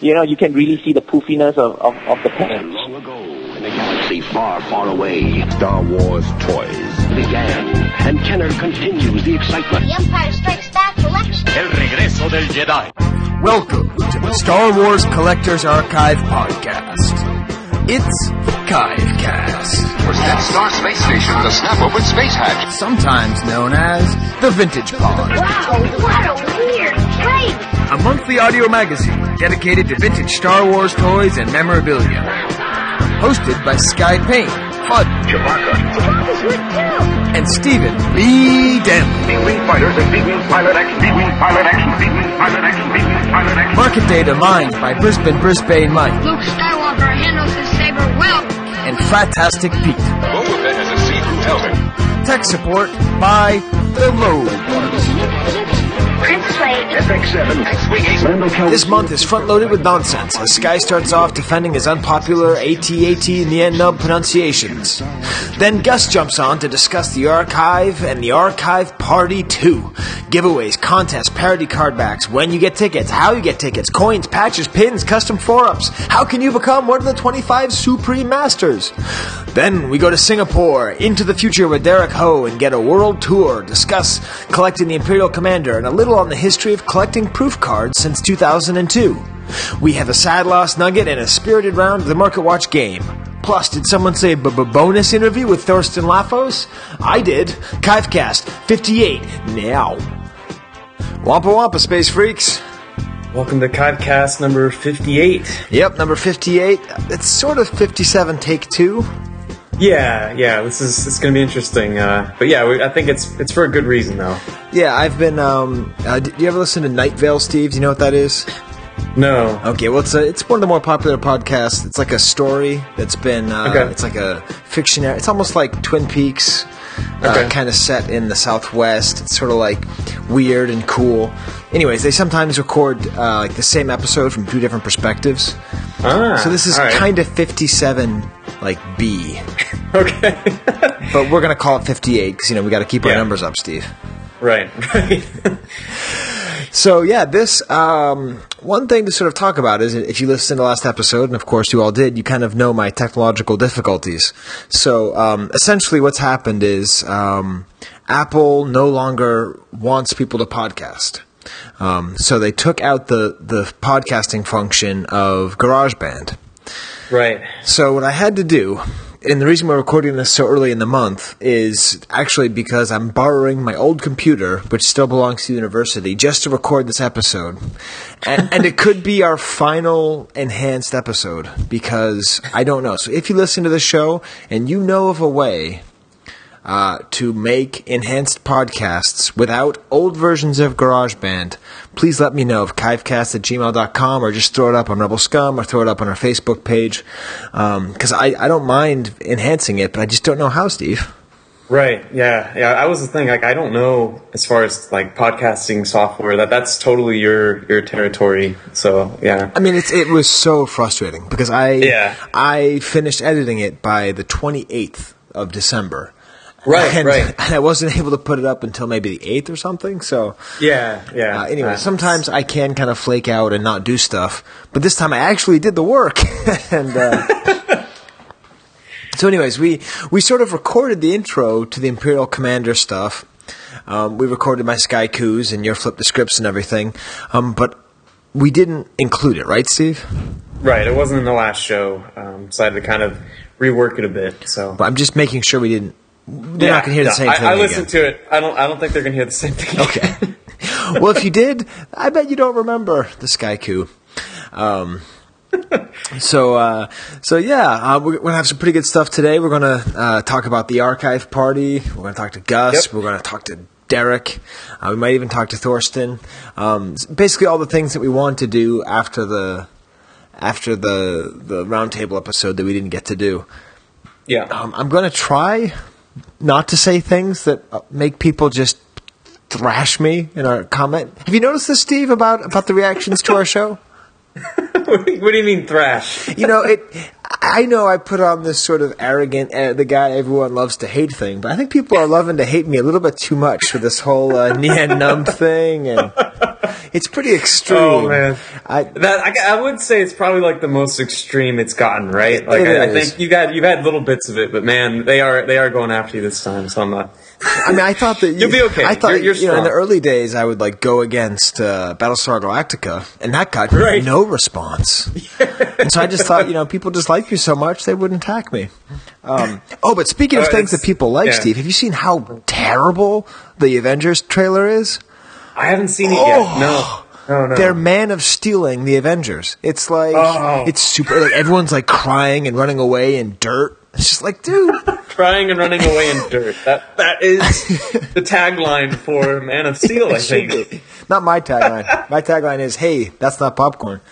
you know, you can really see the poofiness of, of, of the pen. Long ago, in a galaxy far, far away, Star Wars toys. began. And Kenner continues the excitement. The Empire Strikes Back collection. El regreso del Jedi. Welcome to the Star Wars Collectors Archive podcast. It's 'Chive Cast, For Death Star Space Station, the snap open space hatch. sometimes known as the Vintage Pod, Wow, what a weird place. a monthly audio magazine dedicated to vintage Star Wars toys and memorabilia. Hosted by Skye Payne, Hud, Chewbacca's good too. and Stephen B. Denley. B-Wing fighters and B-Wing pilot action. B-Wing pilot action. B-Wing pilot action. B-Wing pilot action. Market data mined by Brisbane Brisbane Mike Luke Skywalker handles his saber well. And Fantastic Pete. Boba Fett has a helmet. Tech support by the Road. This month is front loaded with nonsense as Skye starts off defending his unpopular AT-AT N-Nub pronunciations. Then Gus jumps on to discuss the archive and the archive party 2. Giveaways, contests, parody card backs, when you get tickets, how you get tickets, coins, patches, pins, custom 4-ups. How can you become one of the 25 Supreme Masters? Then we go to Singapore, into the future with Derek Ho and get a world tour, discuss collecting the Imperial Commander and a little on the history of collecting proof cards since 2002. We have a sad loss nugget and a spirited round of the Market Watch game. Plus, did someone say b- b- bonus interview with Thorsten Lafos? I did. 'Chive Cast 58 now. Wampa Wampa, Space Freaks. Welcome to Codcast number 58. Yep, number 58. It's sort of 57 take two. Yeah, yeah, this is it's going to be interesting. Uh, but yeah, we, I think it's it's for a good reason though. Yeah, I've been. Um, uh, do you ever listen to Night Vale, Steve? Do you know what that is? No. Okay, well, it's a, it's one of the more popular podcasts. It's like a story that's been. Uh, Okay. It's like a fictionary. It's almost like Twin Peaks, uh, Okay. kind of set in the Southwest. It's sort of like weird and cool. Anyways, they sometimes record uh, like the same episode from two different perspectives. Ah, So this is right. kind of fifty-seven, like B, okay. but we're gonna call it fifty-eight because you know we got to keep our Yeah. numbers up, Steve. right, right. So yeah, this um, one thing to sort of talk about is if you listened to the last episode, and of course you all did, you kind of know my technological difficulties. So um, essentially, what's happened is um, Apple no longer wants people to podcast. Um, so they took out the the podcasting function of GarageBand. Right. So what I had to do, and the reason we're recording this so early in the month is actually because I'm borrowing my old computer, which still belongs to the university, just to record this episode. And, and it could be our final enhanced episode because I don't know. So if you listen to the show and you know of a way uh, to make enhanced podcasts without old versions of GarageBand, please let me know of kivecast at gmail.com or just throw it up on Rebel Scum or throw it up on our Facebook page. Because I, I don't mind enhancing it, but I just don't know how, Steve. Right. Yeah. Yeah. I was the thing. Like, I don't know as far as like podcasting software. That that's totally your your territory. So yeah. I mean, it's, it was so frustrating because I Yeah. I finished editing it by the 28th of December. Right, and, right. And I wasn't able to put it up until maybe the 8th or something. So Yeah. Yeah. Uh, anyway, Uh, sometimes I can kind of flake out and not do stuff, but this time I actually did the work. and uh, so, anyways, we we sort of recorded the intro to the Imperial Commander stuff. Um, we recorded my Sky Coos and your flip the scripts and everything, um, but we didn't include it, right, Steve? Right. It wasn't in the last show. Um, decided to kind of rework it a bit. So. But I'm just making sure we didn't. They're not going to hear the same I, thing. I again. listened to it. I don't. I don't think they're gonna hear the same thing. Okay. well, if you did, I bet you don't remember the Sky Coup. Um, so, uh, so yeah, uh, we're, gonna have some pretty good stuff today. We're gonna uh, talk about the archive party. We're gonna talk to Gus. Yep. We're gonna talk to Derek. Uh, we might even talk to Thorsten. Um, basically, all the things that we want to do after the after the the roundtable episode that we didn't get to do. yeah. Um, I'm going to try not to say things that uh, make people just thrash me in our comment. Have you noticed this, Steve, about about the reactions to our show? what do you mean thrash? You know, it. I know I put on this sort of arrogant, uh, the guy everyone loves to hate thing, but I think people are loving to hate me a little bit too much for this whole uh, Nien Numb thing, and it's pretty extreme. Oh man, I, that I, I would say it's probably like the most extreme it's gotten, right? Like I, I think you got you've had little bits of it, but man, they are they are going after you this time. So I'm not. I mean, I thought that You'll be okay. I thought You're- you're you know in the early days I would like go against uh, Battlestar Galactica, and that got Right. no response. and so I just thought, you know, people just like me so much they wouldn't attack me. Um, oh, but speaking of Uh, things that people like, yeah. Steve, have you seen how terrible the Avengers trailer is? I haven't seen it Oh. yet. No, no, no. They're man of stealing the Avengers. It's like Oh. it's super. Like everyone's like crying and running away in dirt. It's just like, dude, crying and running away in dirt. That that is the tagline for Man of Steel. I think. Not my tagline. my tagline is, "Hey, that's not popcorn."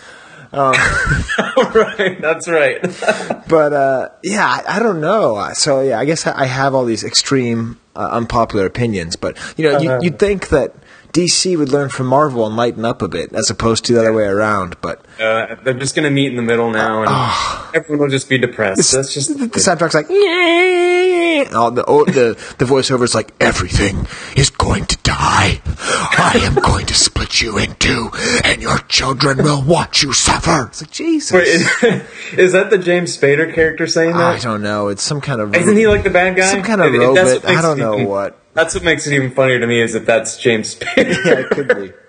right, that's right. But uh, yeah, I, I don't know. So yeah, I guess I have all these extreme, uh, unpopular opinions. But you know, you, you'd think that DC would learn from Marvel and lighten up a bit, as opposed to the other way around. But Uh, they're just gonna meet in the middle now, and everyone will just be depressed. That's just the, the soundtrack's like, all the oh, the the voiceover's like, everything is going to die. I am going to split you in two, and your children will watch you suffer. It's like Jesus. Wait, is, is that the James Spader character saying that? I don't know. It's some kind of Isn't he like the bad guy? some kind of It- robot. I don't know even- what. That's what makes it even funnier to me is that that's James Spader. Yeah, it could be.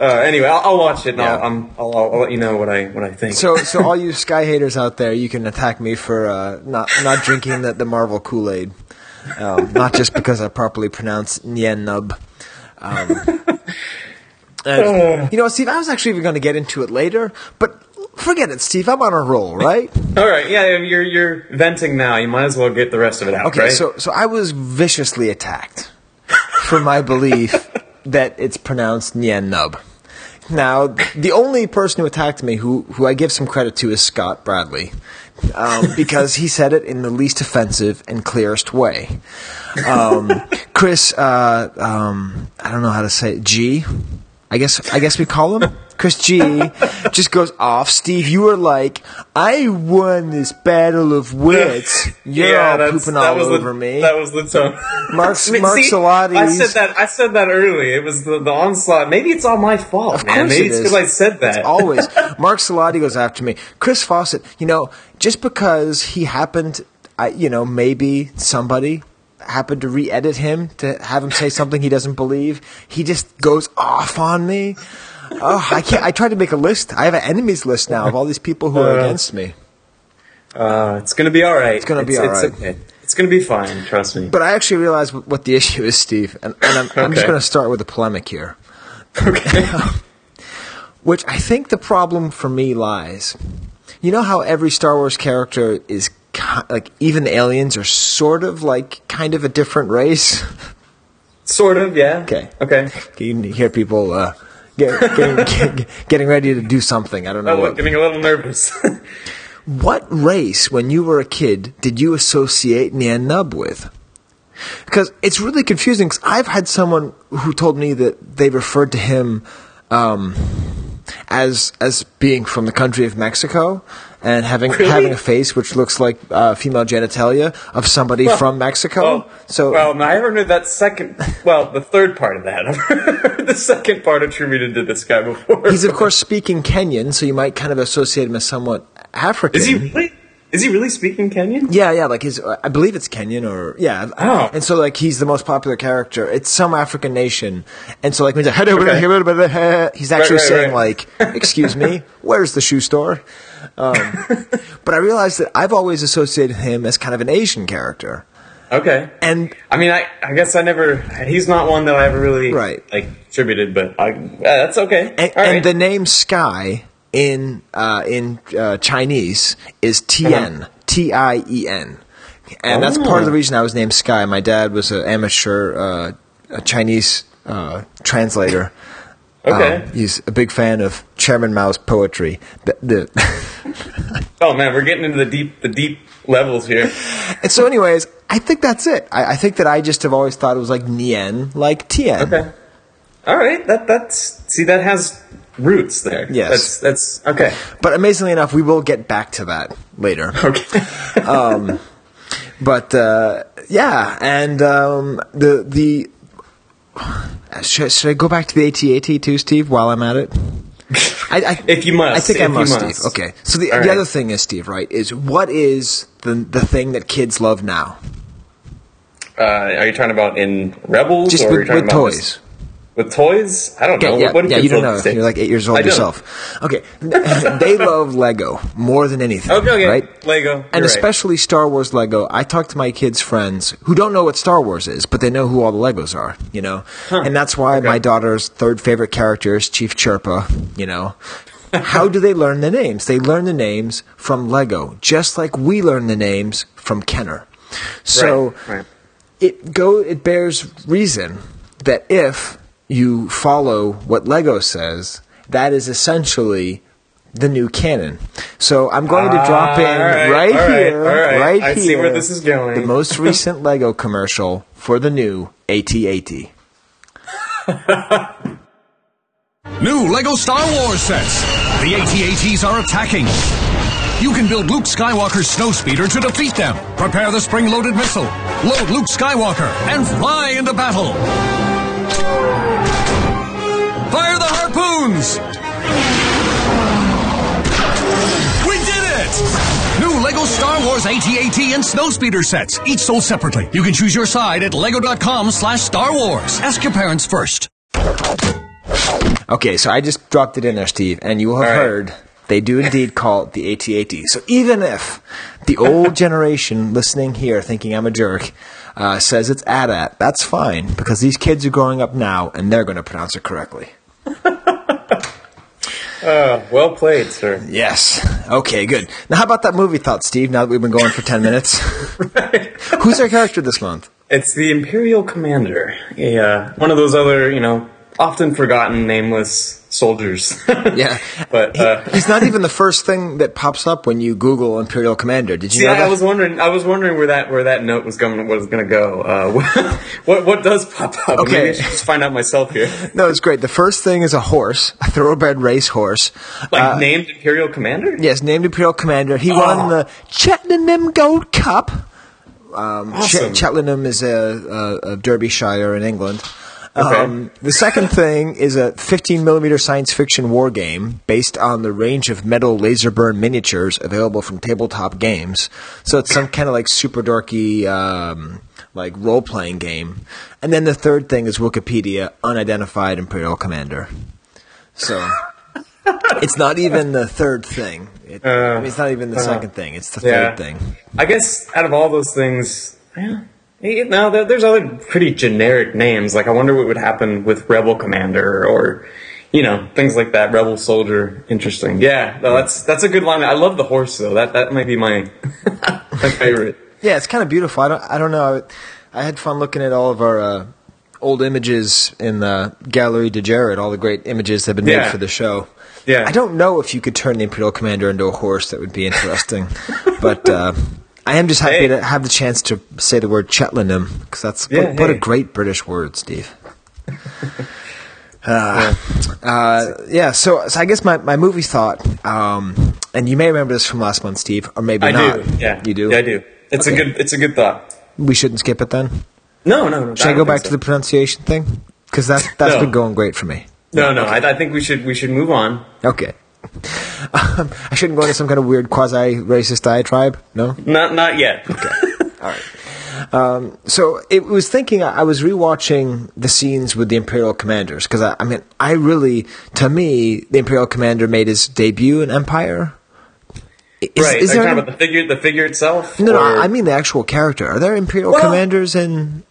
Uh, anyway, I'll, I'll watch it and Yeah. I'll, I'm, I'll, I'll, I'll let you know what I what I think. So, so all you Skye haters out there, you can attack me for uh, not not drinking the, the Marvel Kool Aid, um, not just because I properly pronounce Nien Nub. Um, and, you know, Steve, I was actually even going to get into it later, but forget it, Steve. I'm on a roll, right? all right, yeah, you're you're venting now. You might as well get the rest of it out. Okay, right? so so I was viciously attacked for my belief that it's pronounced Nien Nub. Now, the only person who attacked me, who who I give some credit to, is Scott Bradley, um, because he said it in the least offensive and clearest way. Um, Chris, uh, um, I don't know how to say it, G. I guess I guess we call him Chris G. Just goes off. Steve, you were like, I won this battle of wits. You're yeah, all pooping all was over the, me. That was the tone. Mark- I mean, Mark see, I said that. I said that early. It was the, the onslaught. Maybe it's all my fault, Of man. Maybe it it's because I said that. It's always Mark Salati goes after me. Chris Fawcett, you know, just because he happened, I, you know, maybe somebody happened to re-edit him to have him say something he doesn't believe. He just goes off on me. Oh, I can't. I tried to make a list. I have an enemies list now of all these people who are Uh, against me. Uh, it's gonna be all right. It's gonna be all right. okay. It's gonna be fine. Trust me. But I actually realize what the issue is, Steve, and, and I'm, I'm just going to start with a polemic here. okay. Which I think the problem for me lies. You know how every Star Wars character is like even the aliens are sort of like kind of a different race. sort of. Yeah. Okay. Okay. you hear people uh, get, getting, get, getting ready to do something. I don't know Oh, what. getting a little nervous. What race, when you were a kid, did you associate Nien Nub with? Because it's really confusing. Because I've had someone who told me that they referred to him um, as as being from the country of Mexico and having Really? having a face which looks like uh, female genitalia of somebody from Mexico. Oh, so well, I haven't heard that second. Well, the third part of that. I've heard the second part attributed to this guy before. he's of course speaking Kenyan, so you might kind of associate him as somewhat African. Is he really? Is he really speaking Kenyan? Yeah, yeah, like his, I believe it's Kenyan or yeah, Oh. and so like he's the most popular character. It's some African nation, and so like he's like, Okay. he's actually right, saying right. like, "Excuse me, where's the shoe store?" Um, but I realized that I've always associated him as kind of an Asian character, Okay. and I mean, I, I guess I never. He's not one that I ever really Right. like attributed, but I, yeah, that's okay. and, All right. and the name Skye in uh, in uh, Chinese is Tien, T I E N, and that's part of the Oh. reason I was named Skye. My dad was an amateur uh, a Chinese uh, translator. okay. Um, he's a big fan of Chairman Mao's poetry. The, the oh man, we're getting into the deep, the deep levels here. and so, anyways, I think that's it. I, I think that I just have always thought it was like Nien, like Tien. Okay. All right. That that's see that has roots there. Yes. that's that's okay. But amazingly enough, we will get back to that later. Okay. um, But uh, yeah, and um, the the should, should I go back to the AT-AT too, Steve? While I'm at it, I, I, If you must, I think I must, must. Steve. Okay. So the right. other thing is, Steve, right? Is what is the the thing that kids love now? uh, are you talking about in Rebels Just or are you with, talking with about toys. just- with toys? I don't know. Yeah, yeah, yeah, you don't know. You're like eight years old yourself. Okay, they love Lego more than anything. Okay, okay. right? Lego, and you're right. especially Star Wars Lego. I talk to my kids' friends who don't know what Star Wars is, but they know who all the Legos are. You know, and that's why Okay. my daughter's third favorite character is Chief Chirpa. You know. How do they learn the names? They learn the names from Lego, just like we learn the names from Kenner. So Right, right. it go it bears reason that if you follow what Lego says, that is essentially the new canon. So I'm going to drop in Ah, all right, right, all right, here, all right. right I here. see where this is going. The most recent Lego commercial for the new AT-AT. New Lego Star Wars sets. The AT-ATs are attacking. You can build Luke Skywalker's snowspeeder to defeat them. Prepare the spring-loaded missile. Load Luke Skywalker and fly into battle. Fire. We did it! New Lego Star Wars AT-AT and Snowspeeder sets, each sold separately. You can choose your side at lego.com slash Star Wars. Ask your parents first. Okay, so I just dropped it in there, Steve, and you have All right. heard they do indeed call it the AT-AT. So even if the old generation listening here, thinking I'm a jerk, uh, says it's AT-AT, that's fine because these kids are growing up now and they're going to pronounce it correctly. Uh, well played, sir. Yes. Okay, good. Now, how about that movie thought, Steve? Now that we've been going for ten minutes, who's our character this month? It's the Imperial Commander. Yeah, one of those other, you know, often forgotten, nameless soldiers. Yeah, but He- uh, he's not even the first thing that pops up when you Google Imperial Commander. Did you yeah, know that? I was wondering. I was wondering where that where that note was going was going to go. Uh, what what does pop up? Okay. Maybe I should just find out myself here. no, it's great. The first thing is a horse, a thoroughbred race horse. Like Uh, named Imperial Commander. Yes, named Imperial Commander. He Oh. won the Cheltenham Gold Cup. Um, Ch- Awesome. Cheltenham is a, a, a Derbyshire in England. Okay. Um, the second thing is a 15 millimeter science fiction war game based on the range of metal laser burn miniatures available from tabletop games. So it's some kind of like super dorky, um, like role playing game. And then the third thing is Wikipedia unidentified Imperial Commander. So it's not even the third thing. It, I mean, it's not even the second thing. It's the Uh, yeah. third thing. I guess out of all those things, yeah. Eh, No, there's other pretty generic names. Like I wonder what would happen with Rebel Commander or, you know, things like that. Rebel Soldier. Interesting. Yeah, no, that's that's a good line. I love the horse though. That that might be my my favorite. Yeah, it's kind of beautiful. I don't, I don't know. I, I had fun looking at all of our uh, old images in the Gallery de Jared, all the great images that have been made for the show. Yeah. I don't know if you could turn the Imperial Commander into a horse. That would be interesting. but uh, I am just happy Hey. to have the chance to say the word Cheltenham because that's Yeah, what, what a great British word, Steve. Uh, uh, yeah, so, so I guess my, my movie thought, um, and you may remember this from last month, Steve, or maybe I not. do. Yeah, you do. Yeah, I do. It's a good. It's a good thought. We shouldn't skip it then. No, no, no. Should I, go back to the pronunciation thing? Because that's that's No. been going great for me. No, no. I, I think we should we should move on. Okay. Um, I shouldn't go into some kind of weird quasi racist diatribe. No. Not not yet. Okay, all right. Um, so it was thinking. I was rewatching the scenes with the Imperial commanders because I, I mean, I really, to me, the Imperial commander made his debut in Empire. Is, right. Is Are you there any- about the figure the figure itself? no, no. I mean the actual character. Are there Imperial Well- commanders in?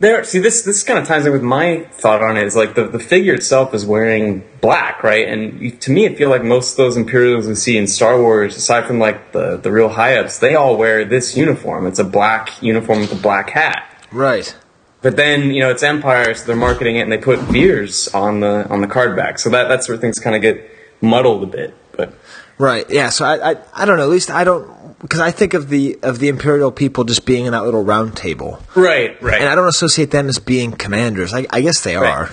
There, see, this this kind of ties in with my thought on it. Is like the, the figure itself is wearing black, right? And to me, I feel like most of those Imperials we see in Star Wars, aside from like the the real high ups, they all wear this uniform. It's a black uniform with a black hat. Right. But then you know it's Empire, so they're marketing it and they put Veers on the on the card back. So that that's where things kind of get muddled a bit. But Right. Yeah. So I, I, I don't know. At least I don't because I think of the of the imperial people just being in that little round table, right, right. and I don't associate them as being commanders. I, I guess they Right. are.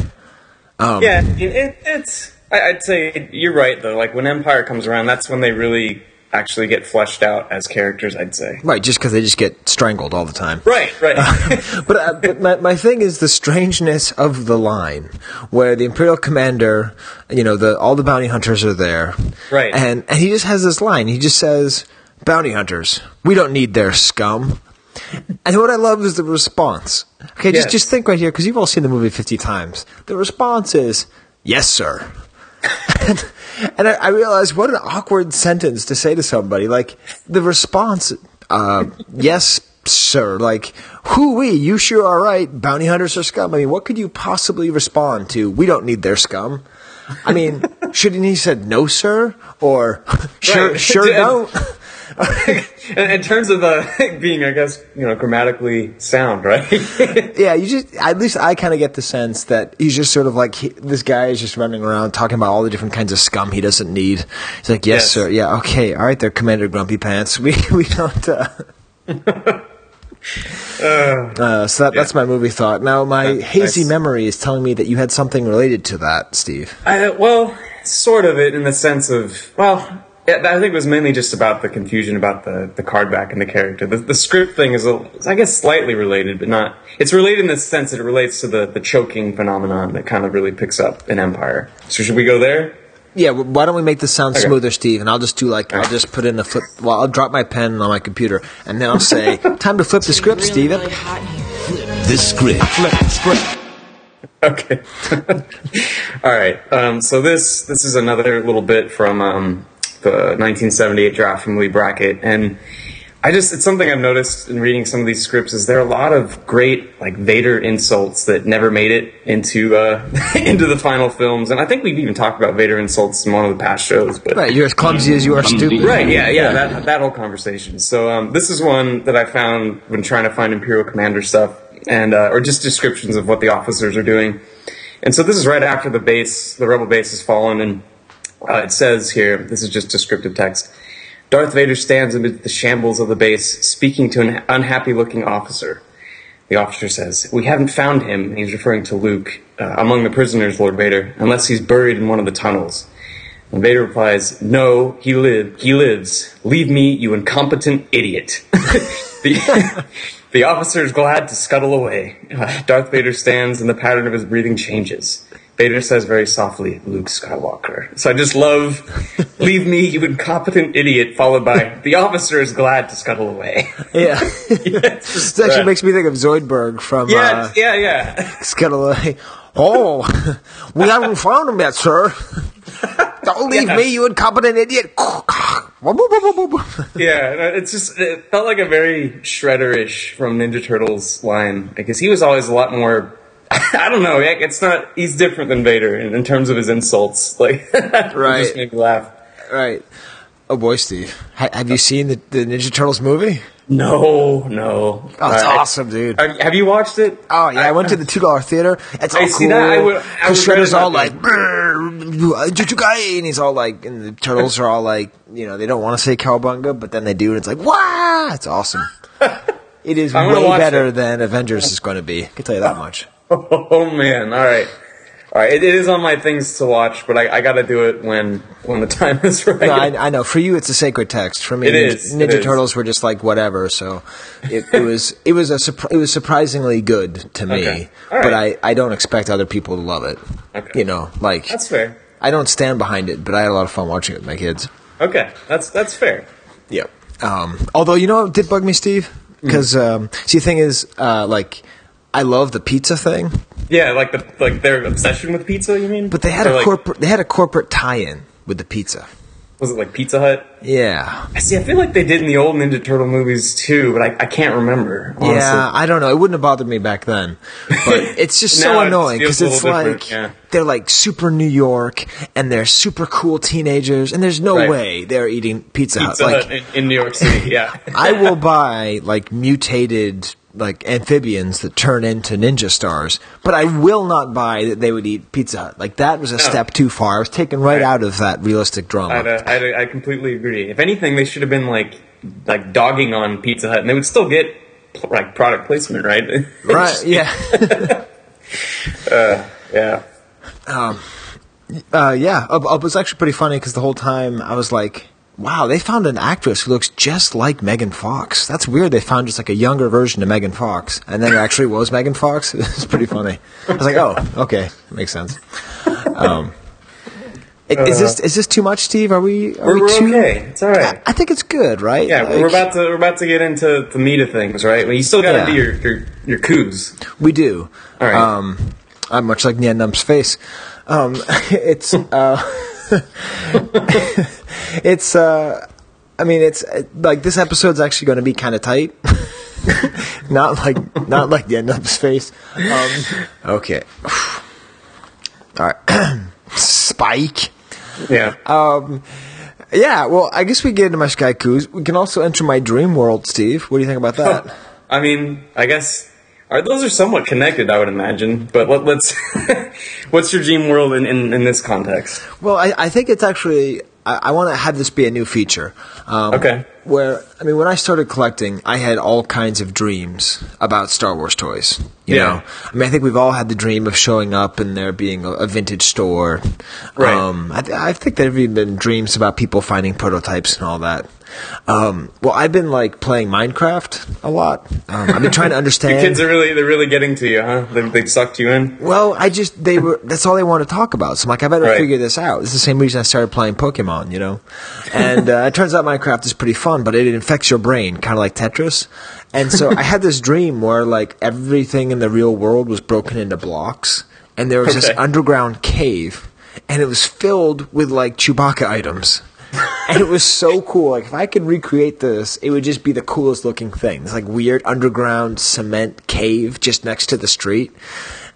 Um, yeah, I it, it's I, I'd say you're right though. Like when Empire comes around, that's when they really actually get fleshed out as characters. I'd say. Right, just because they just get strangled all the time. Right, right. but uh, but my, my thing is the strangeness of the line where the imperial commander you know the all the bounty hunters are there Right. and, and he just has this line he just says bounty hunters we don't need their scum and what i love is the response okay just Yes. just think right here because you've all seen the movie 50 times the response is yes sir and, and I, I realized what an awkward sentence to say to somebody. Like the response, uh, "Yes, sir." Like, "Who we? You sure are right. Bounty hunters are scum." I mean, what could you possibly respond to? We don't need their scum. I mean, shouldn't he said no, sir, or sure, Right. sure don't? in, terms of uh, being, I guess, you know, grammatically sound, right? Yeah, you just at least I kind of get the sense that he's just sort of like he, this guy is just running around talking about all the different kinds of scum he doesn't need. He's like, "Yes, Yes. sir. Yeah, okay, all right, there, Commander Grumpy Pants. We we don't." Uh, uh, so that, that's my movie thought. Now, my hazy memory is telling me that you had something related to that, Steve. I, well, sort of it in the sense of, well, yeah, I think it was mainly just about the confusion about the, the card back and the character. The, the script thing is, a, I guess, slightly related, but not. It's related in the sense that it relates to the, the choking phenomenon that kind of really picks up in Empire. So should we go there? Yeah, w- why don't we make this sound Okay. smoother, Steve? And I'll just do like I'll just put in the flip. Well, I'll drop my pen on my computer, and then I'll say, "Time to flip the script, Steven." The script. Flip the script. Okay. All right. Um, so this this is another little bit from um, the 1978 draft from Leigh Brackett, and I just it's something I've noticed in reading some of these scripts is there are a lot of great like Vader insults that never made it into uh, into the final films, and I think we've even talked about Vader insults in one of the past shows. But Right, you're as clumsy as you are stupid. Right, yeah, yeah, that, that whole conversation. So um, this is one that I found when trying to find Imperial Commander stuff, and uh, or just descriptions of what the officers are doing. And so this is right after the base, the rebel base has fallen, and uh, it says here, this is just descriptive text. Darth Vader stands amid the shambles of the base, speaking to an unhappy-looking officer. The officer says, "We haven't found him." He's referring to Luke uh, among the prisoners, Lord Vader, unless he's buried in one of the tunnels. And Vader replies, "No, he live. He lives. Leave me, you incompetent idiot." the, the officer is glad to scuttle away. Uh, Darth Vader stands, and the pattern of his breathing changes. Vader says very softly, "Luke Skywalker." So I just love, "Leave me, you incompetent idiot," followed by, "The officer is glad to scuttle away." Yeah, just, this actually uh, makes me think of Zoidberg from yeah, uh, yeah, yeah. Scuttle. Away. Oh, we haven't found him yet, sir. Don't leave Yeah. me, you incompetent idiot. Yeah, it's just it felt like a very Shredder-ish from Ninja Turtles line because he was always a lot more. I don't know. It's not. He's different than Vader in, in terms of his insults. Like, Right. just made me laugh. right. Oh boy, Steve, ha- have you seen the, the Ninja Turtles movie? No, no. Oh, it's Uh, awesome, dude. Have, have you watched it? Oh yeah, I went to the two dollar theater. It's all I cool. see that. I would- I Because Shredder's all like, and he's all like, and the turtles are all like, you know, they don't want to say cowabunga, but then they do, and it's like, wow, it's awesome. It is way better it. than Avengers is going to be. I can tell you that much. Oh man! All right, all right. It, it is on my things to watch, but I, I got to do it when when the time is right. No, I, I know. For you, it's a sacred text. For me, It is, Ninja it is. Turtles were just like whatever. So it, it was it was a surpri- it was surprisingly good to me. Okay. All But. I, I don't expect other people to love it. Okay. You know, like That's fair. I don't stand behind it, but I had a lot of fun watching it with my kids. Okay, that's that's fair. Yep. Um, although you know what did bug me, Steve? Because um, see, the thing is, uh, like, I love the pizza thing, Yeah, like the like their obsession with pizza. You mean? but they had Or a like, corporate they had a corporate tie-in with the pizza. Was it like Pizza Hut? Yeah. I see. I feel like they did in the old Ninja Turtle movies too, but I, I can't remember. Honestly. Yeah, I don't know. It wouldn't have bothered me back then, but it's just so annoying because it's like yeah. they're like super New York and they're super cool teenagers, and there's no Right. way they're eating Pizza, Pizza Hut. Hut Like, in, in New York City. Yeah. I will buy like mutated like amphibians that turn into ninja stars, but I will not buy that they would eat Pizza Hut. Like that was a step too far. I was taken right out of that realistic drama. I'd, uh, I'd, I completely agree. If anything, they should have been like like dogging on Pizza Hut, and they would still get like product placement, right? right? Yeah. yeah. Yeah, Uh, yeah, uh, uh, it was actually pretty funny because the whole time I was like, "Wow, they found an actress who looks just like Megan Fox. That's weird. They found just like a younger version of Megan Fox, and then it actually was Megan Fox. It's pretty funny. I was like, "Oh, okay, makes sense." Um, i- is this is this too much, Steve? Are we? Are We're, we we're too? okay. It's all right. I think it's good, right? Yeah, Like, we're about to we're about to get into the meat of things, right? Well, you still got to Yeah. do your your your coups. We do. All right. Um, I'm much like Nyan Num's face. Um, it's uh, it's uh, I mean, it's like this episode's actually going to be kind of tight. not like not like Nyan Num's face. Um, okay. All right. Spike. Yeah. Um, yeah. Well, I guess we get into my sky coups. We can also enter my dream world, Steve. What do you think about that? I mean, I guess are those are somewhat connected, I would imagine. But let, let's. what's your dream world in, in, in this context? Well, I, I think it's actually. I, I want to have this be a new feature. Um, Okay. Where I mean, when I started collecting, I had all kinds of dreams about Star Wars toys. You Yeah. know, I mean, I think we've all had the dream of showing up and there being a, a vintage store. Right. Um, I, th- I think there have even been dreams about people finding prototypes and all that. Um, well, I've been like playing Minecraft a lot. Um, I've been trying to The understand. kids are really they're really getting to you, huh? They they sucked you in. Well, I just they were that's all they want to talk about. So I'm like, I better Right. figure this out. It's the same reason I started playing Pokemon, you know. And uh, it turns out Minecraft is pretty fun, but it infects your brain, kind of like Tetris. And so I had this dream where like everything in the real world was broken into blocks, and there was this underground cave, and it was filled with like Chewbacca items. And it was so cool. Like if I could recreate this, it would just be the coolest looking thing. It's like weird underground cement cave just next to the street.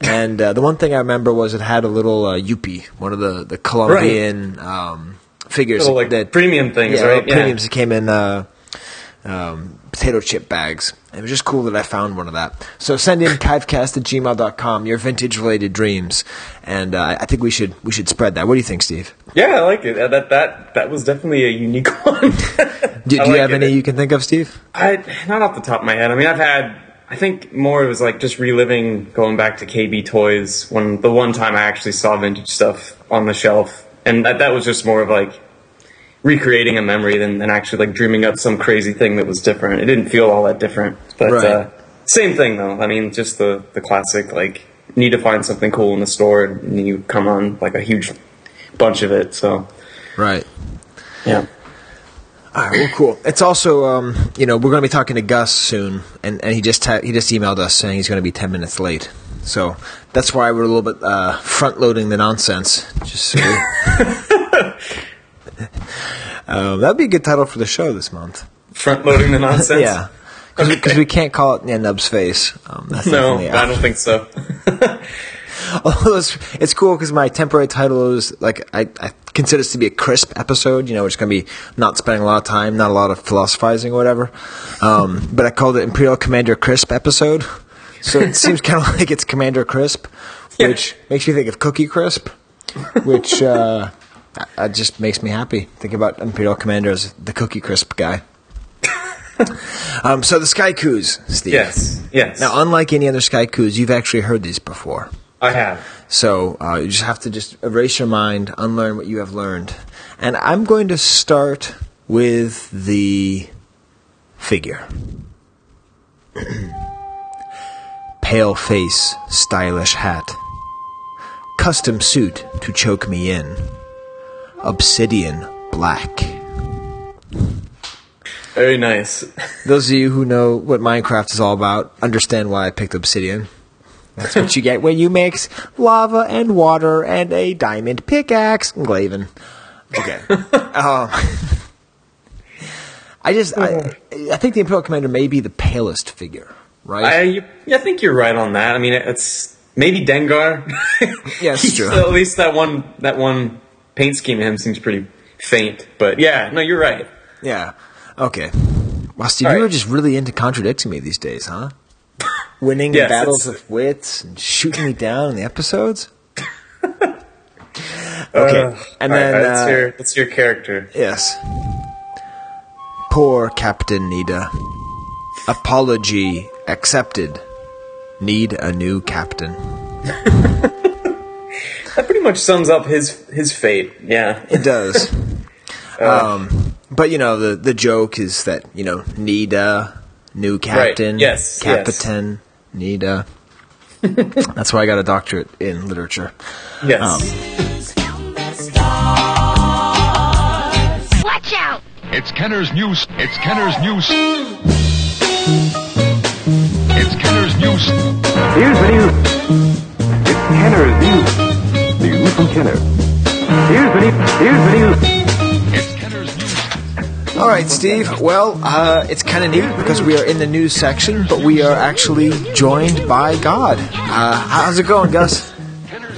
And uh, the one thing I remember was it had a little uh, Yupi, one of the the Colombian um, figures Little, like, that premium things, yeah, right? Yeah. Premiums that came in uh, um, potato chip bags. It was just cool that I found one of that. So send in kivecast at gmail.com your vintage related dreams, and uh, I think we should we should spread that. What do you think, Steve? Yeah, I like it. Uh, That that that was definitely a unique one. Do, do I you like have it. any you can think of, Steve? I not off the top of my head. I mean, I've had. I think more it was like just reliving going back to KB Toys when the one time I actually saw vintage stuff on the shelf, and that that was just more of like recreating a memory than, than actually like dreaming up some crazy thing that was different. It didn't feel all that different, but Right. uh, same thing though. I mean, just the the classic like need to find something cool in the store, and you come on like a huge bunch of it. So Right. yeah. All right, well, cool. It's also, um, you know, we're going to be talking to Gus soon, and, and he just ta- he just emailed us saying he's going to be ten minutes late. So that's why we're a little bit uh, front loading the nonsense. Just so um, that'd be a good title for the show this month. Front loading the nonsense. Yeah, because we, can't call it yeah, Nub's face. Um, No, I don't think so. Although it's, it's cool because my temporary title is like I, I consider this to be a crisp episode. You know, it's going to be not spending a lot of time, not a lot of philosophizing or whatever. Um, but I called it Imperial Commander Crisp episode, so it seems kind of like it's Commander Crisp, Yeah. which makes you think of Cookie Crisp, which uh, uh, just makes me happy. Think about Imperial Commander as the Cookie Crisp guy. um, so the Sky Coos, Steve. yes, yes. Now, unlike any other Sky Coos, you've actually heard these before. I have. So uh, you just have to just erase your mind, unlearn what you have learned. And I'm going to start with the figure. Pale face, stylish hat. Custom suit to choke me in. Obsidian black. Very nice. Those of you who know what Minecraft is all about understand why I picked obsidian. That's what you get when you mix lava and water and a diamond pickaxe. Glaven. Okay. um, I just, I, I think the Imperial Commander may be the palest figure, right? I, I think you're right on that. I mean, it's maybe Dengar. Yeah, He's- true. At least that one, that one paint scheme of him seems pretty faint. But yeah, no, you're right. yeah. Okay. Wow, Steve, All you right. were just really into contradicting me these days, huh? Winning Yes, battles of wits and shooting me down in the episodes? okay. Uh, and then. right, that's uh, your that's your character. Yes. Poor Captain Needa. Apology accepted. Need a new captain. That pretty much sums up his his fate. Yeah. It does. um, but you know the the joke is that you know Needa, new captain, Yes, yes. Needa. That's why I got a doctorate in literature. Yes. Watch out! It's Kenner's News. It's Kenner's News. It's Kenner's News. Here's the news. It's Kenner's news. News from Kenner. Here's the news. Here's the news. It's Kenner's News. All right, Steve. Well, uh, it's kind of neat because we are in the news section, but we are actually joined by God. Uh, how's it going, Gus?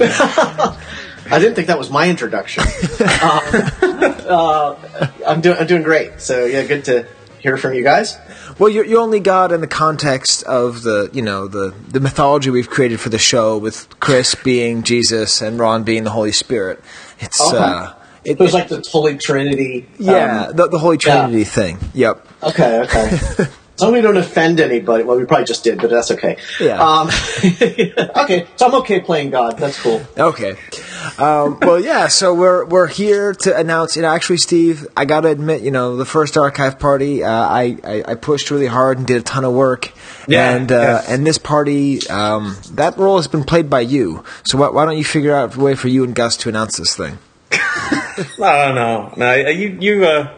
I didn't think that was my introduction. uh, uh, I'm doing I'm doing great. So yeah, good to hear from you guys. Well, you're, you're only God in the context of the, you know, the, the mythology we've created for the show with Chris being Jesus and Ron being the Holy Spirit. It's, Okay. uh, it, It was like the Holy Trinity. yeah, um, the, the Holy yeah. Trinity thing. Yep. Okay, okay. As long as we don't offend anybody. Well, we probably just did, but that's okay. Yeah. Um, okay, so I'm okay playing God. That's cool. Okay. Um, well, yeah. So we're we're here to announce. You know, actually, Steve, I got to admit, you know, the first archive party, uh, I, I I pushed really hard and did a ton of work. Yeah, And uh, yeah. and this party, um, that role has been played by you. So why, why don't you figure out a way for you and Gus to announce this thing? No, no, no. You, you. Uh,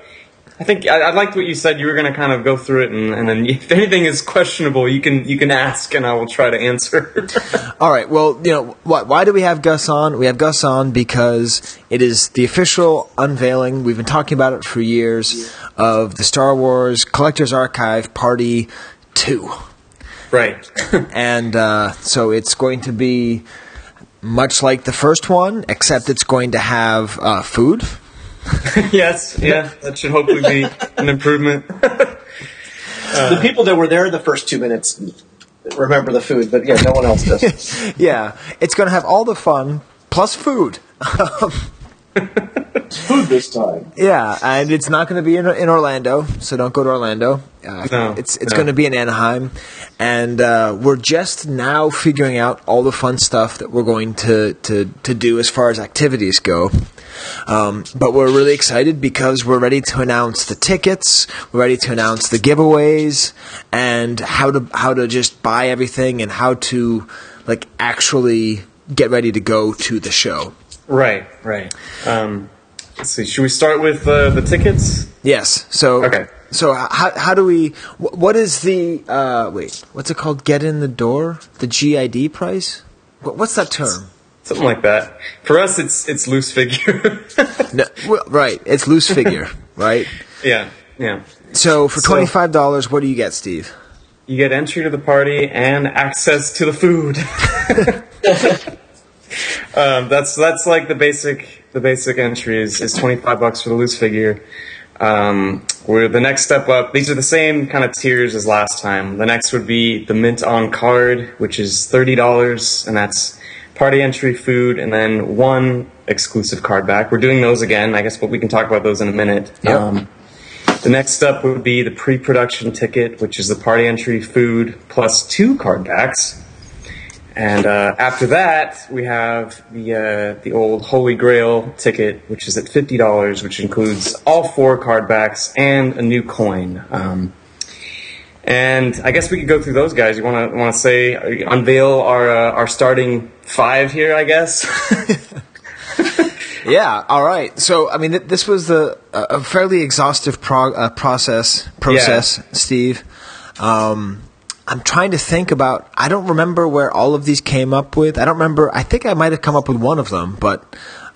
I think I, I liked what you said. You were going to kind of go through it, and, and then if anything is questionable, you can you can ask, and I will try to answer. All right. Well, you know, why, why do we have Gus on? We have Gus on because it is the official unveiling. We've been talking about it for years of the Star Wars Collector's Archive Party Two. right. and uh, so it's going to be much like the first one, except it's going to have uh, food. yes. Yeah. That should hopefully be an improvement. the people that were there the first two minutes remember the food, but yeah, no one else does. Yeah, it's going to have all the fun plus food. Um, food this time. Yeah, and it's not going to be in, in Orlando, so don't go to Orlando. Uh, No, it's it's no. going to be in Anaheim, and uh, we're just now figuring out all the fun stuff that we're going to to, to do as far as activities go. Um, but we're really excited because we're ready to announce the tickets, we're ready to announce the giveaways, and how to how to just buy everything and how to like actually get ready to go to the show. Right. Right. Um, let's see. Should we start with uh, the tickets? Yes. So Okay. So how how do we? What is the uh, wait? What's it called? Get in the door? The GID price? What, what's that term? Something like that. For us, it's it's loose figure. No, well, right. It's loose figure, right? yeah. Yeah. So for twenty five dollars, what do you get, Steve? You get entry to the party and access to the food. um, that's that's like the basic the basic entry is, is twenty five bucks for the loose figure. Um, where the next step up, these are the same kind of tiers as last time. The next would be the mint on card, which is thirty dollars, and that's party entry, food, and then one exclusive card back. We're doing those again, I guess, but we can talk about those in a minute. Yep. Um, the next step would be the pre-production ticket, which is the party entry, food, plus two card backs. And uh, after that, we have the uh, the old Holy Grail ticket, which is at fifty dollars, which includes all four card backs and a new coin. Um, and I guess we could go through those guys. You want to want to say unveil our uh, our starting five here? I guess. Yeah. All right. So I mean, th- this was the a a fairly exhaustive prog- uh, process process, Steve. Um, I'm trying to think about. I don't remember where all of these came up with. I don't remember. I think I might have come up with one of them, but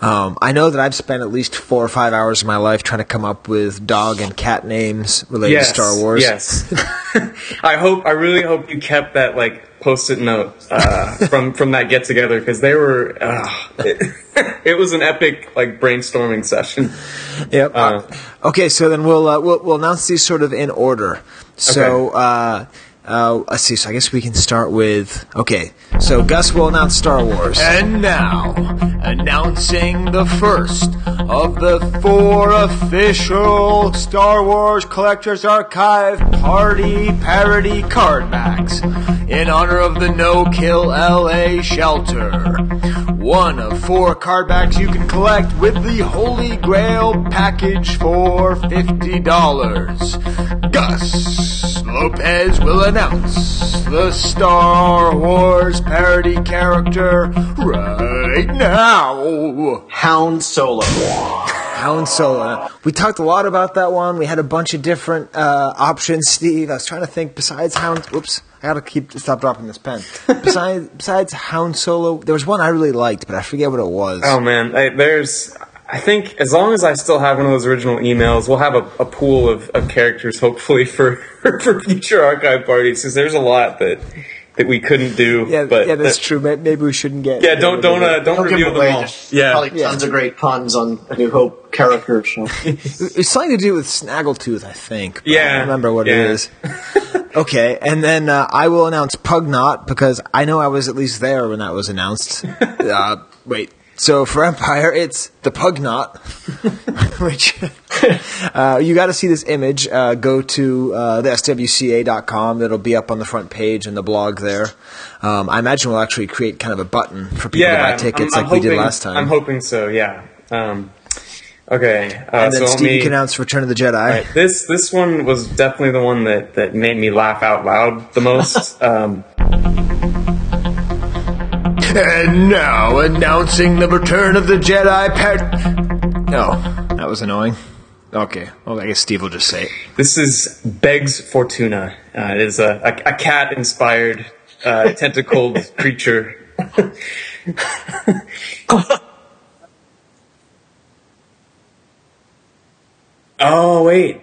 um, I know that I've spent at least four or five hours of my life trying to come up with dog and cat names related yes, to Star Wars. Yes. I hope. I really hope you kept that like post-it note uh, from from that get together because they were. Uh, it, it was an epic like brainstorming session. Yep. Uh, okay, so then we'll, uh, we'll we'll announce these sort of in order. So Okay. Uh, let's see. So I guess we can start with. Okay. So Gus will announce Star Wars. And now, announcing the first of the four official Star Wars Collectors Archive Party Parody card backs in honor of the No Kill LA shelter. One of four card backs you can collect with the Holy Grail package for $50. Gus Lopez will announce the Star Wars parody character right now. Hound Solo. Hound Solo. We talked a lot about that one. We had a bunch of different uh, options, Steve. I was trying to think besides Hound. Whoops. I gotta keep stop dropping this pen. besides, besides Hound Solo, there was one I really liked, but I forget what it was. Oh man, I, there's. I think as long as I still have one of those original emails, we'll have a, a pool of, of characters hopefully for for future archive parties because there's a lot that that we couldn't do. Yeah, but yeah, that's that- true. Maybe we shouldn't get. Yeah, don't don't uh, don't, Don't give reveal them away. all. Just Yeah, probably tons of great puns on A New Hope characters. So. It's something to do with Snaggletooth, I think. but I Yeah, don't remember what yeah. it is. okay, and then uh, I will announce Pugnot because I know I was at least there when that was announced. uh, wait. So for Empire, it's the Pugnot, which uh, you got to see this image. Uh, go to uh, the swca.com. It'll be up on the front page and the blog there. Um, I imagine we'll actually create kind of a button for people yeah. to buy tickets I'm- I'm like we did last time. I'm hoping so. Yeah. Um, okay. Uh, and then let Steve, me- can announce Return of the Jedi. Right. This this one was definitely the one that, that made me laugh out loud the most. um, And now announcing the return of the Jedi Pet. Oh, that was annoying. Okay, well, I guess Steve will just say it. this is Begs Fortuna. Uh, it is a, a, a cat inspired uh, tentacled creature. oh wait.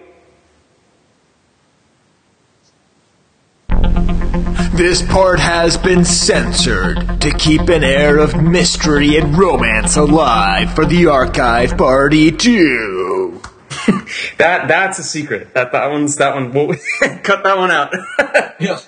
This part has been censored to keep an air of mystery and romance alive for the archive party too. That that's a secret. That that one's that one. We'll cut that one out. yeah.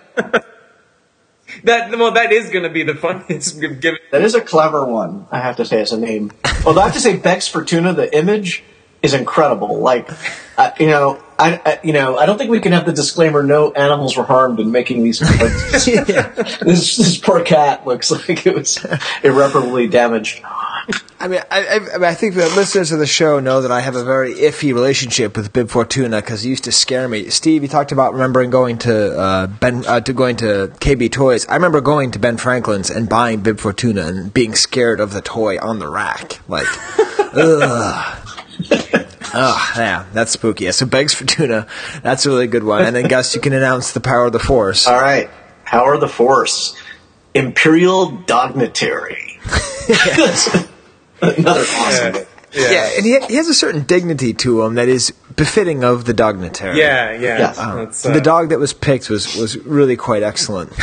That well, that is going to be the funniest. Give That is a clever one, I have to say, as a name. Although I have to say, Begs Fortuna, the image is incredible. Like, uh, you know, I, I, you know, I don't think we can have the disclaimer: no animals were harmed in making these. Like, this, this poor cat looks like it was irreparably damaged. I mean, I, I, I mean, I think the listeners of the show know that I have a very iffy relationship with Bib Fortuna because he used to scare me. Steve, you talked about remembering going to uh, Ben uh, to going to KB Toys. I remember going to Ben Franklin's and buying Bib Fortuna and being scared of the toy on the rack. Like, ugh. Oh, yeah, that's spooky. Yeah, so Begs for Tuna, that's a really good one. And then Gus, you can announce the power of the Force. All right, Power of the Force, Imperial Dignitary. Another awesome. one. Yeah, and he, he has a certain dignity to him that is befitting of the Dognitary. Yeah, yeah. Yes. That's, the uh, dog that was picked was, was really quite excellent.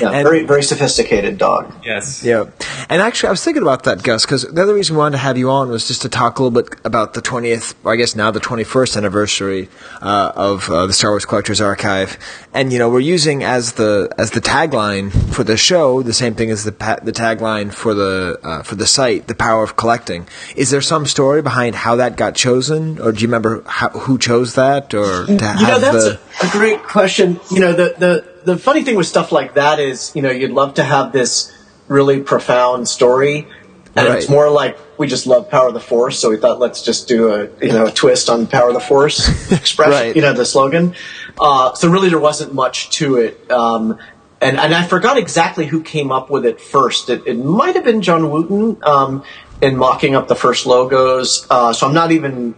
Yeah, And- very very sophisticated dog. Yes. Yeah, and actually, I was thinking about that, Gus, because the other reason we wanted to have you on was just to talk a little bit about the twentieth, or I guess now the twenty-first anniversary uh, of uh, the Star Wars Collectors Archive, and you know we're using as the as the tagline for the show the same thing as the pa- the tagline for the uh, for the site, the power of collecting. Is there some story behind how that got chosen, or do you remember how, who chose that, or to You know, that's the a, a great question. You know, the, the, the funny thing with stuff like that is, you know, you'd love to have this really profound story, and Right. it's more like we just love Power of the Force, so we thought let's just do a you know a twist on Power of the Force expression, Right. you know, the slogan. Uh, so really, there wasn't much to it. Um, and, and I forgot exactly who came up with it first. It, it might have been John Wooten um, in mocking up the first logos. Uh, so I'm not even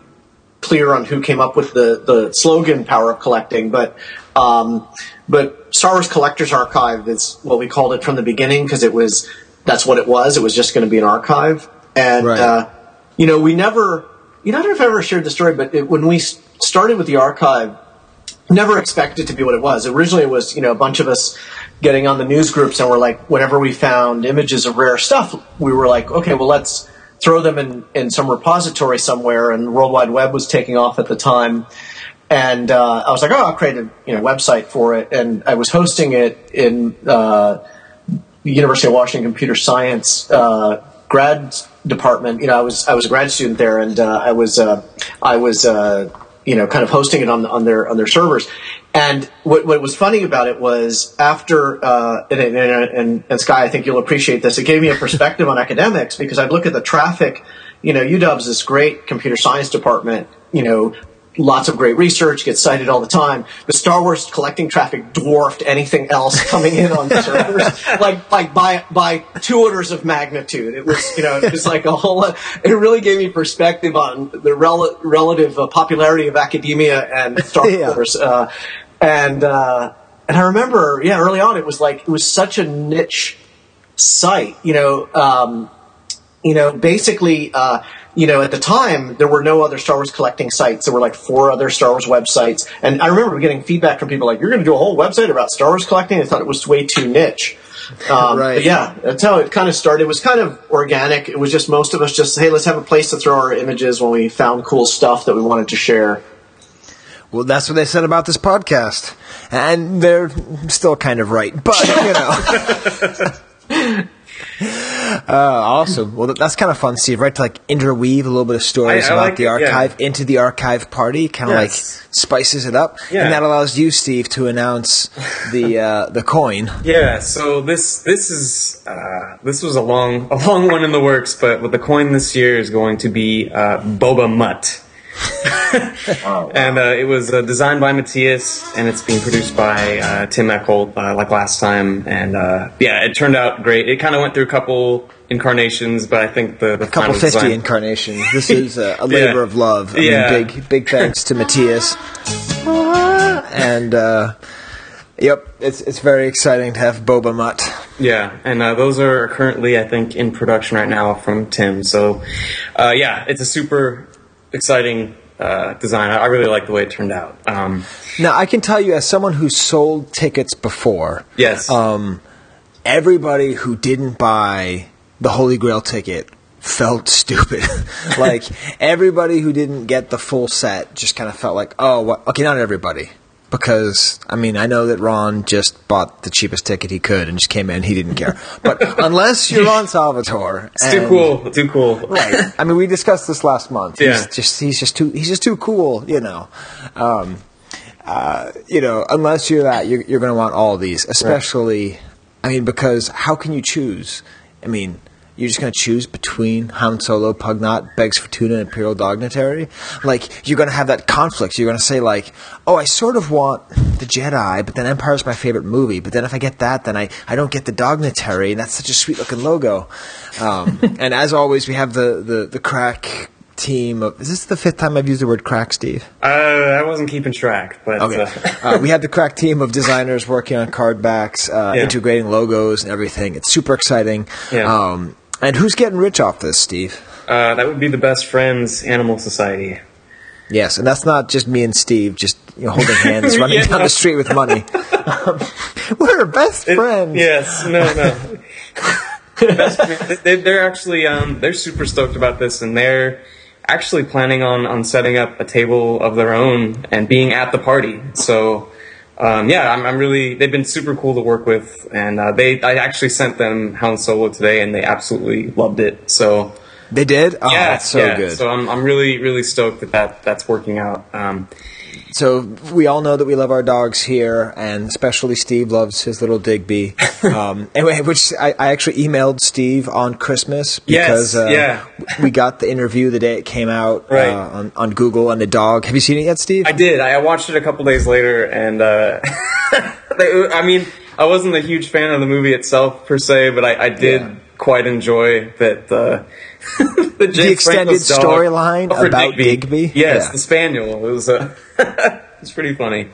clear on who came up with the, the slogan "Power of Collecting," but um, but Star Wars Collectors Archive is what we called it from the beginning because it was that's what it was. It was just going to be an archive, and Right. uh, you know we never. You know, I don't know if I ever shared the story, but it, when we started with the archive, never expected to be what it was. Originally, it was you know a bunch of us getting on the news groups, and we're like, whenever we found images of rare stuff, we were like, okay, well let's throw them in in some repository somewhere. And World Wide Web was taking off at the time, and uh, I was like, oh, I'll create a you know website for it, and I was hosting it in uh, the University of Washington Computer Science uh, grad department. You know, I was I was a grad student there, and uh, I was uh, I was uh, you know kind of hosting it on on their on their servers. And what, what was funny about it was after uh, and, and, and, and Skye, I think you'll appreciate this. It gave me a perspective on academics because I'd look at the traffic. You know, UW's this great computer science department. You know, lots of great research, gets cited all the time. The Star Wars collecting traffic dwarfed anything else coming in on the servers, like like by by two orders of magnitude. It was you know it was like a whole. It really gave me perspective on the rel- relative uh, popularity of academia and Star Yeah. Wars. Uh, and uh, and I remember, yeah, early on it was like it was such a niche site, you know. Um, you know, basically, uh, you know, at the time there were no other Star Wars collecting sites. There were like four other Star Wars websites, and I remember getting feedback from people like, "You're going to do a whole website about Star Wars collecting?" I thought it was way too niche. Um, Right. But yeah, that's how it kind of started. It was kind of organic. It was just most of us just, hey, let's have a place to throw our images when we found cool stuff that we wanted to share. Well, that's what they said about this podcast, and they're still kind of right. But you know, uh, awesome. Well, that's kind of fun, Steve. Right to like interweave a little bit of stories I- I about like the it, yeah. archive into the archive party, kind of Yes. like spices it up, Yeah. and that allows you, Steve, to announce the uh, the coin. Yeah, so this this is uh, this was a long a long one in the works, but what the coin this year is going to be uh, Boba Mutt. and uh, it was uh, designed by Matthias, and it's being produced by uh, Tim Eckel, uh, like last time. And uh, yeah, it turned out great. It kind of went through a couple incarnations, but I think the the couple fifty design- incarnations. This is a, a labor Yeah. of love. I Yeah. mean, big big thanks to Matthias. And uh, yep, it's it's very exciting to have Boba Mutt. Yeah, and uh, those are currently, I think, in production right now from Tim. So, uh, yeah, it's a super exciting uh, design. I I really like the way it turned out. Um, Now, I can tell you, as someone who sold tickets before, yes. um, everybody who didn't buy the Holy Grail ticket felt stupid. like everybody who didn't get the full set just kind of felt like, oh, what? okay, not everybody. Because I mean, I know that Ron just bought the cheapest ticket he could and just came in. He didn't care. But unless you're Ron Salvatore, it's too cool. Too cool. right? I mean, we discussed this last month. Yeah. He's just he's just too he's just too cool, you know. Um, uh, you know, unless you're that, you're, you're going to want all these, especially. I mean, because how can you choose? I mean, you're just going to choose between Hound Solo, Pugnot, Begs for Tuna, and Imperial Dignitary. Like you're going to have that conflict. You're going to say like, "Oh, I sort of want the Jedi, but then Empire's my favorite movie. But then if I get that, then I I don't get the Dignitary, and that's such a sweet looking logo." Um, and as always, we have the the the crack team of. Is this the fifth time I've used the word crack, Steve? Uh, I wasn't keeping track, but Okay. uh, uh, we had the crack team of designers working on card backs, uh, Yeah. integrating logos and everything. It's super exciting. Yeah. Um, and who's getting rich off this, Steve? uh, that would be the Best Friends Animal Society. Yes, and that's not just me and Steve just you know, holding hands running Yeah. down the street with money. We're best It- friends. yes, no, no. Best- they, they're actually um, they're super stoked about this, and they're actually planning on on setting up a table of their own and being at the party. So. Um, yeah, I'm, I'm really. They've been super cool to work with, and uh, they. I actually sent them Hound Solo today, and they absolutely loved it. So They did? Oh, yeah, that's so yeah. good. So I'm, I'm really, really stoked that, that that's working out. Um, So we all know that we love our dogs here, and especially Steve loves his little Digby. Um, anyway, which I, I actually emailed Steve on Christmas Yes, because uh, yeah. we got the interview the day it came out Right. uh, on, on Google and the dog. Have you seen it yet, Steve? I did. I watched it a couple days later, and uh, I mean, I wasn't a huge fan of the movie itself per se, but I, I did Yeah. Quite enjoy that. Uh, the, James extended storyline Oh, for about Digby? Yes, Yeah. the spaniel. It was. Uh, it's pretty funny.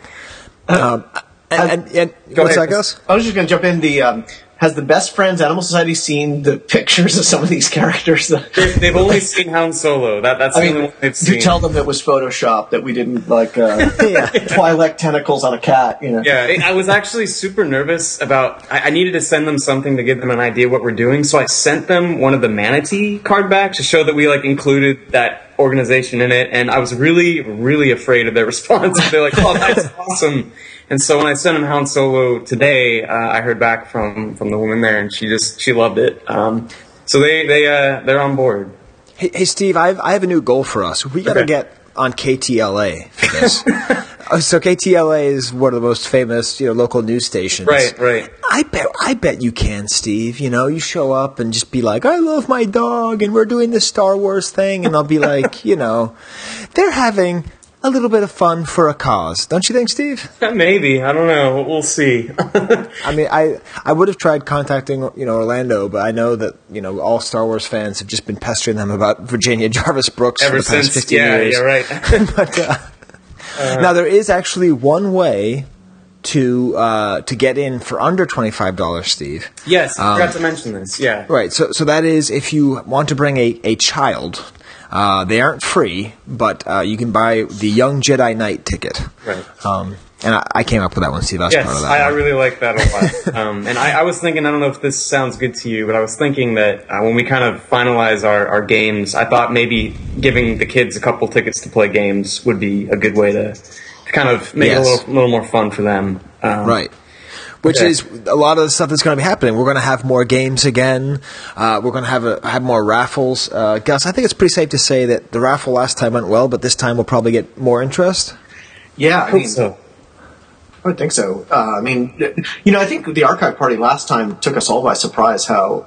um, and, and, and Go what's ahead, that, Gus? I was just going to jump in. The um, has the Best Friends Animal Society seen the pictures of some of these characters? They've, they've only seen Hound Solo. That that's I the only mean, one they've do seen. tell them it was Photoshop that we didn't like uh, Yeah. Twi'lek tentacles on a cat. You know. Yeah, it- I was actually super nervous about. I, I needed to send them something to give them an idea what we're doing, so I sent them one of the manatee card backs to show that we like included that organization in it, and I was really, really afraid of their response. They're like, "Oh, that's awesome!" And so when I sent them Hound Solo today, uh, I heard back from from the woman there, and she just she loved it. Um, so they they uh, they're on board. Hey, hey Steve, I have, I have a new goal for us. We got to Okay. get on KTLA for this. Uh, so KTLA is one of the most famous, you know, local news stations. Right, right. I bet I bet you can, Steve. You know, you show up and just be like, "I love my dog," and we're doing this Star Wars thing, and I'll be like, you know, they're having a little bit of fun for a cause, don't you think, Steve? Maybe I don't know. We'll see. I mean, I I would have tried contacting you know Orlando, but I know that you know all Star Wars fans have just been pestering them about Virginia Jarvis Brooks Ever for the past since, fifteen yeah, years. yeah, right. but uh, now there is actually one way to uh, to get in for under twenty five dollars, Steve. yes, I Um, forgot to mention this. Yeah, Right. So so that is if you want to bring a a child. Uh, they aren't free, but uh, you can buy the Young Jedi Knight ticket. Right. Um, and I, I came up with that one, Steve. I was Yes, proud of that. I, I really like that a lot. um, and I, I was thinking, I don't know if this sounds good to you, but I was thinking that uh, when we kind of finalize our, our games, I thought maybe giving the kids a couple tickets to play games would be a good way to, to kind of make Yes. it a little, little more fun for them. Um, Right. Which Okay. is a lot of the stuff that's going to be happening. We're going to have more games again. Uh, we're going to have a, have more raffles. Uh, Gus, I think it's pretty safe to say that the raffle last time went well, but this time we'll probably get more interest. Yeah, I I mean, so. I would think so. Uh, I mean, you know, I think the archive party last time took us all by surprise. How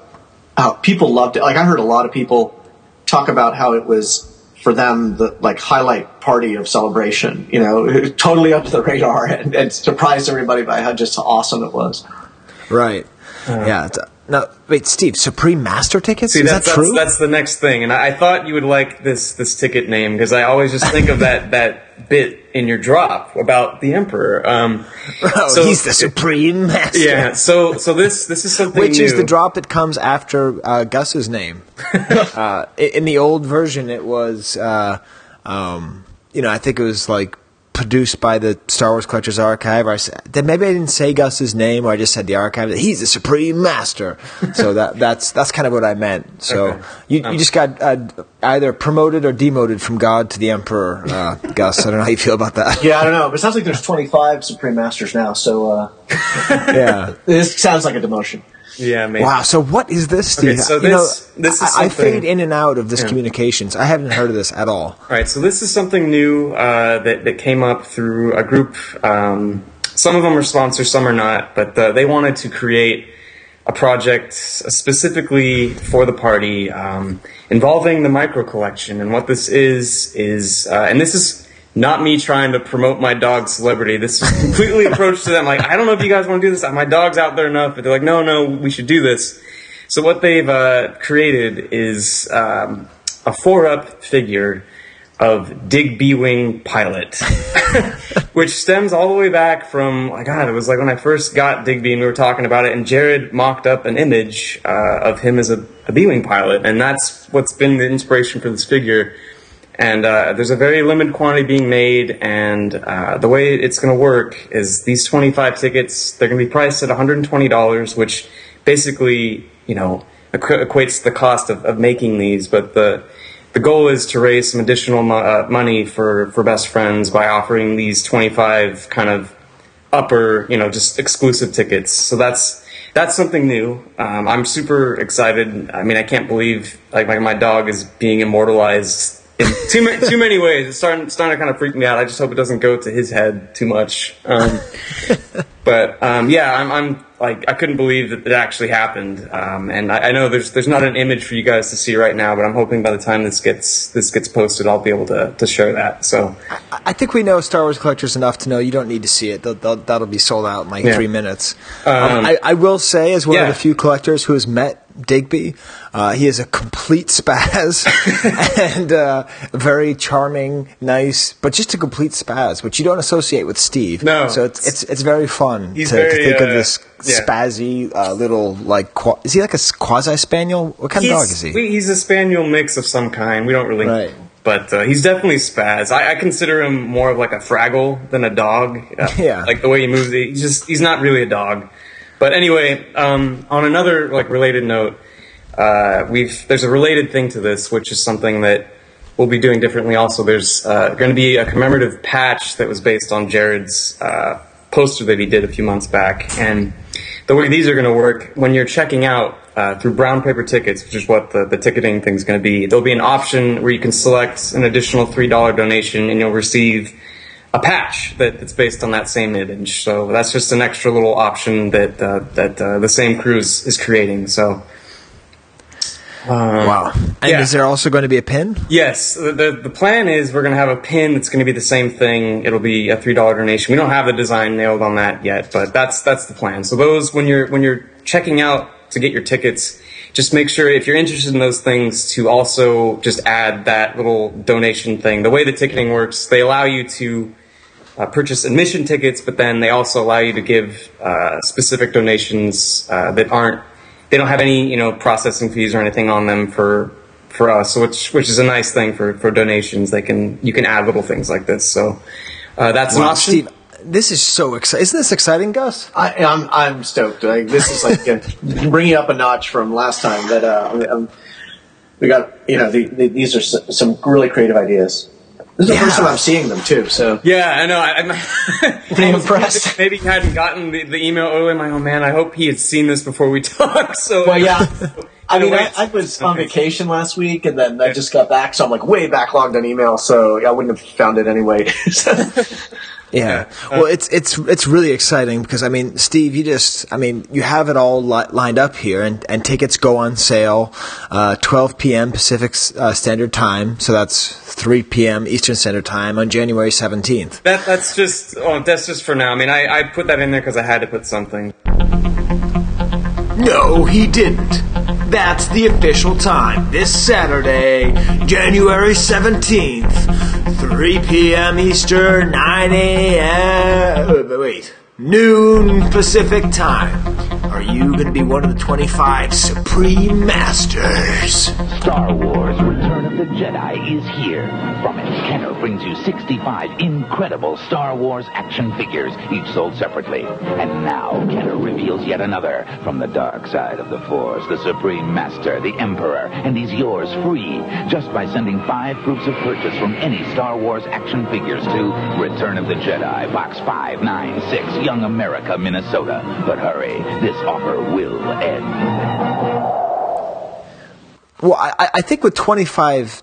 how people loved it. Like I heard a lot of people talk about how it was for them the like highlight party of celebration. You know, totally under the radar and, and surprised everybody by how just awesome it was. Right. Uh, yeah. Now, wait, Steve, Supreme Master tickets? See, is that's, that true? That's, that's the next thing, and I, I thought you would like this this ticket name because I always just think of that that bit in your drop about the Emperor. Um, oh, so- he's the Supreme Master. yeah. So so this this is something Which is the drop that comes after uh, Gus's name. uh, in the old version, it was, uh, um, you know, I think it was like produced by the Star Wars Collectors Archive. Or then maybe I didn't say Gus's name, or I just said the archive. He's the Supreme Master. So that that's that's kind of what I meant. So Okay. you you just got uh, either promoted or demoted from God to the Emperor, uh, Gus. I don't know how you feel about that. Yeah, I don't know, but it sounds like there's 25 Supreme Masters now. So uh, yeah. this sounds like a demotion. Yeah, maybe. Wow. So what is this, Steve? Okay, so you know, this- this is I, I fade in and out of this Yeah. communications. I haven't heard of this at all. All right, so this is something new uh, that that came up through a group. Um, some of them are sponsors, some are not, but uh, they wanted to create a project specifically for the party um, involving the micro collection. And what this is is, uh, and this is not me trying to promote my dog celebrity. This is completely approach to them. Like, I don't know if you guys want to do this. My dog's out there enough, but they're like, no, no, we should do this. So what they've uh, created is um, a four-up figure of Dig B-wing pilot, which stems all the way back from. My God, it was like when I first got Digby and we were talking about it, and Jared mocked up an image uh, of him as a, a B-wing pilot, and that's what's been the inspiration for this figure. And uh, there's a very limited quantity being made, and uh, the way it's going to work is these 25 tickets. They're going to be priced at 120 dollars, which basically, you know, equ- equates to the cost of, of making these. But the the goal is to raise some additional mo- uh, money for for best friends by offering these 25 kind of upper, you know, just exclusive tickets. So that's that's something new. Um, I'm super excited. I mean, I can't believe like my, my dog is being immortalized in too many too many ways. It's starting starting to kind of freak me out. I just hope it doesn't go to his head too much. Um, but um, yeah, I'm, I'm like I couldn't believe that it actually happened. Um, and I, I know there's there's not an image for you guys to see right now, but I'm hoping by the time this gets this gets posted, I'll be able to to share that. So I think we know Star Wars collectors enough to know you don't need to see it. They'll, they'll, that'll be sold out in like Yeah. three minutes. Um, Um, I, I will say, as one yeah. of the few collectors who has met Digby, uh, he is a complete spaz and uh, very charming, nice, but just a complete spaz, which you don't associate with Steve. No. so it's it's, it's very fun He's to, to very, think of uh, this yeah. spazzy uh, little like. Qua- is he like a quasi spaniel? What kind of dog is he? He's a spaniel mix of some kind. We don't really. Right. But uh, he's definitely spaz. I, I consider him more of like a Fraggle than a dog. Uh, Yeah. Like the way he moves, he's just he's not really a dog. But anyway, um, on another like related note, uh, we've there's a related thing to this, which is something that we'll be doing differently. Also, there's uh, going to be a commemorative patch that was based on Jared's uh, poster that he did a few months back, and the way these are going to work when you're checking out uh, through brown paper tickets, which is what the, the ticketing thing is going to be. There'll be an option where you can select an additional three dollar donation, and you'll receive a patch that, that's based on that same image. So that's just an extra little option that uh, that uh, the same crew is creating. So. wow. And yeah. is there also going to be a pin? Yes, the, the the plan is we're going to have a pin that's going to be the same thing. It'll be a three dollar donation. We don't have the design nailed on that yet, but that's that's the plan. So those when you're when you're checking out to get your tickets, just make sure if you're interested in those things to also just add that little donation thing. The way the ticketing works, they allow you to uh, purchase admission tickets, but then they also allow you to give uh, specific donations uh, that aren't they don't have any you know processing fees or anything on them for for us, which which is a nice thing for for donations. They can you can add little things like this. So uh, that's an option. Steve, this is so exciting. Isn't this exciting, Gus? I, I'm I'm stoked. Like, this is like bringing up a notch from last time. That uh, I'm- I'm- we got you know the, the, these are some really creative ideas. This is the first time I'm seeing them too. So Yeah, I know. I, I'm, Pretty I was impressed. Maybe he hadn't gotten the, the email earlier. I'm like, oh man, I hope he had seen this before we talked. So well, yeah. I mean, I, I was on vacation last week, and then I just got back, so I'm like way backlogged on email. So I wouldn't have found it anyway. Yeah. Well, it's it's it's really exciting because I mean, Steve, you just I mean, you have it all li- lined up here, and, and tickets go on sale, uh, 12 p.m. Pacific uh, Standard Time, so that's 3 p.m. Eastern Standard Time on January 17th. that that's just oh, that's just for now. I mean, I, I put that in there because I had to put something. No, he didn't. That's the official time. This Saturday, January 17th, 3 p.m. Eastern, 9 a.m. Wait, noon Pacific time. Are you going to be one of the 25 Supreme Masters? Star Wars Return of the Jedi is here. From Kenner brings you 65 incredible Star Wars action figures, each sold separately. And now, Kenner reveals yet another from the dark side of the Force, the Supreme Master, the Emperor, and he's yours free just by sending five proofs of purchase from any Star Wars action figures to Return of the Jedi, Box 596, Young America, Minnesota. But hurry, this offer will end. Well, I, I think with 25,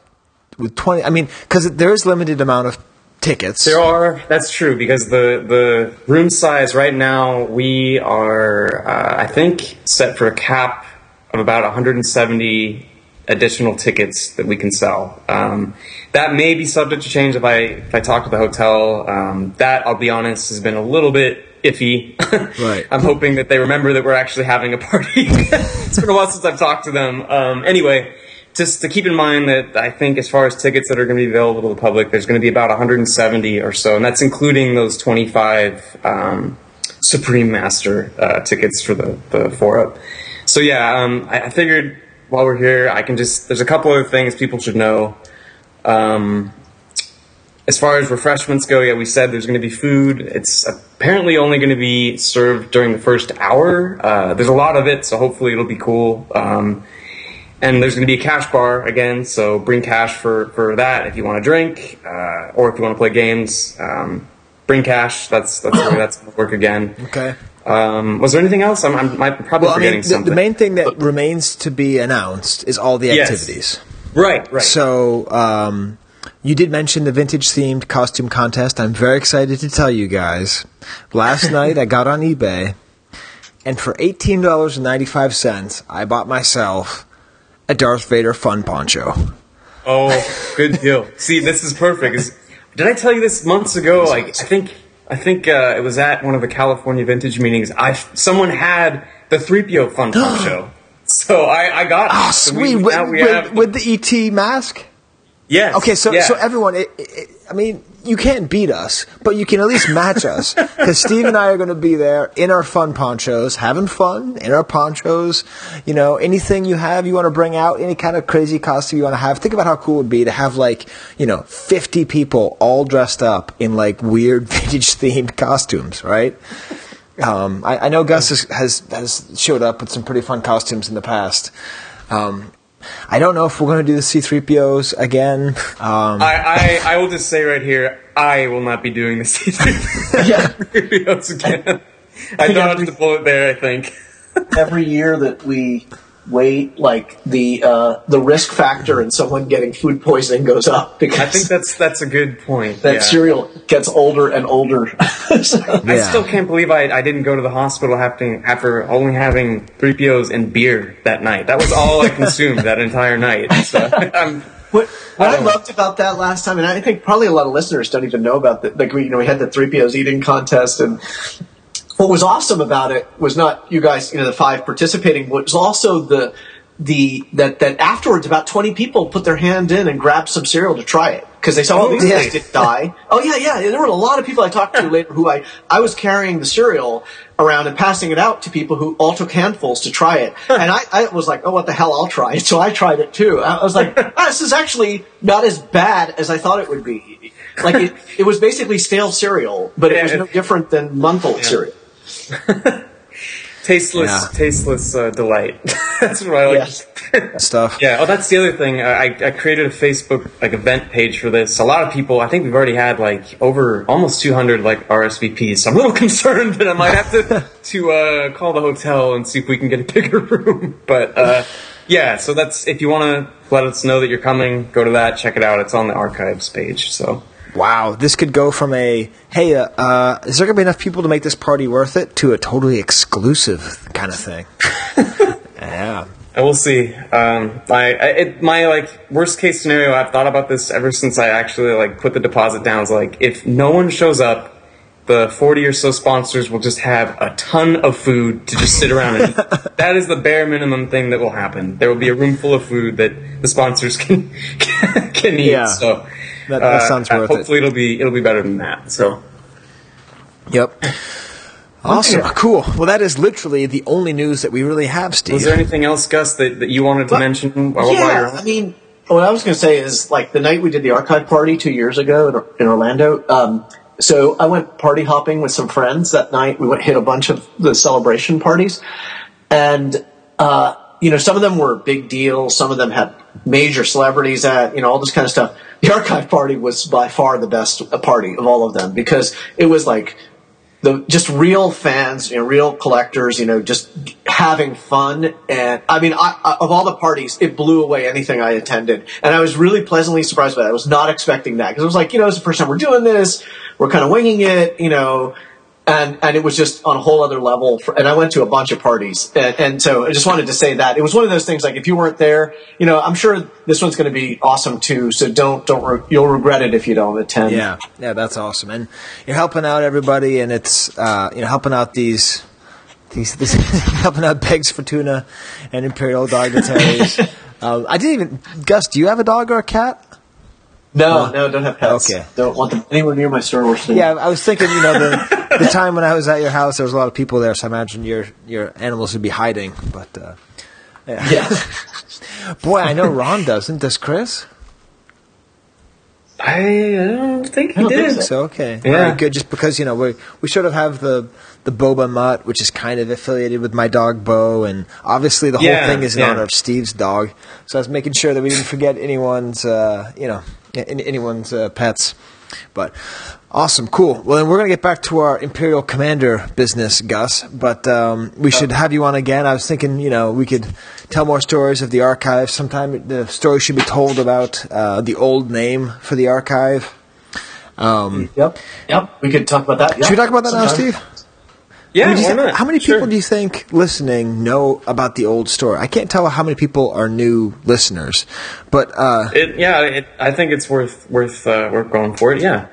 with 20, I mean, because there is limited amount of tickets. There are. That's true because the the room size right now we are uh, I think set for a cap of about 170 additional tickets that we can sell. Um, that may be subject to change if I if I talk to the hotel. Um, that I'll be honest has been a little bit iffy. Right. I'm hoping that they remember that we're actually having a party. it's been a while since I've talked to them. Um, anyway, just to keep in mind that I think as far as tickets that are going to be available to the public, there's going to be about 170 or so, and that's including those 25 um, Supreme Master uh, tickets for the the four up. So yeah, um, I, I figured while we're here, I can just there's a couple other things people should know. Um, as far as refreshments go, yeah, we said there's going to be food. It's apparently only going to be served during the first hour. Uh, there's a lot of it, so hopefully it'll be cool. Um, and there's going to be a cash bar again, so bring cash for, for that if you want to drink, uh, or if you want to play games. Um, bring cash. That's that's the way that's going to work again. Okay. Um, was there anything else? I'm, I'm, I'm probably Well, I forgetting mean, the, something. the main thing that remains to be announced is all the activities. Yes. activities. right, right. So, um, you did mention the vintage themed costume contest. I'm very excited to tell you guys. Last night I got on eBay, and for $18.95, I bought myself a Darth Vader fun poncho. Oh, good deal. See, this is perfect. Did I tell you this months ago? Like, I think, I think uh, it was at one of the California vintage meetings. I someone had the three PO Fun poncho. so I, I got it. Oh, So sweet! we- with, with- with the ET mask? Yes. Okay, so yeah. so everyone, it, it, I mean, you can't beat us, but you can at least match us because Steve and I are going to be there in our fun ponchos, having fun in our ponchos. You know, anything you have, you want to bring out, any kind of crazy costume you want to have. Think about how cool it would be to have like you know fifty people all dressed up in like weird vintage themed costumes, right? Um, I, I know Gus has, has has showed up with some pretty fun costumes in the past. Um, I don't know if we're going to do the C3POs again. Um, I, I, I will just say right here, I will not be doing the C3POs again. I dodged the bullet there, I think. Every year that we wait, like the uh, the risk factor in someone getting food poisoning goes up because I think that's that's a good point. that yeah. cereal gets older and older. So- I still can't believe I, I didn't go to the hospital after, after only having 3POs and beer that night. That was all I consumed that entire night. So I'm, What, what I, loved about that last time, and I think probably a lot of listeners don't even know about that. Like we, you know, we had the three POs eating contest, and what was awesome about it was not you guys, you know, the five participating, but it was also the the that that afterwards about twenty people put their hand in and grabbed some cereal to try it because they saw oh, Oh, these guys didn't die. Oh yeah, yeah. And there were a lot of people I talked to later who I I was carrying the cereal around and passing it out to people who all took handfuls to try it, and I, I was like, oh, what the hell, I'll try it. So I tried it too. I was like, ah, this is actually not as bad as I thought it would be. Like it, it was basically stale cereal, but it was no different than month old cereal. tasteless, Yeah. tasteless uh, delight. that's what I like. stuff. Yeah. Oh, that's the other thing. I, I created a Facebook like event page for this. A lot of people. I think we've already had like over almost 200 like RSVPs. So I'm a little concerned that I might have to to uh, call the hotel and see if we can get a bigger room. But uh, yeah. So that's if you want to let us know that you're coming, go to that, check it out. It's on the archives page. So. Wow, this could go from a hey, uh, uh, is there going to be enough people to make this party worth it to a totally exclusive kind of thing. yeah. we'll see. Um, I, I it, my like worst case scenario. I've thought about this ever since I actually like put the deposit down. Is like if no one shows up, the forty or so sponsors will just have a ton of food to just sit around and eat. That is the bare minimum thing that will happen. There will be a room full of food that the sponsors can can eat. Yeah. So That- that uh, sounds uh, worth it. Hopefully, it'll be it'll be better than that. So. Yep. Awesome. Cool. Well, that is literally the only news that we really have, Steve. Was there anything else, Gus, that, that you wanted to mention while, while yeah, on? I mean, what I was going to say is like the night we did the archive party two years ago in, in Orlando. Um, so I went party hopping with some friends that night. We went hit a bunch of the celebration parties, and uh, you know some of them were big deals. Some of them had major celebrities at you know all this kind of stuff. The archive party was by far the best party of all of them because it was like the just real fans, you know, real collectors, you know, just having fun. And I mean, I, I, of all the parties, it blew away anything I attended, and I was really pleasantly surprised by that. I was not expecting that because it was like, you know, it's the first time we're doing this. We're kind of winging it, you know. And, and it was just on a whole other level. For, and I went to a bunch of parties. And, and so I just wanted to say that it was one of those things like if you weren't there, you know, I'm sure this one's going to be awesome too. So don't, don't, re- you'll regret it if you don't attend. Yeah, yeah, that's awesome, and you're helping out everybody, and it's uh, you know helping out these these, these helping out Begs for Tuna and Imperial Dignitaries. um, I didn't even Gus. Do you have a dog or a cat? No, no, don't have pets. Okay. Don't want them anywhere near my Star Wars thing. Yeah, I was thinking, you know, the the time when I was at your house, there was a lot of people there, so I imagine your your animals would be hiding. But uh, yeah. Yeah. boy, I know Ron doesn't. Does Chris? I don't think I he don't did. think so. Okay, Yeah. Right, good. Just because you know we we sort of have the the Boba Mutt, which is kind of affiliated with my dog Bo, and obviously the whole Yeah, thing is in yeah. honor of Steve's dog. So I was making sure that we didn't forget anyone's uh, you know anyone's uh, pets. But awesome, cool. Well, then we're gonna get back to our Imperial Commander business, Gus. But um, we should have you on again. I was thinking, you know, we could tell more stories of the archive. Sometime the story should be told about uh, the old name for the archive. Um, Yep. Yep. We could talk about that. should we talk about that now. Steve? Yeah, How many, why thi- not? how many Sure. people do you think listening know about the old story? I can't tell how many people are new listeners, but uh, It, yeah, it, I think it's worth worth uh, worth going for it. Yeah.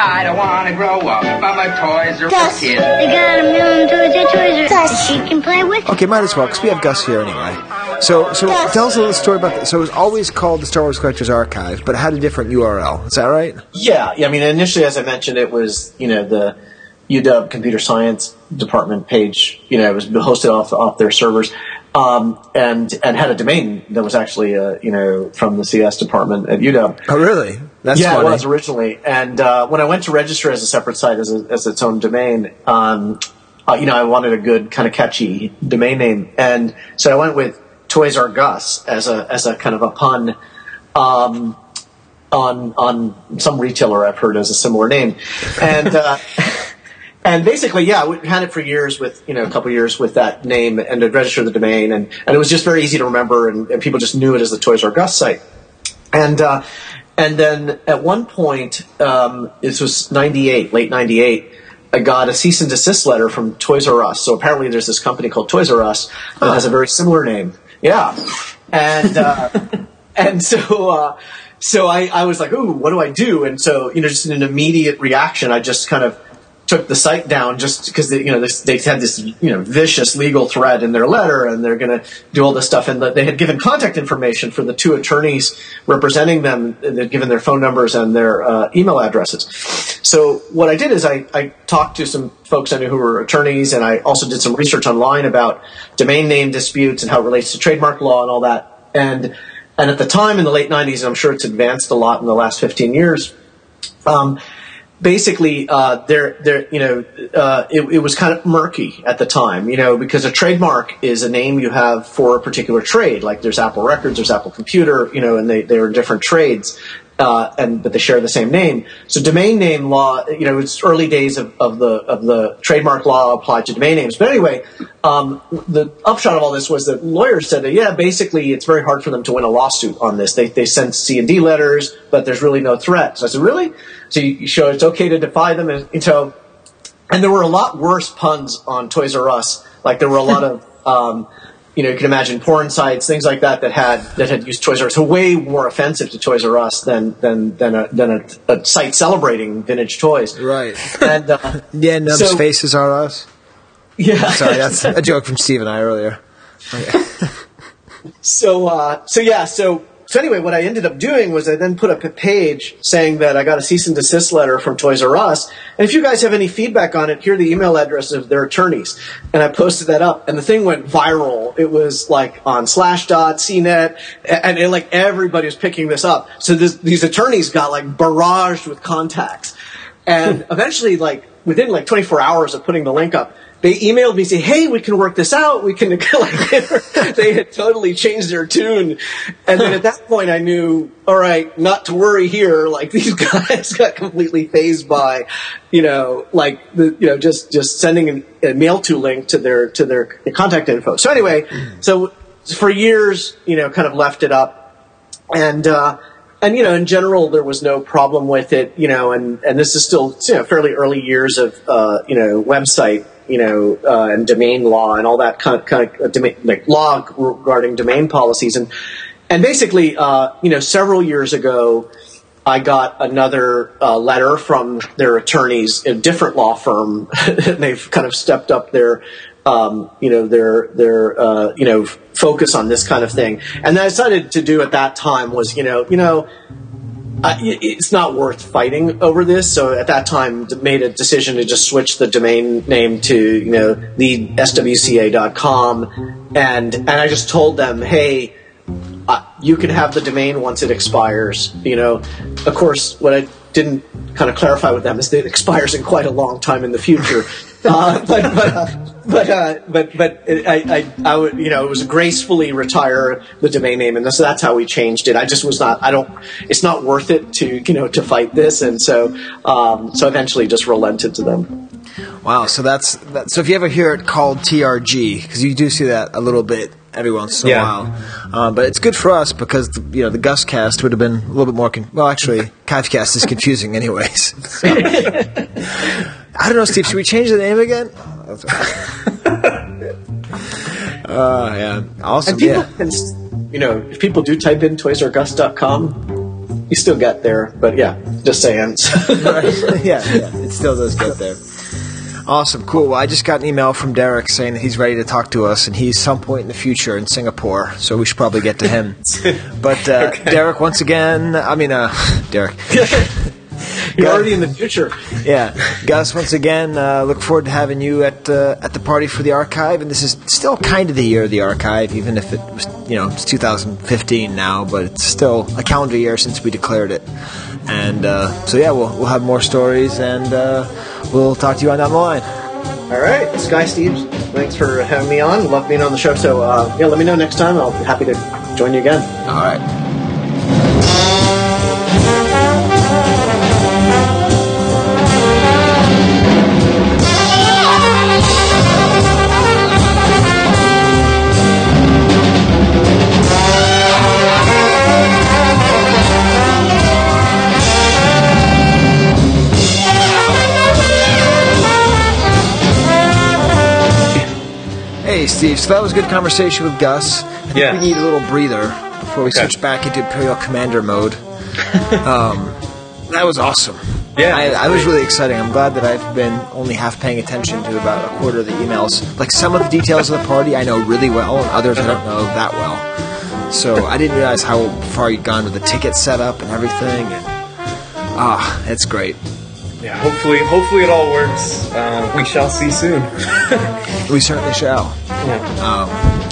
I don't want to grow up, but my toys are Gus, for they got a million toys at Toys R Us. She can play with. okay, might as well because we have Gus here anyway. So, so tell us a little story about that. So it was always called the Star Wars Collectors Archive, but it had a different URL. Is that right? Yeah, yeah. I mean, initially, as I mentioned, it was you know the UW Computer Science Department page. You know, it was hosted off off their servers, um, and and had a domain that was actually uh, you know from the CS department at UW. Oh, really? That's yeah, funny. it was originally. And uh, when I went to register as a separate site as, a, as its own domain, um, uh, you know, I wanted a good kind of catchy domain name, and so I went with Toys R Gus as a as a kind of a pun. Um, on on some retailer I've heard as a similar name, and uh, and basically, yeah, we had it for years with you know a couple years with that name and to register the domain, and and it was just very easy to remember, and, and people just knew it as the Toys R Gus site, and uh, and then at one point, um, this was '98, late '98. I got a cease and desist letter from Toys R Us. So apparently, there's this company called Toys R Us that has a very similar name. Yeah, and uh, and so uh, so I, I was like, ooh, what do I do? And so you know, just in an immediate reaction, I just kind of took the site down just because they, you know they had this you know vicious legal threat in their letter, and they're going to do all this stuff. And they had given contact information for the two attorneys representing them. They'd given their phone numbers and their uh, email addresses. So what I did is I, I talked to some folks I knew who were attorneys, and I also did some research online about domain name disputes and how it relates to trademark law and all that. And and at the time in the late '90s, and I'm sure it's advanced a lot in the last 15 years. Um, basically uh, there there you know uh, it, it, was kind of murky at the time you know because a trademark is a name you have for a particular trade. Like there's apple records there's apple computer you know and they they're different trades uh, and but they share the same name. So domain name law, you know, it's early days of, of the of the trademark law applied to domain names. But anyway, um, the upshot of all this was that lawyers said that yeah, basically it's very hard for them to win a lawsuit on this. They they send C and D letters, but there's really no threat. So I said, really? So you show it's okay to defy them, and, and so and there were a lot worse puns on Toys R Us. Like there were a lot of um, you know, you can imagine porn sites, things like that that had that had used Toys R Us. So way more offensive to Toys R Us than than than a than a, a site celebrating vintage toys. Right. And uh, yeah, Nub's so- faces are us. yeah. Sorry, that's a joke from Steve and I earlier. so uh, so yeah so so anyway what i ended up doing was i then put up a page saying that i got a cease and desist letter from toys r us. And if you guys have any feedback on it here are the email addresses of their attorneys. And i posted that up and the thing went viral. It was like on slashdot cnet and, and like everybody was picking this up. So this, these attorneys got like barraged with contacts. And eventually like within like 24 hours of putting the link up they emailed me saying, "Hey, we can work this out. We can." They, had totally changed their tune, and then at that point, I knew, all right, not to worry here. Like these guys got completely phased by, you know, like the, you know, just just sending a mail to link to their to their contact info. So anyway, so for years, you know, kind of left it up, and. uh and you know, in general, there was no problem with it. You know, and and this is still you know fairly early years of uh, you know website you know uh, and domain law and all that kind of, kind of uh, domain, like law regarding domain policies and and basically uh, you know several years ago. I got another uh, letter from their attorneys, a different law firm, and they've kind of stepped up their, um, you know, their their uh, you know focus on this kind of thing. And I decided to do at that time was, you know, you know, uh, it's not worth fighting over this. So at that time, made a decision to just switch the domain name to you know the swca.com, and and I just told them, hey, uh, you can have the domain once it expires. You know, of course, what I didn't kind of clarify with them is that it expires in quite a long time in the future. Uh, but but but uh, but but I, I I would you know it was gracefully retire the domain name, and so that's how we changed it. I just was not I don't it's not worth it to you know to fight this, and so um, so eventually just relented to them. Wow, so that's that, so if you ever hear it called TRG, because you do see that a little bit every once in Yeah. a while, um, but it's good for us because the, you know the Gus cast would have been a little bit more. Con- well, actually, 'Chive Cast is confusing anyways. So. I don't know, Steve. Should we change the name again? uh, yeah, awesome. And people yeah. can, you know, if people do type in toysrgus.com, you still get there. But yeah, just saying. Right. yeah, yeah, it still does get there. Awesome, cool. Well, I just got an email from Derek saying that he's ready to talk to us, and he's some point in the future in Singapore, so we should probably get to him. but uh, Derek, once again, I mean, uh, Derek. You're already in the future. Yeah, Gus. Once again, uh, look forward to having you at uh, at the party for the archive. And this is still kind of the year of the archive, even if it was you know it's 2015 now, but it's still a calendar year since we declared it. And uh, so yeah, we'll we'll have more stories, and uh, we'll talk to you on down the line. All right, Skye Steves, thanks for having me on. Love being on the show. So uh, yeah, let me know next time. I'll be happy to join you again. All right. Hey, Steve. So that was a good conversation with Gus. I think Yeah. we need a little breather before we Okay. switch back into Imperial Commander mode. um, that was awesome. Yeah. I, I was really exciting. I'm glad that I've been only half paying attention to about a quarter of the emails. Like some of the details of the party I know really well, and others I don't know that well. So I didn't realize how far you'd gone with the ticket setup and everything. And, ah, it's great. Yeah, hopefully, hopefully it all works. Uh, we shall see soon. We certainly shall. Yeah. Um,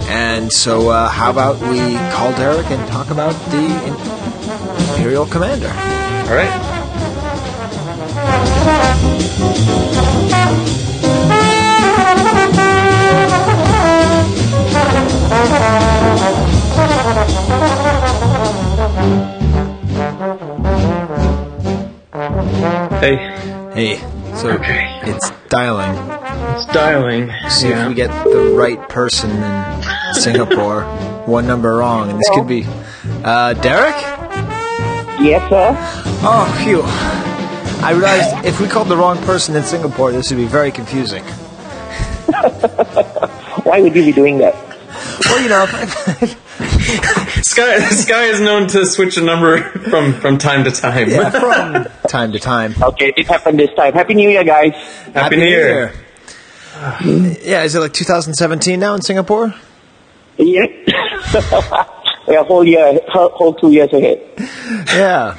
and so, uh, how about we call Derek and talk about the Imperial Commander? All right. Hey, Hey, so Okay. it's dialing. it's dialing. See Yeah. if we get the right person in Singapore. One number wrong, and this could be uh, Derek. Yes, sir. Oh, phew! I realized if we called the wrong person in Singapore, this would be very confusing. Why would you be doing that? Well, you know, Skye, Skye is known to switch a number from, from time to time. yeah, from time to time. Okay, it happened this time. Happy New Year, guys. Happy, New Year. Yeah, is it like 2017 now in Singapore? Yeah. we are whole year, whole whole two years ahead. Yeah.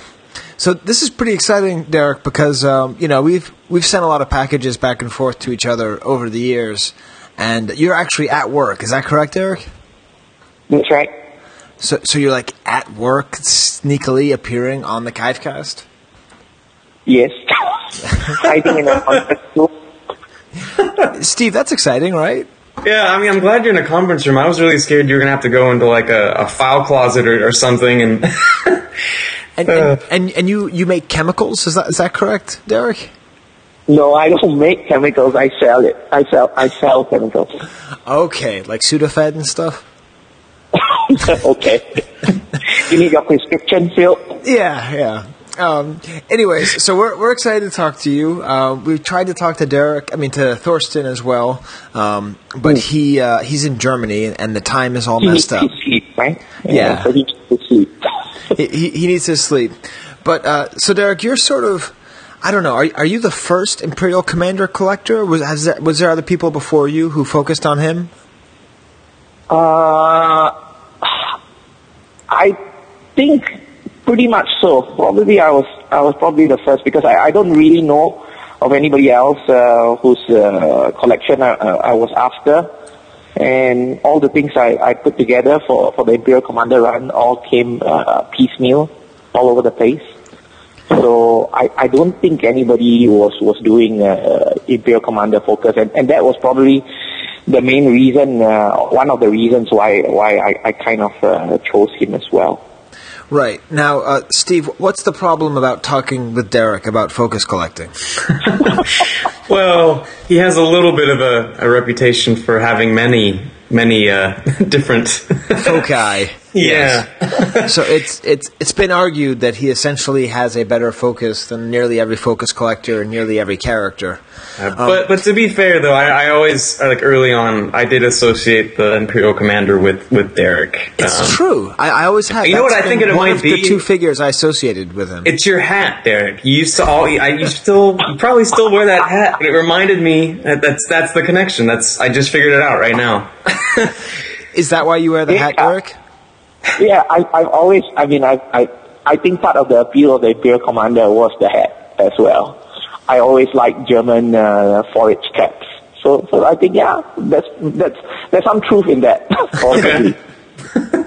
So this is pretty exciting, Derek, because um, you know we've we've sent a lot of packages back and forth to each other over the years, and you're actually at work. Is that correct, Derek? That's right. So so you're like at work, sneakily appearing on the 'Chive Cast. Yes. Hiding in a conference room. Steve, that's exciting, right? Yeah, I mean, I'm glad you're in a conference room. I was really scared you were gonna have to go into like a, a file closet or, or something, and And, and and and you you make chemicals. Is that is that correct, Derek? No, I don't make chemicals. I sell it. I sell. I sell chemicals. Okay, like Sudafed and stuff. okay. you need your prescription filled. Yeah, yeah. Um, anyways, so we're, we're excited to talk to you. Uh, we've tried to talk to Derek, I mean to Thorsten as well, um, but he uh, he's in Germany and the time is all He messed up. sleep, right? Yeah. So he needs to sleep. he, he he needs his sleep. But uh, so Derek, you're sort of I don't know. Are are you the first Imperial Commander collector? Was has there, was there other people before you who focused on him? Uh, I think pretty much so. Probably I was I was probably the first because I, I don't really know of anybody else uh, whose uh, collection I, I was after, and all the things I, I put together for, for the Imperial Commander run all came uh, piecemeal, all over the place. So I, I don't think anybody was was doing uh, Imperial Commander focus, and, and that was probably the main reason, uh, one of the reasons why why I, I kind of uh, chose him as well. Right now, uh, Steve, what's the problem about talking with Derek about focus collecting? well, he has a little bit of a, a reputation for having many, many uh, different foci. Yeah. so it's it's it's been argued that he essentially has a better focus than nearly every focus collector and nearly every character. Uh, but but to be fair though, I, I always like early on I did associate the Imperial Commander with with Derek. It's Um, true. I, I always have. You know what I think been it one might of be? The two figures I associated with him. It's your hat, Derek. You used to all. I, you still you probably still wear that hat. But it reminded me that that's that's the connection. That's I just figured it out right now. Is that why you wear the hat, Derek? Yeah, I, I've always, I mean, I, I, I think part of the appeal of the Imperial Commander was the hat as well. I always liked German uh, forage caps. So, so I think, yeah, that's, that's, there's some truth in that. possibly.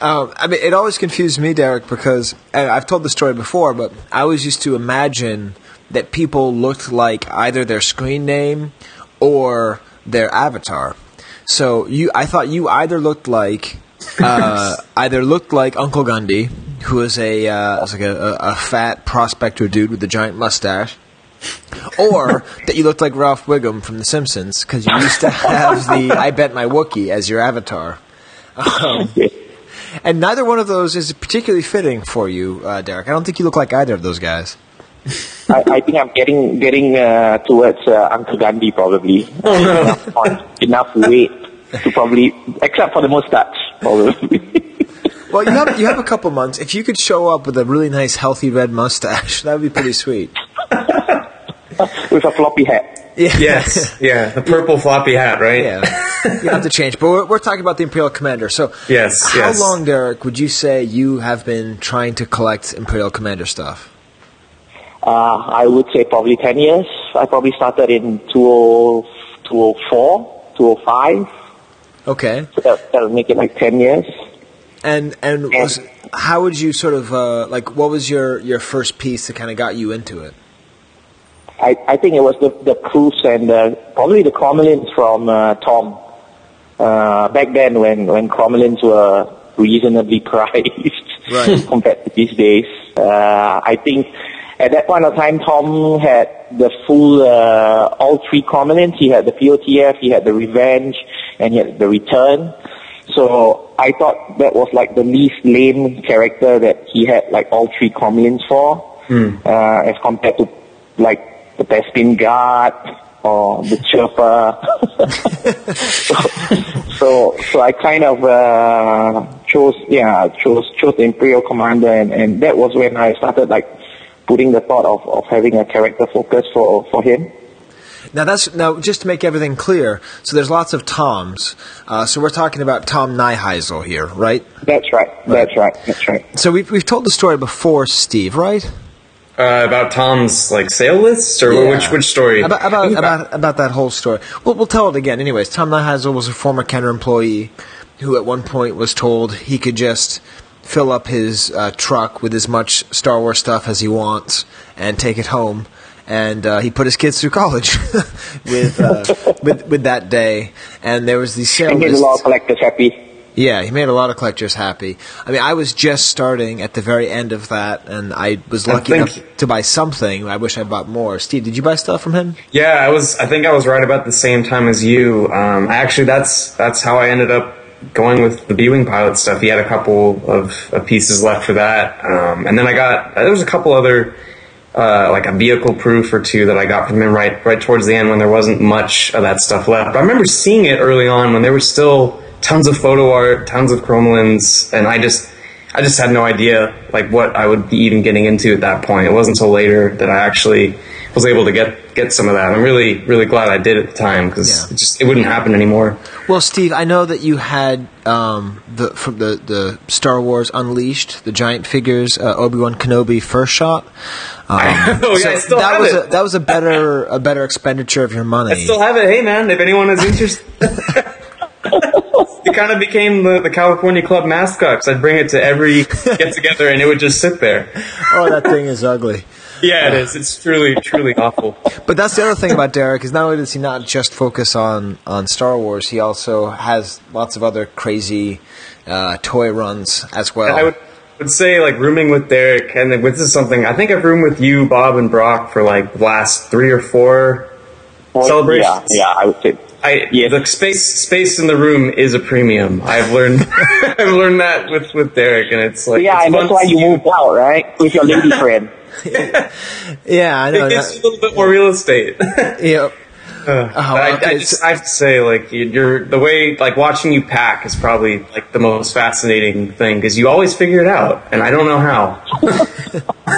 Um, I mean, it always confused me, Derek, because I've told the story before, but I always used to imagine that people looked like either their screen name or their avatar. So you, I thought you either looked like uh, either looked like Uncle Gundy, who was a uh, was like a, a, fat prospector dude with a giant mustache, or that you looked like Ralph Wiggum from The Simpsons because you used to have the "I bet my Wookie" as your avatar. Um, and neither one of those is particularly fitting for you, uh, Derek. I don't think you look like either of those guys. I, I think I'm getting getting uh, towards uh, Uncle Gandhi probably. enough, enough weight to probably, except for the mustache, probably. Well, you have you have a couple months. If you could show up with a really nice, healthy red mustache, that would be pretty sweet. With a floppy hat. Yeah. Yes, yeah, the purple floppy hat, right? Yeah, you have to change. But we're, we're talking about the Imperial Commander. So, Yes, how yes. long, Derek, would you say you have been trying to collect Imperial Commander stuff? Uh, I would say probably 10 years. I probably started in 20, 2004, 2005. Okay. So that, that'll make it like 10 years. And and was how would you sort of uh, like what was your your first piece that kind of got you into it? I, I think it was the, the proofs and uh, probably the cromalins from uh, Tom. Uh, back then when, when cromalins were reasonably priced Right. compared to these days. Uh, I think at that point of time Tom had the full, uh, all three cromalins. He had the POTF, he had the Revenge, and he had the Return. So I thought that was like the least lame character that he had like all three cromolins for uh, as compared to like the Bespin Guard or the Chirper. so, so, so I kind of uh, chose, yeah, chose chose the Imperial Commander, and, and that was when I started like putting the thought of, of having a character focus for for him. Now that's now just to make everything clear. So there's lots of Toms. Uh, so we're talking about Tom Niehiesal here, right? That's right. That's right. That's right. So we've we've told the story before, Steve, right? Uh, about Tom's like sale lists, or Yeah. which which story? About about, about about that whole story. Well, we'll tell it again. Anyways, Tom Niehiesal was a former Kenner employee who at one point was told he could just fill up his uh, truck with as much Star Wars stuff as he wants and take it home. And uh, he put his kids through college with, uh, with with that day. And there was these sale And made a lot of collectors happy. Yeah, he made a lot of collectors happy. I mean, I was just starting at the very end of that, and I was I lucky think- enough to buy something. I wish I bought more. Steve, did you buy stuff from him? Yeah, I was. I think I was right about the same time as you. Um, actually, that's that's how I ended up going with the B-wing pilot stuff. He had a couple of, of pieces left for that, um, and then I got there was a couple other uh, like a vehicle proof or two that I got from him right right towards the end when there wasn't much of that stuff left. But I remember seeing it early on when there was still tons of photo art, tons of cromalins, and I just. I just had no idea like what I would be even getting into at that point. It wasn't until later that I actually was able to get get some of that. I'm really really glad I did at the time because it just it wouldn't happen anymore. Well, Steve, I know that you had um, the from the, the Star Wars Unleashed, the giant figures, uh, Obi Wan Kenobi first shot. Um, Oh, yeah, I still that have was it. A, that was a better a better expenditure of your money. I still have it. Hey man, if anyone is interested. it kind of became the, the California Club mascot 'cause I'd bring it to every get together and it would just sit there. oh, that thing is ugly. Yeah, it is. It's truly, truly awful. But that's the other thing about Derek is not only does he not just focus on, on Star Wars, he also has lots of other crazy uh, toy runs as well. I would, would say like rooming with Derek, and then this is something I think I've roomed with you, Bob, and Brock for like the last three or four celebrations. Yeah, yeah, I would say. I yeah. the space space in the room is a premium. I've learned I've learned that with with Derek, and it's like yeah, it's and that's why you see moved out, right? With your lady friend. yeah, I know. It gives you a little bit more real estate. Yep. Uh, but I, I, just, I have to say, like you're the way, like watching you pack is probably like the most fascinating thing because you always figure it out, and I don't know how.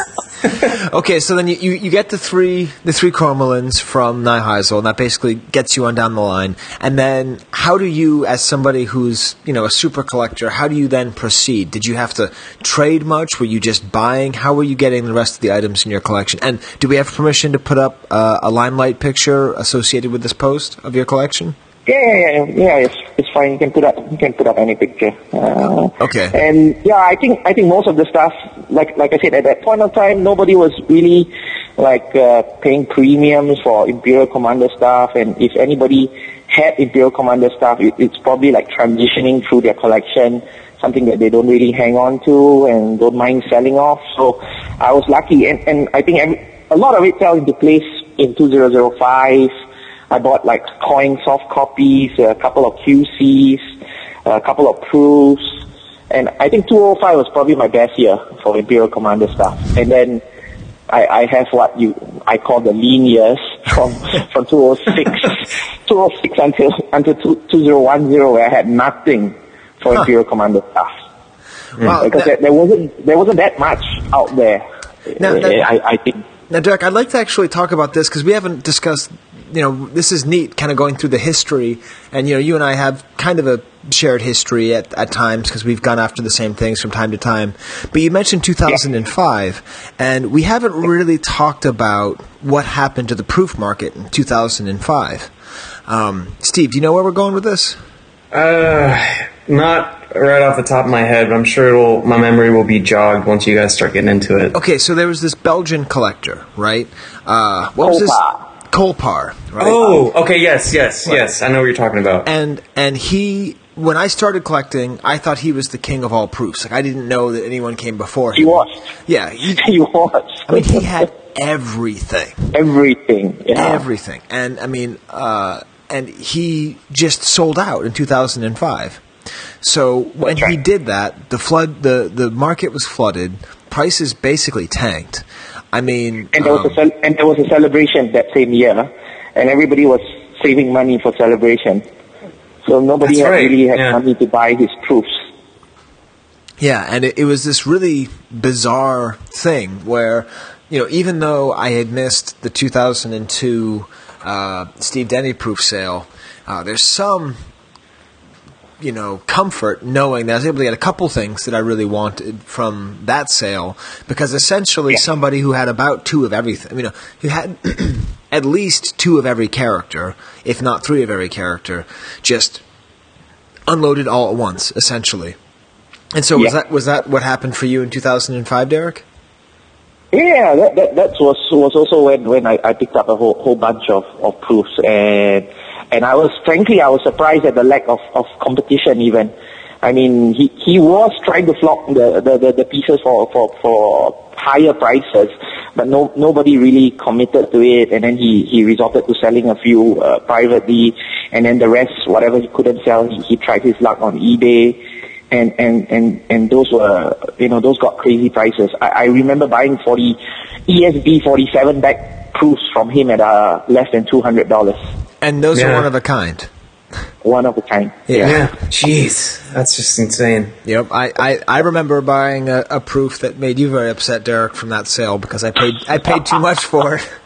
okay, so then you, you, get the three the three Cromalins from Niehiesal, and that basically gets you on down the line. And then, how do you, as somebody who's you know a super collector, how do you then proceed? Did you have to trade much? Were you just buying? How were you getting the rest of the items in your collection? And do we have permission to put up uh, a limelight picture associated with this post of your collection? Yeah, yeah, yeah, yeah. It's, it's fine. You can put up, you can put up any picture. Uh, Okay. And yeah, I think I think most of the stuff, like like I said, at that point of time, nobody was really like uh, paying premiums for Imperial Commander stuff, and if anybody had Imperial Commander stuff, it, it's probably like transitioning through their collection, something that they don't really hang on to and don't mind selling off. So I was lucky, and, and I think every, a lot of it fell into place in 2005. I bought like coin soft copies, a couple of QCs, a couple of proofs, and I think 205 was probably my best year for Imperial Commander stuff. And then I, I have what you I call the lean years from from 2006 2006 until until 2010 where I had nothing for Imperial Commander stuff. Wow, mm. because that- there, wasn't there wasn't that much out there. Now, eh, that- I, I think. Now, Derek, I'd like to actually talk about this because we haven't discussed. You know, this is neat, kind of going through the history, and you know, you and I have kind of a shared history at, at times because we've gone after the same things from time to time. But you mentioned 2005, and we haven't really talked about what happened to the proof market in 2005. Um, Steve, do you know where we're going with this? Uh, not right off the top of my head, but I'm sure it'll, my memory will be jogged once you guys start getting into it. Okay, so there was this Belgian collector, right? Uh, what was this? Colpar, right? Oh, okay, yes, yes, yes. I know what you're talking about. and and he when I started collecting, I thought he was the king of all proofs. Like I didn't know that anyone came before him. He was. Yeah, he, he was. I mean, he had everything, everything, yeah. everything, and I mean, uh, and he just sold out in 2005. So when he did that, the flood, the the market was flooded. Prices basically tanked. I mean, And there was um, a cel- and there was a celebration that same year, and everybody was saving money for celebration. So nobody had right, really had yeah. money to buy his proofs. Yeah, and it, it was this really bizarre thing where, you know, even though I had missed the 2002 uh, Steve Denny proof sale, uh, there's some, you know, comfort knowing that I was able to get a couple things that I really wanted from that sale because essentially somebody who had about two of everything, you know, who had at least two of every character, if not three of every character, just unloaded all at once, essentially. And so was that was that what happened for you in 2005, Derek? Yeah, that that, that was was also when when I, I picked up a whole whole bunch of, of proofs and and I was frankly I was surprised at the lack of, of competition even. I mean he he was trying to flock the, the, the, the pieces for, for, for higher prices, but no nobody really committed to it. And then he, he resorted to selling a few uh, privately. And then the rest whatever he couldn't sell he, he tried his luck on eBay and and and and those were you know those got crazy prices. I, I remember buying forty ESB forty seven back proofs from him at uh, less than two hundred dollars. And those are one of a kind. One of a kind. Yeah. Jeez, that's just insane. Yep. I, I, I remember buying a, a proof that made you very upset, Derek, from that sale because I paid I paid too much for it.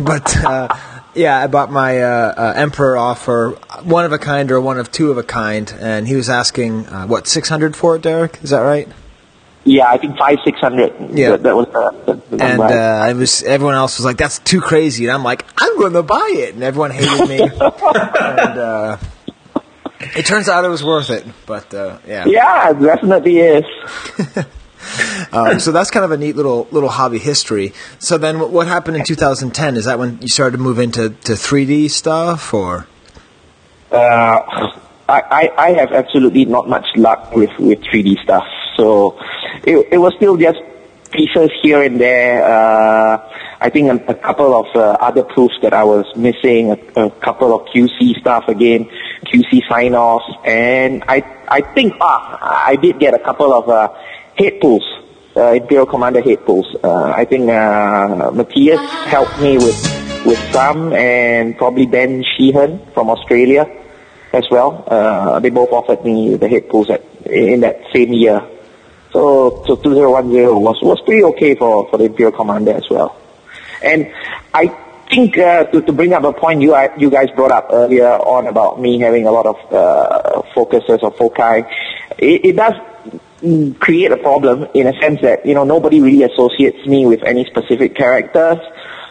But uh, yeah, I bought my uh, uh, Emperor off for one of a kind or one of two of a kind, and he was asking uh, what six hundred for it, Derek? Is that right? Yeah, I think five six hundred. Yeah. that, that was the And number. uh, I was everyone else was like, "That's too crazy," and I'm like, "I'm going to buy it," and everyone hated me. and uh, it turns out it was worth it, but uh, yeah. yeah, it definitely is. Um, so that's kind of a neat little little hobby history. So then, what, what happened in 2010? Is that when you started to move into to 3D stuff, or Uh, I, I, have absolutely not much luck with, with 3D stuff. So it, it was still just pieces here and there. Uh, I think a, a couple of uh, other proofs that I was missing, a, a couple of QC stuff again, QC sign-offs, and I, I think, ah, I did get a couple of uh, head pulls, uh, Imperial Commander head pulls. Uh, I think uh, Matthias helped me with, with some, and probably Ben Sheehan from Australia as well. Uh, they both offered me the head pulls at, in that same year. So, so 2010 was, was pretty okay for, for the Imperial Commander as well. And I think uh, to, to bring up a point you, you guys brought up earlier on about me having a lot of uh, focuses or foci, it, it does create a problem in a sense that, you know, nobody really associates me with any specific characters.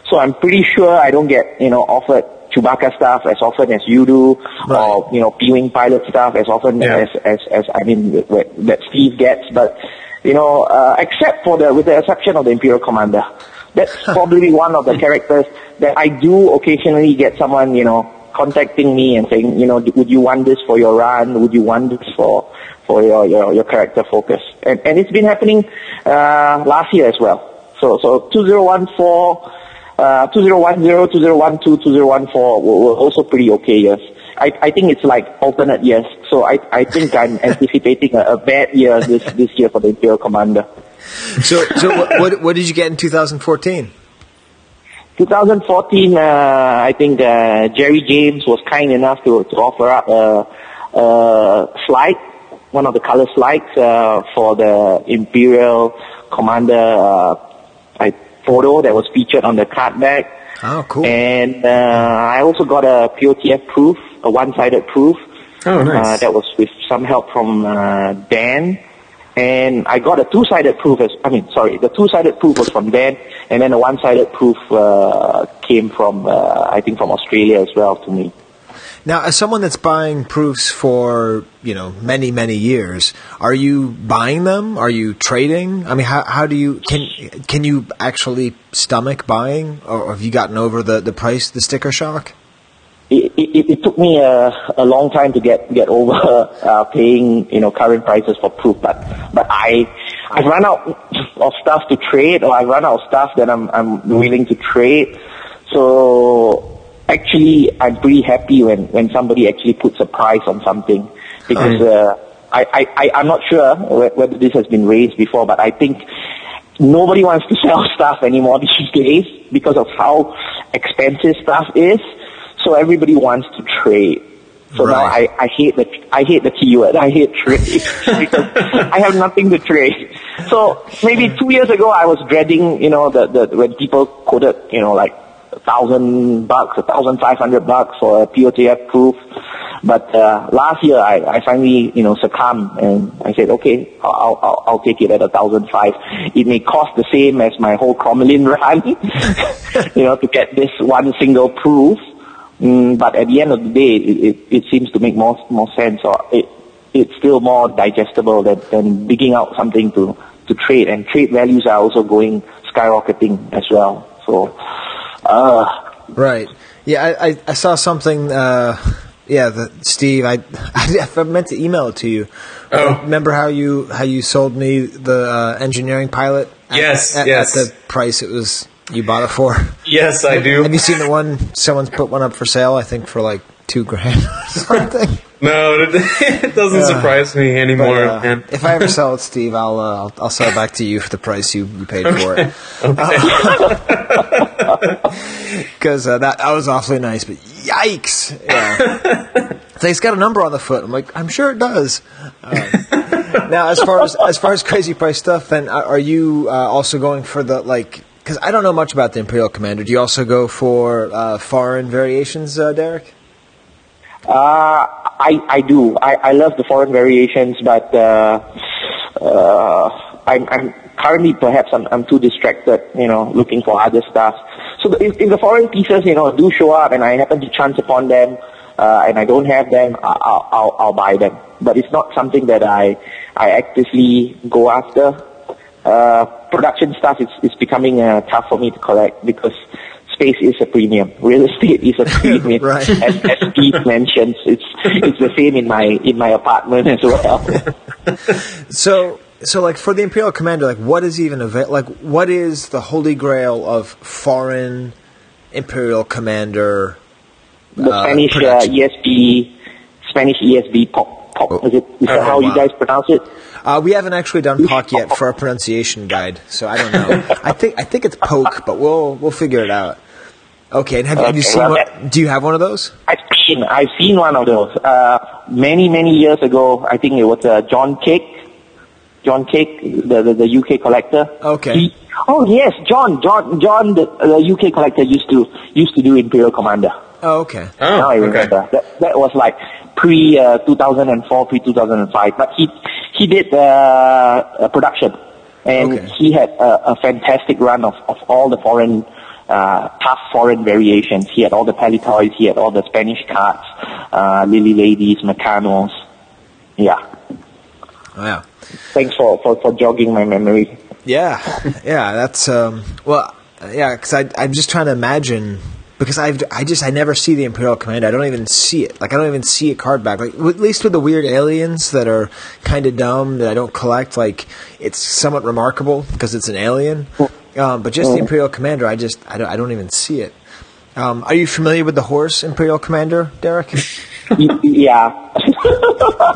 So I'm pretty sure I don't get, you know, offered Chewbacca stuff as often as you do, or, you know, B-Wing pilot stuff as often as, as, as, I mean, that Steve gets. But, you know, uh, except for the, with the exception of the Imperial Commander, That's probably one of the characters that I do occasionally get someone, you know, contacting me and saying, you know, would you want this for your run? Would you want this for for your your, your character focus? And and it's been happening uh, last year as well. So so 2014, uh, 2010, 2012, 2014 were, also pretty okay years. I, I think it's like alternate years. So I, I think I'm anticipating a, a bad year this, this year for the Imperial Commander. So, so what, what, what did you get in 2014? 2014, uh, I think uh, Jerry James was kind enough to, to offer up a, a slide, one of the color slides uh, for the Imperial Commander uh, photo that was featured on the card back. Oh, cool. And uh, I also got a POTF proof, a one-sided proof. Oh, nice. Uh, that was with some help from uh, Dan. And I got a two-sided proof. As, I mean, sorry, the two-sided proof was from Dan, and then the one-sided proof uh, came from, uh, I think, from Australia as well to me. Now, as someone that's buying proofs for you know many many years, are you buying them? Are you trading? I mean, how how do you can can you actually stomach buying, or have you gotten over the the price, the sticker shock? It, it, it took me a, a long time to get get over uh, paying you know current prices for proof, but but I I've run out of stuff to trade, or I've run out of stuff that I'm I'm willing to trade. So actually, I'm pretty happy when when somebody actually puts a price on something because uh, I, I I I'm not sure whether this has been raised before, but I think nobody wants to sell stuff anymore these days because of how expensive stuff is. So everybody wants to trade. So now I, I hate the I hate the keyword. I hate trade because I have nothing to trade. So maybe two years ago I was dreading, you know, the, the when people quoted, you know, like a thousand bucks, a thousand five hundred bucks for a POTF proof. But uh, last year I, I finally, you know, succumbed and I said, okay, I'll, I'll, I'll take it at a thousand five. It may cost the same as my whole Cromalin run, you know, to get this one single proof. Mm, but at the end of the day, it, it, it seems to make more more sense, or it it's still more digestible than, than digging out something to to trade. And trade values are also going skyrocketing as well. So, uh, Right. Yeah, I, I, I saw something. Uh, yeah, the, Steve, I, I meant to email it to you. Oh. Remember how you how you sold me the uh, engineering pilot? At, Yes, at, yes. At the price it was you bought it for. Yes, I do. Have you seen the one someone's put one up for sale? I think for like two grand or something. No, it, doesn't Yeah. surprise me anymore, But, uh, if I ever sell it, Steve, I'll uh, I'll, I'll sell it back to you for the price you, you paid for it. Because uh, that that was awfully nice, but yikes! Yeah, so it's got a number on the foot. I'm like, I'm sure it does. Um, now, as far as as far as crazy price stuff, then are are you uh, also going for the like? Because I don't know much about the Imperial Commander. Do you also go for uh, foreign variations, uh, Derek? Uh, I I do. I, I love the foreign variations, but uh, uh, I'm I'm currently perhaps I'm I'm too distracted, you know, looking for other stuff. So the, if, if the foreign pieces, you know, do show up and I happen to chance upon them, uh, and I don't have them, I'll I'll I'll buy them. But it's not something that I I actively go after. Uh, production stuff is is becoming uh, tough for me to collect because space is a premium. Real estate is a premium. Right. As, as mentions, it's it's the same in my in my apartment as well. So, so like for the Imperial Commander, like what is even avail- like what is the holy grail of foreign Imperial Commander? The uh, Spanish uh. ESB, Spanish ESB pop pop. Is it is that Oh, how you guys pronounce it? Uh, we haven't actually done POC yet for our pronunciation guide, so I don't know. I think I think it's poke, but we'll we'll figure it out. Okay, and have, have you seen? well, What, do you have one of those? I've seen I've seen one of those uh, many many years ago. I think it was uh, John Cake, John Cake, the, the the UK collector. Okay. He, oh yes, John John John, the, the UK collector used to used to do Imperial Commander. Oh, okay. now I remember. That, that was like pre uh, 2004, pre 2005. But he he did uh, a production, and Okay. he had a, a fantastic run of, of all the foreign uh, tough foreign variations. He had all the palitoys, he had all the Spanish cards, uh, Lili Ledy, Meccanos. Yeah. Oh, yeah. Thanks for, for, for jogging my memory. Yeah, yeah, that's um, well. yeah, because I'm just trying to imagine because I've I just I never see the Imperial Commander. I don't even see it. Like I don't even see a card back. Like at least with the weird aliens that are kind of dumb that I don't collect. Like it's somewhat remarkable because it's an alien. Um, but just the Imperial Commander, I just I don't, I don't even see it. Um, are you familiar with the horse Imperial Commander, Derek? Yeah.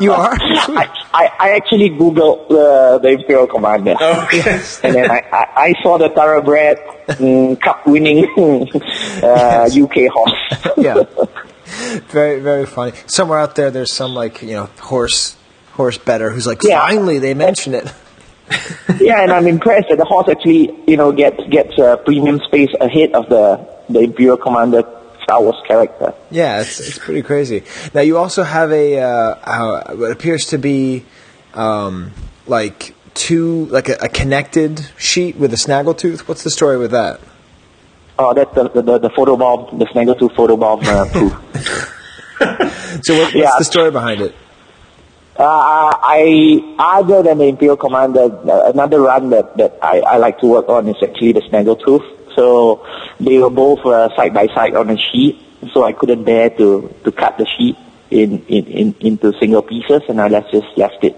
You are. I, I, I actually googled uh, the Imperial Commander. Oh, yes. and then I, I, I saw the thoroughbred mm, cup winning uh, UK horse. yeah. Very very funny. Somewhere out there, there's some like you know horse horse better who's like Yeah. finally they mention it. yeah, and I'm impressed that the horse actually, you know, gets gets uh, premium space ahead of the the Imperial Commander Star Wars character. Yeah, it's it's pretty crazy. Now you also have a uh, uh, what appears to be um, like two like a, a connected sheet with a snaggletooth. What's the story with that? Oh, that's the the, the, the photo bomb, the Snaggletooth photo bomb uh. So what, what's Yeah. the story behind it? Uh, I, other than the Imperial Commander, uh, another run that, that I, I like to work on is actually the Snaggletooth. So they were both uh, side by side on a sheet, so I couldn't bear to, to cut the sheet in, in, in, into single pieces, and I just left it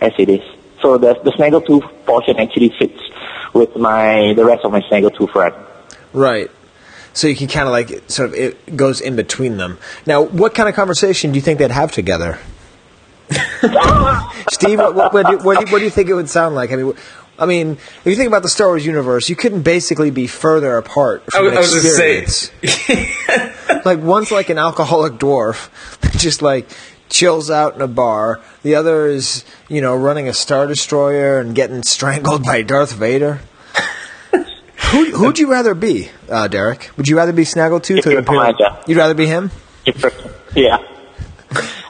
as it is. So the, the Snaggletooth portion actually fits with my the rest of my Snaggletooth run. Right. So you can kind of like sort of it goes in between them. Now, what kind of conversation do you think they'd have together? Steve, what, what, what, do, what, do, what do you think it would sound like? I mean, I mean, if you think about the Star Wars universe, you couldn't basically be further apart I from was- I was just saying- like one's like an alcoholic dwarf, that just like chills out in a bar. The other is, you know, running a star destroyer and getting strangled by Darth Vader. Who who'd you rather be, uh, Derek? Would you rather be Snaggletooth or Imperial Imperial? You'd rather be him? Yeah.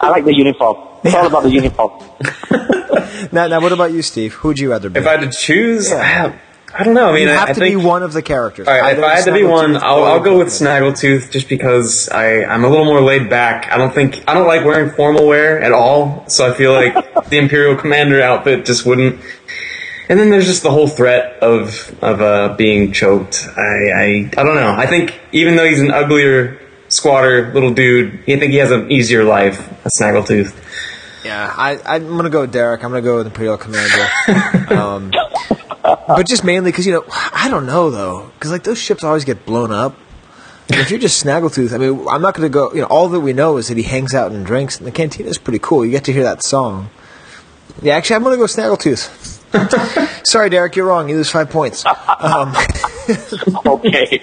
I like the uniform. It's all about the uniform. Now, now, what about you, Steve? Who'd you rather be? If I had to choose, I, I don't know. I mean, you I, have I to think, be one of the characters. All right, if I had to be one, I'll, I'll go with Snaggletooth just because I, I'm a little more laid back. I don't think I don't like wearing formal wear at all, so I feel like the Imperial Commander outfit just wouldn't. And then there's just the whole threat of of uh, being choked. I, I I don't know. I think even though he's an uglier, squatter little dude, You think he has an easier life. A Snaggletooth. Yeah, I, I'm going to go with Derek. I'm going to go with Imperial Commander. um, but just mainly because, you know, I don't know, though. Because, like, those ships always get blown up. And if you're just Snaggletooth, I mean, I'm not going to go, you know, all that we know is that he hangs out and drinks. And the cantina is pretty cool. You get to hear that song. Yeah, actually, I'm going to go Snaggletooth. Sorry, Derek, you're wrong. You lose five points. Um, okay.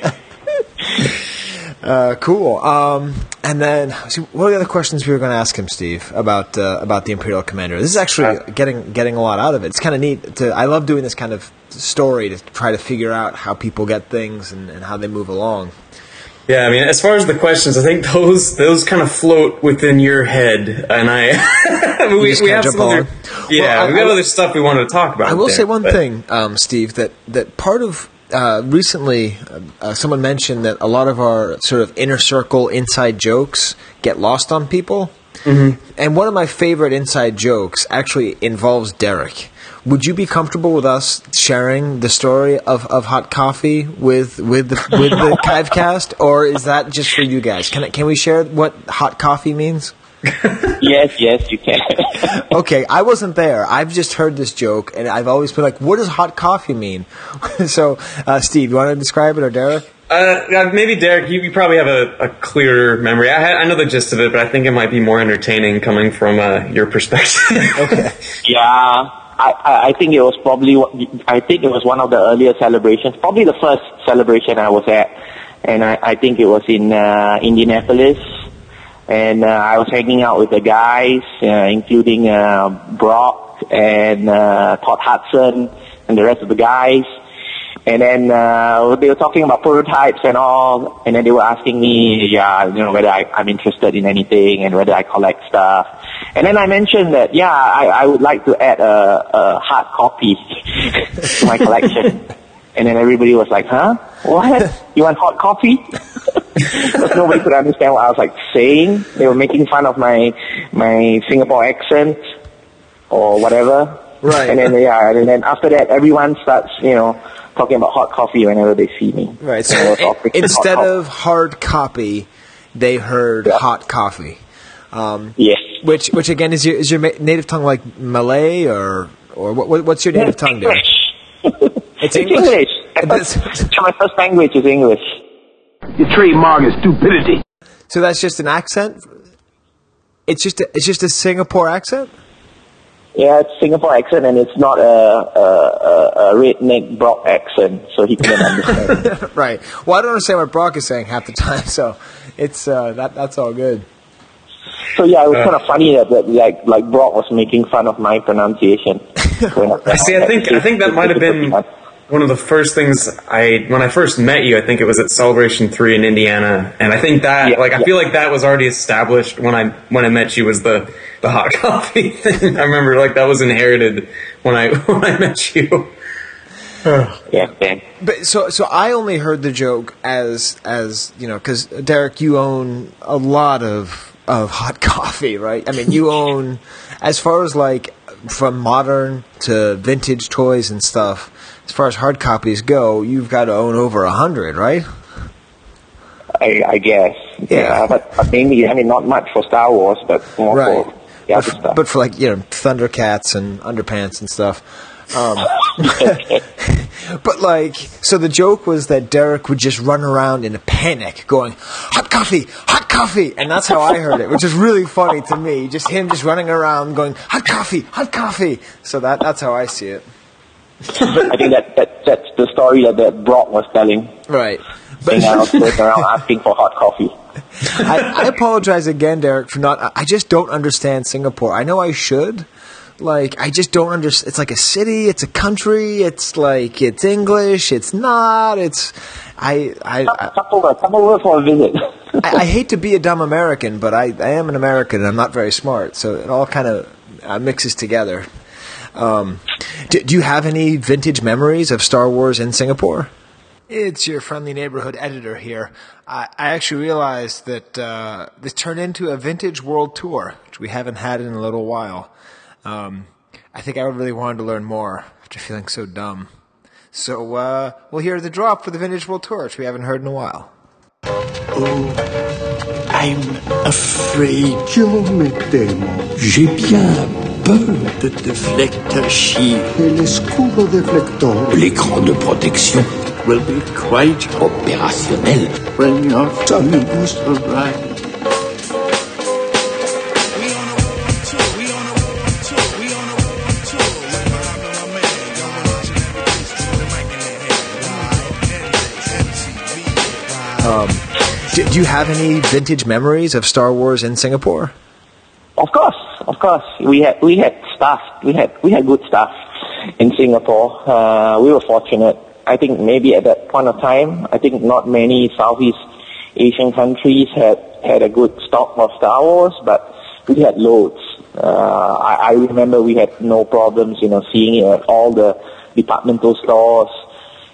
Uh, cool. Um, and then, see, what are the other questions we were going to ask him, Steve, about uh, about the Imperial Commander? This is actually getting getting a lot out of it. It's kind of neat. To I love doing this kind of story to try to figure out how people get things and, and how they move along. Yeah, I mean, as far as the questions, I think those those kind of float within your head, and I we, we have jump some other, yeah, Well, I- we got I- other stuff we wanted to talk about. I will there, say one but- thing, um, Steve, that that part of uh, recently, uh, uh, someone mentioned that a lot of our sort of inner circle inside jokes get lost on people. Mm-hmm. And one of my favorite inside jokes actually involves Derek. Would you be comfortable with us sharing the story of, of hot coffee with with the, with the 'Chive Cast, or is that just for you guys? Can I, can we share what hot coffee means? yes, yes, you can. okay, I wasn't there. I've just heard this joke, and I've always been like, "What does hot coffee mean?" so, uh, Steve, you want to describe it, or Derek? Uh, maybe Derek, you, you probably have a, a clearer memory. I, had, I know the gist of it, but I think it might be more entertaining coming from uh, your perspective. okay. Yeah, I, I I think it was probably one- I think it was one of the earlier celebrations, probably the first celebration I was at, and I, I think it was in uh, Indianapolis, and uh, I was hanging out with the guys, uh, including uh, Brock and uh, Todd Hudson and the rest of the guys. And then uh, they were talking about prototypes and all, and then they were asking me, yeah, you know, whether I, I'm interested in anything and whether I collect stuff. And then I mentioned that, yeah, I, I would like to add a, a hard copy to my collection. And then everybody was like, huh? What? You want hot coffee? Because nobody could understand what I was like saying. They were making fun of my my Singapore accent or whatever. Right. And then yeah, and then after that, everyone starts, you know, talking about hot coffee whenever they see me. Right. So And I was i- offering instead hot of hard copy, they heard hot coffee. Um, yes. Which, which again is your is your native tongue like Malay or or what, what what's your native tongue, Derek? It's English. That's my first language is English. Your trademark is stupidity. So that's just an accent. It's just a, it's just a Singapore accent. Yeah, it's Singapore accent, and it's not a a, a, a redneck Brock accent, so he couldn't understand. right. Well, I don't understand what Brock is saying half the time, so it's uh, that that's all good. So yeah, it was kind of funny that, that like like Brock was making fun of my pronunciation. I see. I think I think that might have been one of the first things I when I first met you. I think it was at Celebration Three in Indiana, and I think that like I feel like that was already established when I when I met you was the the hot coffee thing. I remember like that was inherited when I when I met you. yeah, man. But so so I only heard the joke as as you know because Derek, you own a lot of of hot coffee, right? I mean, you own as far as like from modern to vintage toys and stuff. As far as hard copies go, you've got to own over a hundred, right? I, I guess. Yeah, but, but mainly, I mean, not much for Star Wars, but more Right. for the But, stuff. but for like you know Thundercats and Underpants and stuff. Um, but like, so the joke was that Derek would just run around in a panic, going "hot coffee, hot coffee," and that's how I heard it, which is really funny to me. Just him just running around going "hot coffee, hot coffee." So that that's how I see it. I think that, that that's the story that, that Brock was telling. Right. But I was around asking for hot coffee. I, I apologize again, Derek, for not. I- just don't understand Singapore. I know I should. Like, I just don't understand. It's like a city. It's a country. It's like it's English. It's not. It's. I. I. I Come over, come over for a visit. I, I hate to be a dumb American, but I, I am an American and I'm not very smart, so it all kind of uh, mixes together. Um, do, do you have any vintage memories of Star Wars in Singapore? It's your friendly neighborhood editor here. I, I actually realized that uh, this turned into a vintage world tour, which we haven't had in a little while. Um, I think I really wanted to learn more after feeling so dumb. So uh, we'll hear the drop for the vintage world tour, which we haven't heard in a while. I'm afraid. Yo me temo. J'ai bien peur. The deflector shield. El escudo deflector. L'écran de protection. Will be quite opérationnel. When your amigos arrive. Um, do, do you have any vintage memories of Star Wars in Singapore? Of course, of course. We had we had stuff. We had we had good stuff in Singapore. Uh, we were fortunate. I think maybe at that point of time, I think not many Southeast Asian countries had had a good stock of Star Wars, but we had loads. Uh, I, I remember we had no problems, you know, seeing it at all the departmental stores.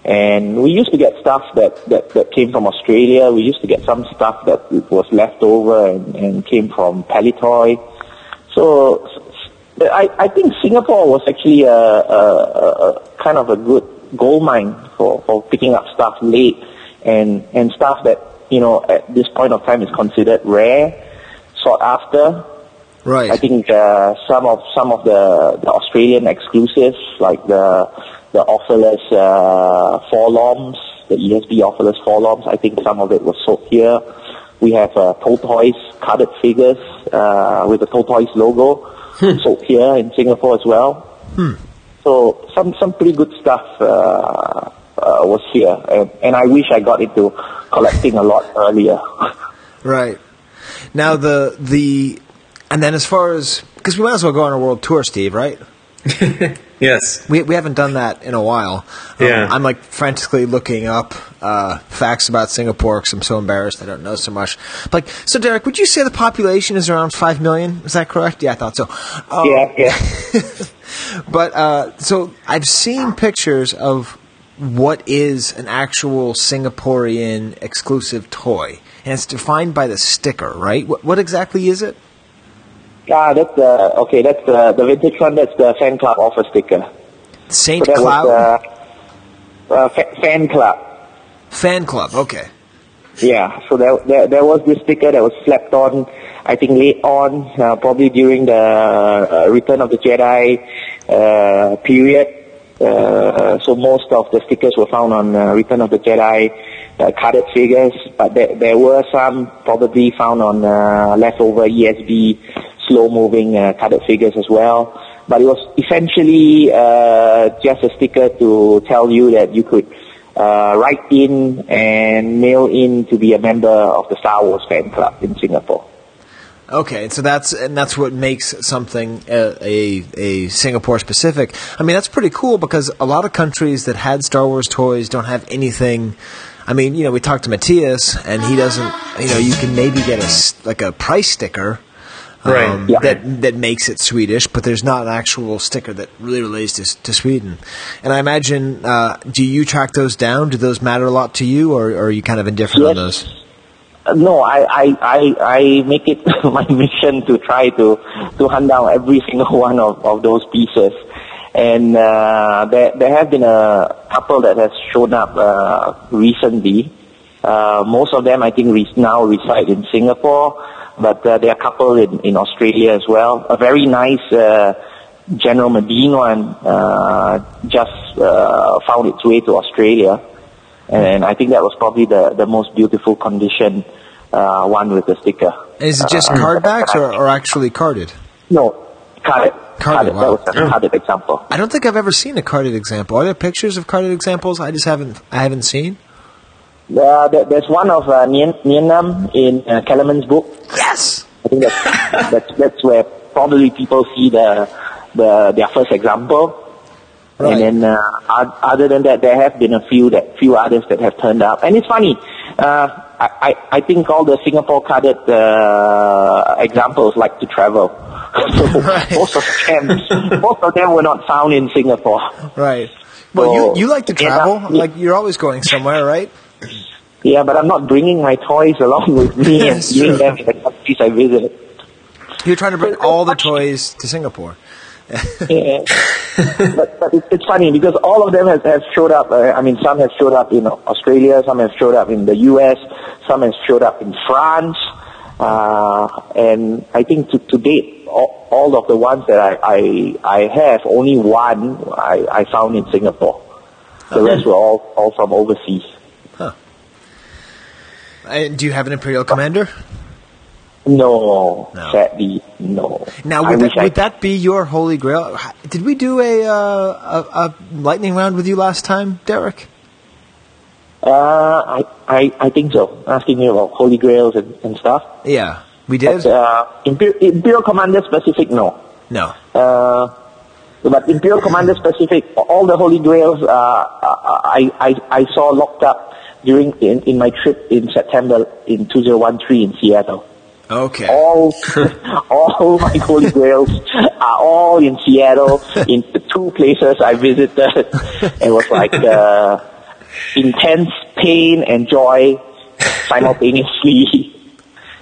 And we used to get stuff that, that, that came from Australia. We used to get some stuff that was left over and, and came from Palitoy. So I, I think Singapore was actually a, a, a, kind of a good gold mine for, for picking up stuff late and, and stuff that, you know, at this point of time is considered rare, sought after. Right. I think uh, some of some of the, the Australian exclusives, like the the Oculus uh, forloms, the ESB Oculus forloms, I think some of it was sold here. We have uh, Toltoys carded figures uh, with the Toltoys logo sold here in Singapore as well. Hmm. So some some pretty good stuff uh, uh, was here, and, and I wish I got into collecting a lot earlier. Right. Now the the and then as far as because we might as well go on a world tour, Steve, right? yes. We we haven't done that in a while. Um, Yeah. I'm like frantically looking up uh, facts about Singapore because I'm so embarrassed I don't know so much. Like, so Derek, would you say the population is around five million? Is that correct? Yeah, I thought so. Um, yeah, yeah. But uh, so I've seen pictures of what is an actual Singaporean exclusive toy, and it's defined by the sticker, right? What, what exactly is it? Ah, that's the okay. That's the the vintage one. That's the fan club offer sticker. Saint So that was, uh, uh, fa- fan club. Fan club. Okay. Yeah, so there, there there was this sticker that was slapped on, I think late on, uh, probably during the uh, Return of the Jedi uh, period. Uh, so most of the stickers were found on uh, Return of the Jedi uh, carded figures, but there, there were some probably found on uh, leftover ESB slow-moving uh, carded figures as well. But it was essentially uh, just a sticker to tell you that you could uh, write in and mail in to be a member of the Star Wars fan club in Singapore. Okay, so that's and that's what makes something a, a, a Singapore specific. I mean, that's pretty cool because a lot of countries that had Star Wars toys don't have anything. I mean, you know, we talked to Matthias, and he doesn't. You know, you can maybe get a like a price sticker. Right. um, Yeah. That that makes it Swedish, but there's not an actual sticker that really relates to, to Sweden. And I imagine, uh, do you track those down? Do those matter a lot to you, or, or are you kind of indifferent on those? Uh, no, I, I, I, I make it my mission to try to, to hunt down every single one of, of those pieces. And uh, there, there have been a couple that has shown up uh, recently. Uh, most of them, I think, re- now reside in Singapore, but uh, there are a couple in, in Australia as well. A very nice uh, General Madine one uh, just uh, found its way to Australia and I think that was probably the, the most beautiful condition uh, one with the sticker. Is it just Uh, card backs or, or actually carded? No, carded. Carded, wow. That was a carded example. I don't think I've ever seen a carded example. Are there pictures of carded examples? I just haven't. I haven't seen. Uh, there, there's one of uh, Nien, Nien Nunb in uh, Kellerman's book. Yes. I think that's, that's that's where probably people see the the their first example. Right. And then, uh, other than that, there have been a few that few others that have turned up. And it's funny. Uh, I, I think all the Singapore carded uh, examples like to travel. so most of them most of them were not found in Singapore. Right. Well, So, you you like to yeah, travel. Like you're always going somewhere, right? Yeah, but I'm not bringing my toys along with me and true. them in the countries I visit. You're trying to bring all the toys to Singapore. Yeah. but but it, it's funny because all of them have, have showed up. Uh, I mean, some have showed up in Australia, some have showed up in the U.S., some have showed up in France, uh, and I think to, to date, all, all of the ones that I, I I have, only one I, I found in Singapore. The rest were all all from overseas. And do you have an Imperial Commander? No, sadly, no. Now, would that, I that be your holy grail? Did we do a, uh, a a lightning round with you last time, Derek? Uh, I, I, I think so. Asking me about holy grails and, and stuff. Yeah, we did. But, uh, Imperial, Imperial Commander specific, no. No. Uh, but Imperial Commander specific, all the holy grails, uh, I, I, I saw locked up during in, in my trip in September in 2013 in Seattle. Okay. All, all my holy grails are all in Seattle, in the two places I visited. It was like uh, intense pain and joy simultaneously,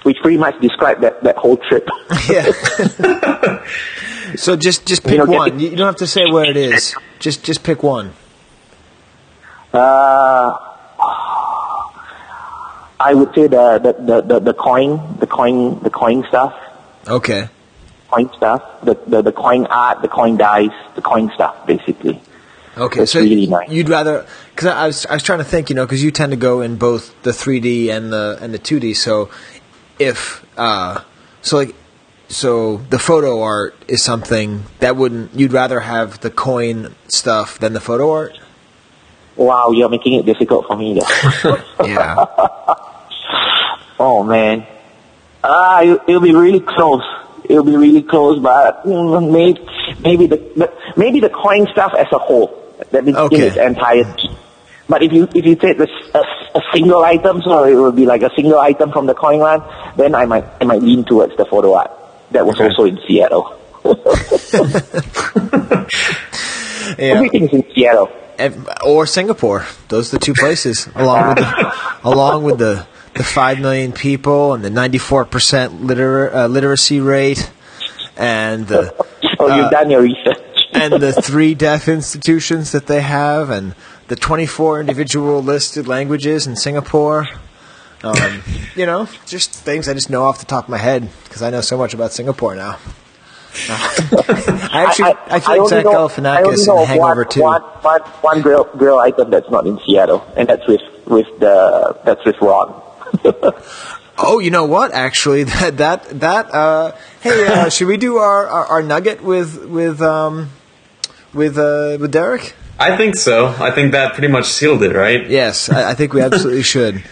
which pretty much described that, that whole trip. Yeah. so just just pick You know, one. you don't have to say where it is. Just just pick one. Uh, I would say the, the, the, the, the coin, the coin, the coin stuff, Okay. coin stuff, the, the, the coin art, the coin dice, the coin stuff, basically. Okay, That's so really nice. you'd rather because I was I was trying to think, you know, because you tend to go in both the 3D and the and the 2D. So if uh, so like so the photo art is something that wouldn't you'd rather have the coin stuff than the photo art. Wow, you're making it difficult for me yeah. Oh man. Ah, it, it'll be really close. It'll be really close, but mm, maybe maybe the, maybe the coin stuff as a whole. That means in Okay. its entirety. But if you if you take this a, a single item, so it would be like a single item from the coin line, then I might I might lean towards the photo art. That was also in Seattle. Yeah. Everything's in Seattle. And, or Singapore. Those are the two places, along with the, along with the the five million people and the ninety four percent uh, literacy rate, and the Oh, you've uh, done your research. and the three deaf institutions that they have, and the 24 individual listed languages in Singapore. Um, you know, just things I just know off the top of my head because I know so much about Singapore now. I actually, I, feel like only Zach know- I Galifianakis only in know The of Hangover one, too. One, one, one grill, grill item that's not in Seattle, and that's with with the that's with Ron. Oh, you know what? Actually, that that that. Uh, hey, uh, should we do our, our, our nugget with with um with uh, with Derek? I think so. I think that pretty much sealed it, right? Yes, I, I think we absolutely should.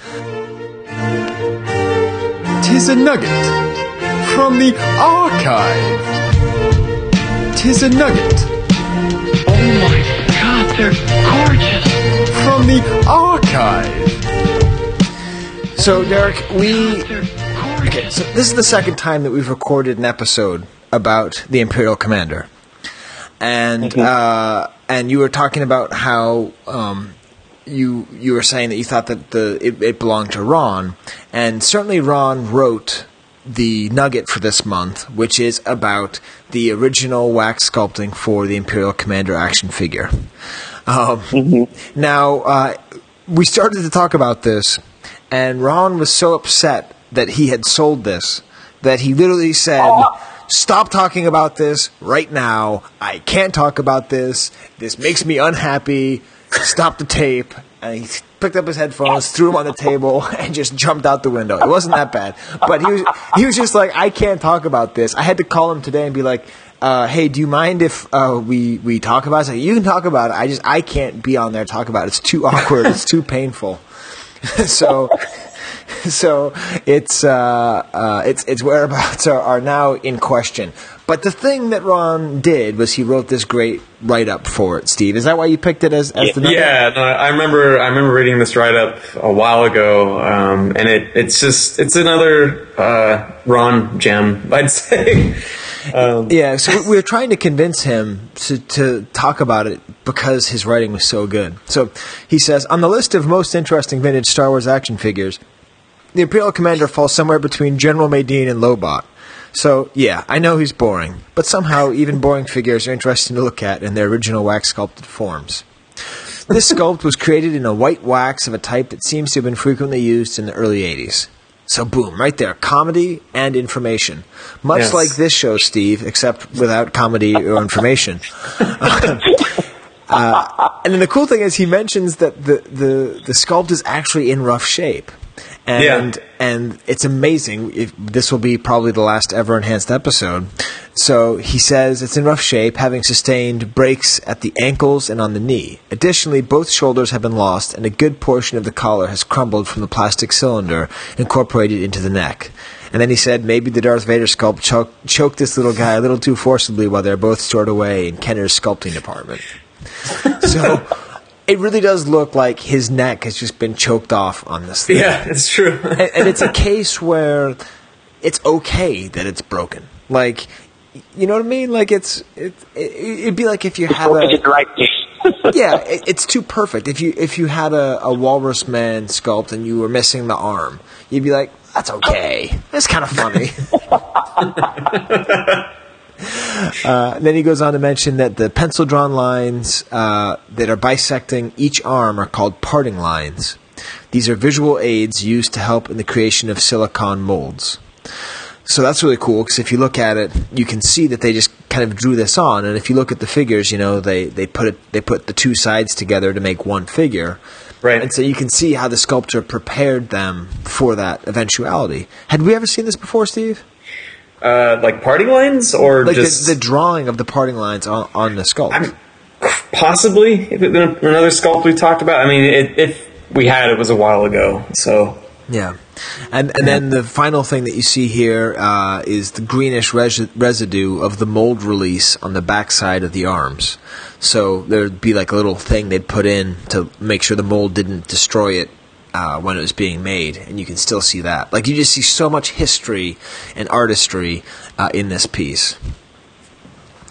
Tis a nugget from the archive. Tis a nugget. Oh my god, they're gorgeous. From the archive. So, Derek, we. Okay, so this is the second time that we've recorded an episode about the Imperial Commander, and uh, and you were talking about how um, you you were saying that you thought that the it, it belonged to Ron, and certainly Ron wrote the nugget for this month, which is about the original wax sculpting for the Imperial Commander action figure. Um, Now, uh, we started to talk about this, and Ron was so upset that he had sold this that he literally said, Stop talking about this right now. I can't talk about this. This makes me unhappy. Stop the tape. And he picked up his headphones, threw them on the table, and just jumped out the window. It wasn't that bad, but he was he was just like, I can't talk about this. I had to call him today and be like, uh, Hey, do you mind if uh, we we talk about it? Said, you can talk about it. I just I can't be on there talk about it. It's too awkward. it's too painful. so so it's uh, uh, its its whereabouts are, are now in question. But the thing that Ron did was he wrote this great write up for it. Steve, is that why you picked it as, as the nugget? Yeah, no, I remember. I remember reading this write up a while ago, um, and it, it's just it's another uh, Ron gem, I'd say. Um, Yeah, so we- we were trying to convince him to, to talk about it because his writing was so good. So he says On the list of most interesting vintage Star Wars action figures, the Imperial Commander falls somewhere between General Madine and Lobot. So, yeah, I know he's boring, but somehow even boring figures are interesting to look at in their original wax sculpted forms. This sculpt was created in a white wax of a type that seems to have been frequently used in the early 80s. So, boom, right there comedy and information. Much Yes. like this show, Steve, except without comedy or information. uh, and then the cool thing is, he mentions that the, the, the sculpt is actually in rough shape. And Yeah. and it's amazing. If this will be probably the last ever enhanced episode. So he says it's in rough shape, having sustained breaks at the ankles and on the knee. Additionally, both shoulders have been lost, and a good portion of the collar has crumbled from the plastic cylinder incorporated into the neck. And then he said maybe the Darth Vader sculpt choke, choked this little guy a little too forcibly while they're both stored away in Kenner's sculpting department. so it really does look like his neck has just been choked off on this thing. Yeah, it's true. and, and it's a case where it's okay that it's broken. Like, you know what I mean? Like it's it, it it'd be like if you had Broken a right yeah, it, it's too perfect. If you if you had a, a walrus man sculpt and you were missing the arm, you'd be like, that's okay. That's kind of funny. Uh, then he goes on to mention that the pencil drawn lines uh, that are bisecting each arm are called parting lines. These are visual aids used to help in the creation of silicon molds. So that's really cool because if you look at it, you can see that they just kind of drew this on. And if you look at the figures, you know they, they put it they put the two sides together to make one figure. Right. And so you can see how the sculptor prepared them for that eventuality. Had we ever seen this before, Steve? Uh, like parting lines, or Like just the, the drawing of the parting lines on, on the sculpt. possibly if it- another sculpt we talked about. I mean, it, if we had, it was a while ago. So Yeah, and and then the final thing that you see here uh, is the greenish res- residue of the mold release on the backside of the arms. So there'd be like a little thing they'd put in to make sure the mold didn't destroy it uh, when it was being made, and you can still see that. Like you just see so much history and artistry uh, in this piece.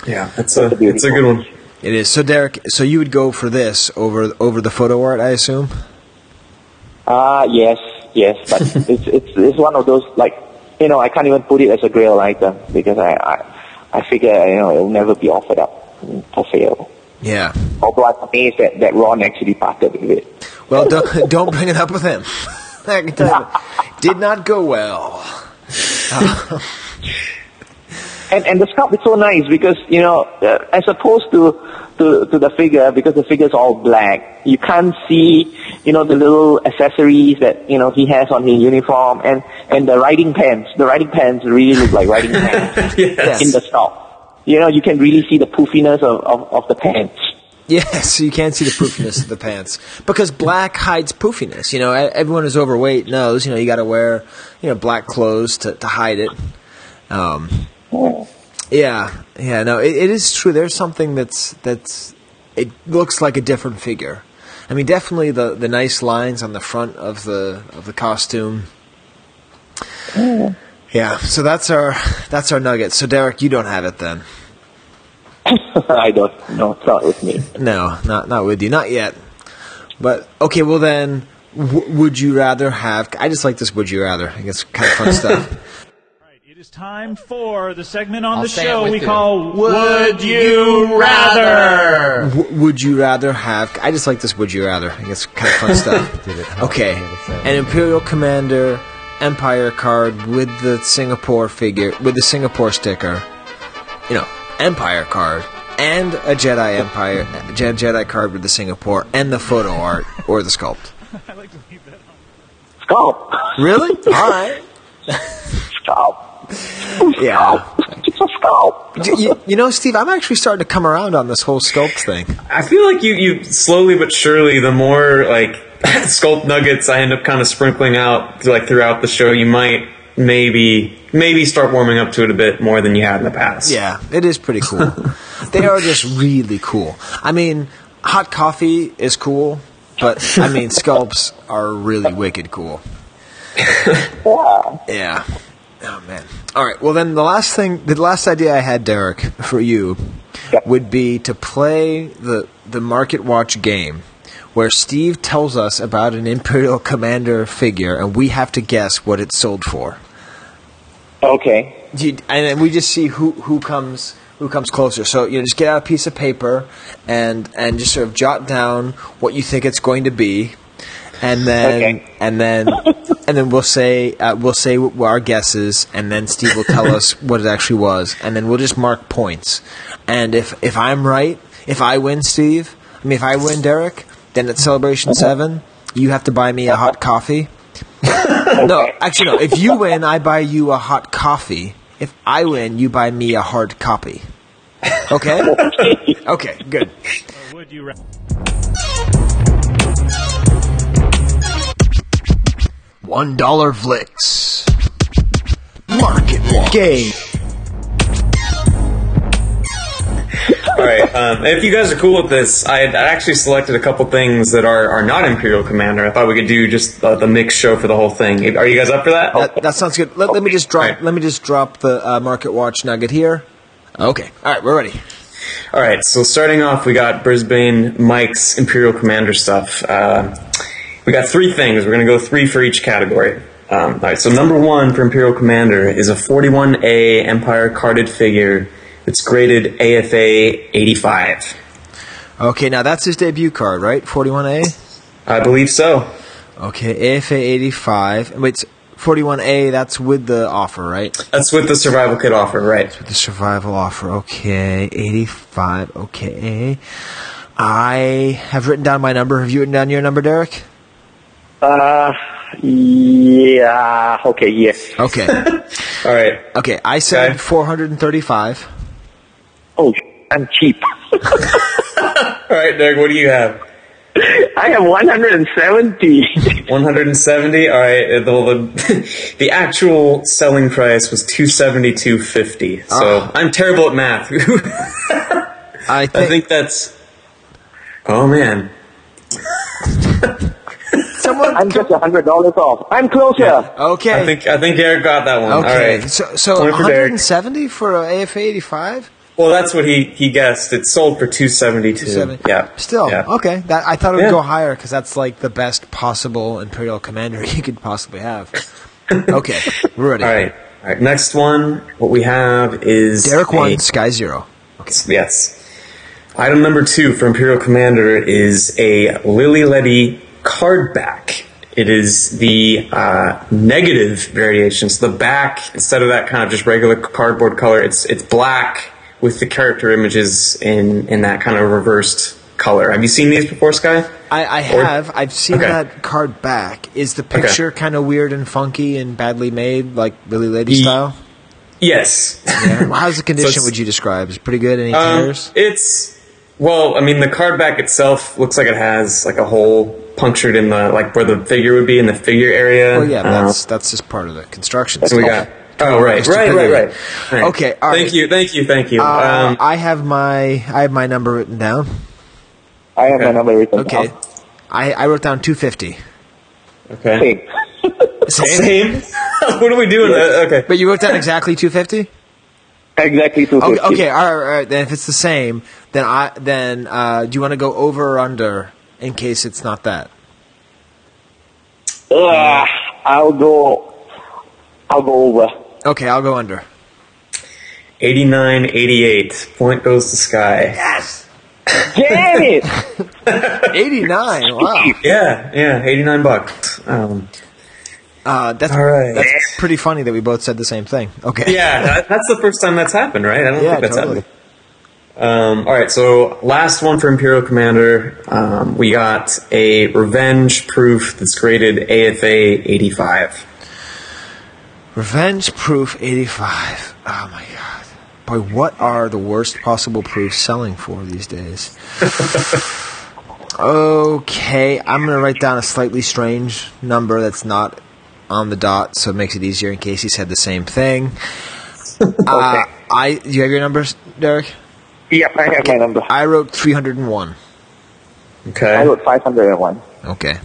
yeah, it's a it's a good one. It is. So Derek, so you would go for this over over the photo art, I assume. Ah, yes, yes, but it's it's it's one of those like you know I can't even put it as a grail item because I I, I figure you know it'll never be offered up for sale. Yeah. although I'm amazed that, that Ron actually parted with it. Well, don't, don't bring it up with him. I can tell did not go well. Uh, And and the sculpt is so nice because you know, uh, as opposed to, to to the figure, because the figure is all black, you can't see you know the little accessories that you know he has on his uniform, and and the riding pants. The riding pants really look like riding pants Yes. in the sculpt. You know, you can really see the poofiness of, of, of the pants. Yes, you can't see the poofiness of the pants because black hides poofiness. You know, everyone who's overweight knows. You know, you got to wear you know black clothes to, to hide it. Um, yeah, yeah. No, it, it is true. There's something that's that's it looks like a different figure. I mean, definitely the the nice lines on the front of the of the costume. Yeah, so that's our that's our nugget. So Derek, you don't have it then. I don't know. It's not with me. No, not not with you, not yet. But okay, well then, w- would you rather have? I just like this. Would you rather? I guess kind of fun stuff. It is time for the segment on I'll the show we you. call Would Would You Rather? W- would you rather have? I just like this. Would you rather? I guess kind of fun stuff. okay, an Imperial Commander Empire card with the Singapore figure with the Singapore sticker. You know, Empire card and a Jedi Empire Je- Jedi card with the Singapore and the photo art or the sculpt. I like to leave that Sculpt. Really? All right. Sculpt. Yeah. It's a sculpt. You, you- you know, Steve, I'm actually starting to come around on this whole sculpt thing. I feel like you, you slowly but surely, the more like sculpt nuggets I end up kind of sprinkling out like throughout the show, you might maybe maybe start warming up to it a bit more than you had in the past. Yeah, it is pretty cool. they are just really cool. I mean, hot coffee is cool, but I mean, sculpts are really wicked cool. Yeah. Oh man. All right. Well, then the last thing, the last idea I had, Derek, for you, would be to play the the Market Watch game, where Steve tells us about an Imperial Commander figure, and we have to guess what it's sold for. Okay. You, and then we just see who, who comes who comes closer. So you know, just get out a piece of paper and and just sort of jot down what you think it's going to be, and then Okay. and then and then we'll say uh, we'll say what our guesses, and then Steve will tell us what it actually was, and then we'll just mark points. And if if I'm right, if I win, Steve, I mean if I win, Derek, then at Celebration Seven, you have to buy me a hot coffee. No, actually, no. If you win, I buy you a hot coffee. If I win, you buy me a hard copy. Okay? okay, good. Would you rather? One dollar Vlix. Market. Game. All right. Um, if you guys are cool with this, I had actually selected a couple things that are, are not Imperial Commander. I thought we could do just uh, the mixed show for the whole thing. Are you guys up for that? That, that sounds good. Let, let me just drop. Let me just drop the uh, Market Watch nugget here. Okay. All right, we're ready. All right, so starting off, we got Brisbane Mike's Imperial Commander stuff. Uh, we got three things. We're going to go three for each category. Um, all right, so number one for Imperial Commander is a 41A Empire carded figure. It's graded AFA 85. Okay, now that's his debut card, right? Forty-one A. I believe so. Okay, AFA eighty-five. Wait, forty-one A. That's with the offer, right? That's with the survival kit offer, right? With the survival offer. Okay, eighty-five. Okay. I have written down my number. Have you written down your number, Derek? Uh, yeah. Okay. Yes. Okay. All right. Okay, I said 435. Oh, I'm cheap. All right, Derek, what do you have? I have 170. 170. All right. uh, The, the, the actual selling price was 272.50. So I'm terrible at math. I think, I think that's. Oh man. Someone. I'm just a hundred dollars off. I'm closer. Okay. I think I think Derek got that one. Okay, right. so so Point for 170 for a AFA 85. Well, that's what he he guessed. It sold for 272. Yeah. Still Yeah. okay. That I thought it would Yeah. go higher because that's like the best possible Imperial Commander you could possibly have. Okay, we're ready. All right. All right. Next one. What we have is Derek a- one, Skye zero. Okay. Yes. Item number two for Imperial Commander is a Lili Ledy card back. It is the uh, negative variation. So the back, instead of that kind of just regular cardboard color, it's it's black with the character images in in that kind of reversed color. Have you seen these before, Skye? I, I have. I've seen Okay. that card back. Is the picture kind of weird and funky and badly made, like Lili Ledy style? Yes. Yeah. Well, How's the condition? it's- would you describe? Is it pretty good? Any Um, tears? it's well, I mean, the card back itself looks like it has like a hole punctured in the like where the figure would be in the figure area. Well, yeah, Uh, that's that's just part of the construction. so we got. Oh right, right, right, right, right. Okay, all right. Thank you, thank you, thank you. Uh, um, I have my I have my number written down. I have my number written Okay, down. I I wrote down two fifty. okay. Same. Same. Same. what are we doing? Uh, okay. But you wrote down exactly two fifty. Exactly two Okay, okay, all right, all right. Then if it's the same, then I then uh, do you want to go over or under in case it's not that? Ugh, I'll go. I'll go over. Okay, I'll go under. 89, 88. Point goes to Skye. Yes. Damn it! Eighty nine. Wow. Yeah, yeah, 89 bucks. Um, Uh, that's All right. that's pretty funny that we both said the same thing. Okay. yeah, that, that's the first time that's happened, right? I don't Yeah, think that's totally. happened. Um, all right, so last one for Imperial Commander. Um, we got a revenge proof that's graded AFA 85. Revenge Proof 85. Oh my god. Boy, what are the worst possible proofs selling for these days? okay, I'm going to write down a slightly strange number that's not on the dot, so it makes it easier in case he said the same thing. uh, I, do you have your numbers, Derek? Yep, I have my number. I wrote 301. Okay. I wrote five hundred and one. Okay.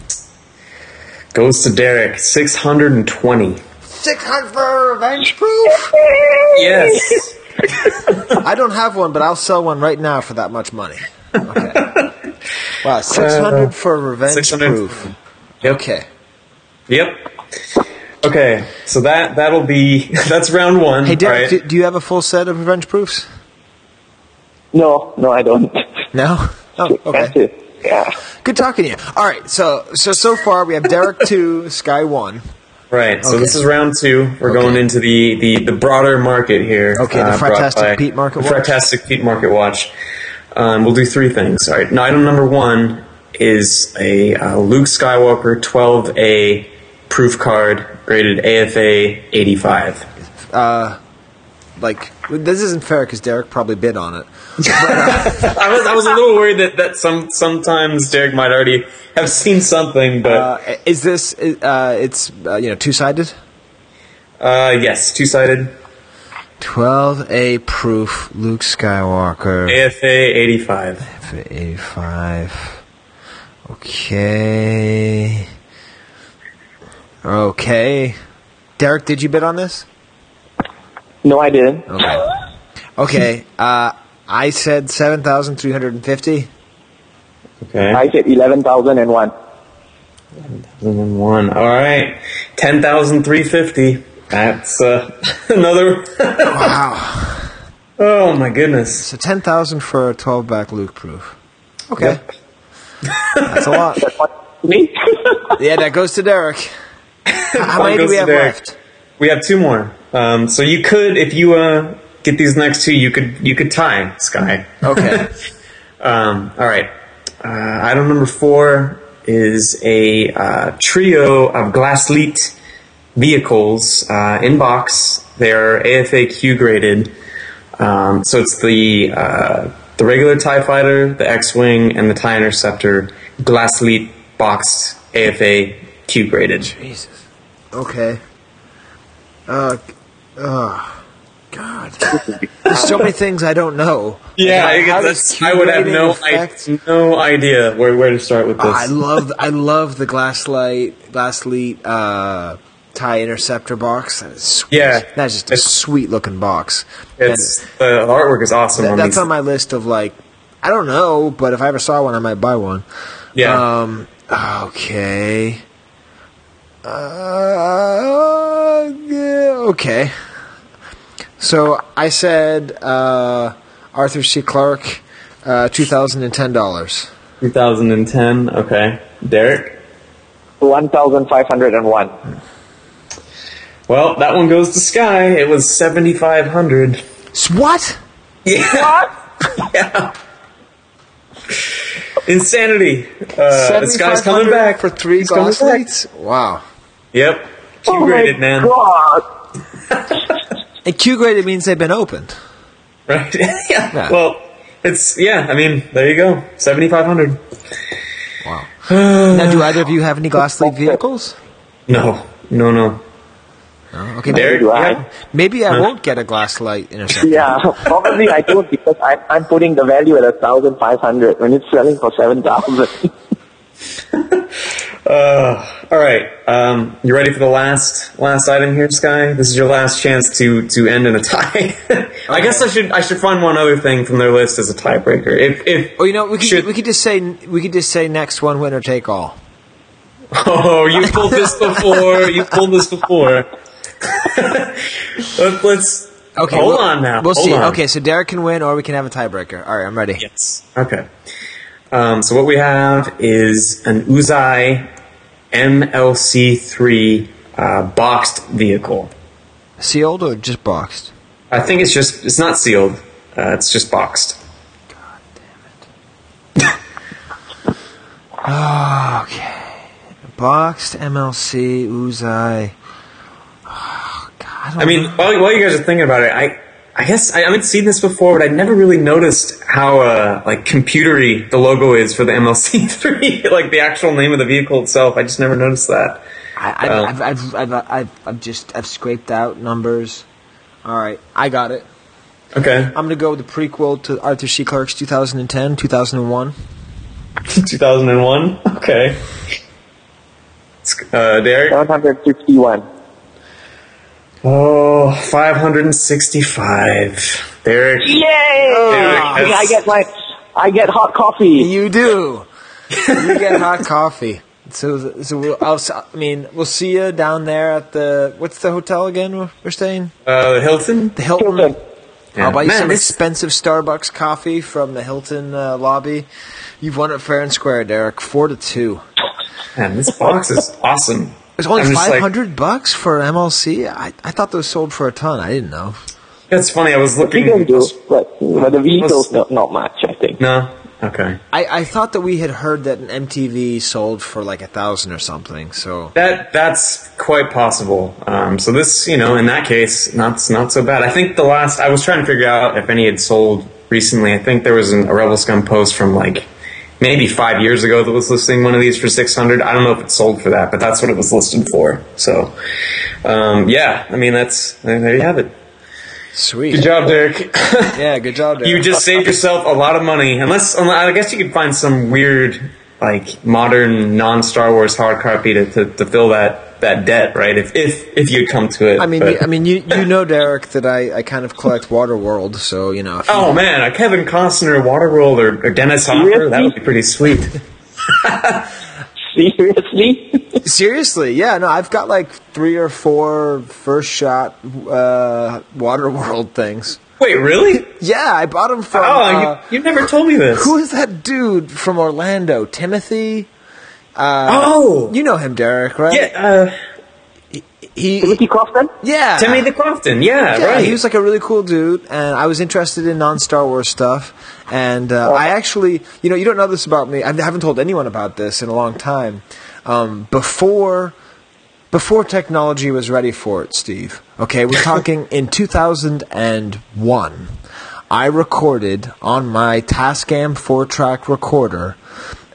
Goes to Derek, 620. 600 for Revenge Proof? Yes. I don't have one, but I'll sell one right now for that much money. Okay. Wow, uh, 600 for Revenge 600. Proof. Yep. Okay. Yep. Okay, so that that'll be that's round one. Hey, Derek, right? do, do you have a full set of Revenge Proofs? No, no, I don't. No? Oh, okay. Yeah. Good talking to you. All right, so so so far we have Derek 2, Skye 1. Right. So Okay. this is round two. We're Okay. going into the, the, the broader market here. Okay, the brought Fratastic Pete Market the Watch. Fratastic Pete Market Watch. Um, we'll do three things. All right. Now, item number one is a uh, Luke Skywalker 12A proof card rated AFA 85. Uh, like, this isn't fair because Derek probably bid on it. I was I was a little worried that, that some sometimes Derek might already have seen something, but Uh, is this, uh, it's, uh, you know, two sided? uh, yes, two sided 12A proof Luke Skywalker. AFA 85. For 85. Okay. Okay. Derek, did you bid on this? No, I didn't. Okay. Okay. Uh, I said 7,350. Okay. I said eleven thousand and one. And then one. All right. 10,350. That's uh, another. Wow. oh, my goodness. So 10,000 for a 12 back Luke proof. Okay. That's a lot. Me? Yeah, that goes to Derek. How many do we have Derek. left? We have two more. Um, so you could, if you uh, get these next two, you could you could tie Skye. Okay. Um, all right. Uh, item number four is a uh, trio of Glasslite vehicles uh, in box. They are AFAQ graded. Um, so it's the uh, the regular Tie Fighter, the X-wing, and the Tie Interceptor. Glasslite boxed AFAQ graded. Jesus. Okay. Uh, oh, God. There's so many things I don't know. Yeah, Like, I, I would have no I, no idea where, where to start with this. I love I love the Glasslite Glasslite uh, tie interceptor box. That is sweet. Yeah. that's just a sweet looking box. It's the artwork is awesome. Th- on that's these. on my list of like I don't know, but if I ever saw one, I might buy one. Yeah. Um. Okay. Uh, yeah, okay. So I said uh, Arthur C. Clarke Uh, two thousand and ten dollars. 2010. Okay, Derek. One thousand five hundred and one. Well, that one goes to Skye. It was 7,500. What? Yeah. yeah. Insanity. Uh, this guy's coming back for three He's coming glass back. lights. Wow. Yep. Q Oh my graded, man. God. And Q graded means they've been opened. Right? yeah. Yeah. Well, it's yeah. I mean, there you go. 7,500. Wow. now, do either of you have any Glasslite vehicles? No, no, no. No? Okay, Derek, maybe, yeah. maybe I won't get a Glasslite interceptor. Yeah, probably I don't because I'm, I'm putting the value at a thousand five hundred when it's selling for seven thousand. Uh, all right. Um, you ready for the last last item here, Skye? This is your last chance to to end in a tie. I guess I should I should find one other thing from their list as a tiebreaker. If if Oh, you know, we could Should- we could just say we could just say next one winner take all. oh you pulled this before you pulled this before. Let, let's Okay, hold we'll- on now. We'll Hold see. on. Okay, so Derek can win, or we can have a tiebreaker. All right, I'm ready. Yes. Okay. Um, so what we have is an Uzay MLC3 uh, boxed vehicle. Sealed or just boxed? I think it's just it's not sealed. Uh, it's just boxed. God damn it. oh, okay. Boxed MLC Uzay. Oh, God, I, I mean, know. while, while you guys are thinking about it, I I guess I haven't seen this before, but I never really noticed how uh, like computery the logo is for the MLC3, like the actual name of the vehicle itself. I just never noticed that. I, I, uh, I've, I've, I've, I've, I've just I've scraped out numbers. All right, I got it. Okay, I'm gonna go with the prequel to Arthur C. Clarke's 2010, 2001. 2001. Okay. Uh, Derek. Seven hundred fifty-one. Oh, 565. Derek. Yay! Derek, I get my, I get hot coffee. You do. you get hot coffee. So, so we'll, I'll, s- I mean, we'll see you down there at the what's the hotel again? we're- We're staying Uh, the Hilton. the Hilton. Hilton. I'll buy you Man, some this- expensive Starbucks coffee from the Hilton uh, lobby. You've won it fair and square, Derek. Four to two. Man, this box is awesome. It's only I'm just like- bucks for MLC. I, I thought those sold for a ton. I didn't know. It's funny. I was looking. vegan do, but, but the vehicles not, not much, I think. No. Okay. I, I thought that we had heard that an MTV sold for like a thousand or something. So That that's quite possible. Um, so this, you know, in that case, not not so bad. I think the last I was trying to figure out if any had sold recently. I think there was an, a Rebel Scum post from like maybe five years ago that was listing one of these for six hundred. I don't know if it sold for that, but that's what it was listed for. So, um, yeah, I mean that's there you have it. sweet. Good job, Derek. Yeah, good job, Derek. you just saved yourself a lot of money. Unless, I guess you could find some weird, like modern non Star Wars hard copy to, to, to fill that, that debt, right? If if if you'd come to it. I mean, But- you, I mean, you you know, Derek, that I, I kind of collect Waterworld, so you know. If you- oh man, a Kevin Costner Waterworld or, or Dennis Hopper, that would be pretty sweet. Seriously? seriously, yeah, no, I've got like three or four first shot uh, Waterworld things. Wait, really? Yeah, I bought them from. Oh, uh, you, you never told me this. who is that dude from Orlando? Timothy. Uh, Oh, you know him, Derek, right? yeah, uh, he, Timothy Crofton? yeah, Timmy the Crofton. Yeah, Yeah, right. he was like a really cool dude, and I was interested in non Star Wars stuff. And uh, I actually, you know, you don't know this about me. I haven't told anyone about this in a long time. Um, before, before technology was ready for it, Steve. Okay, we're talking in 2001. I recorded on my Tascam four-track recorder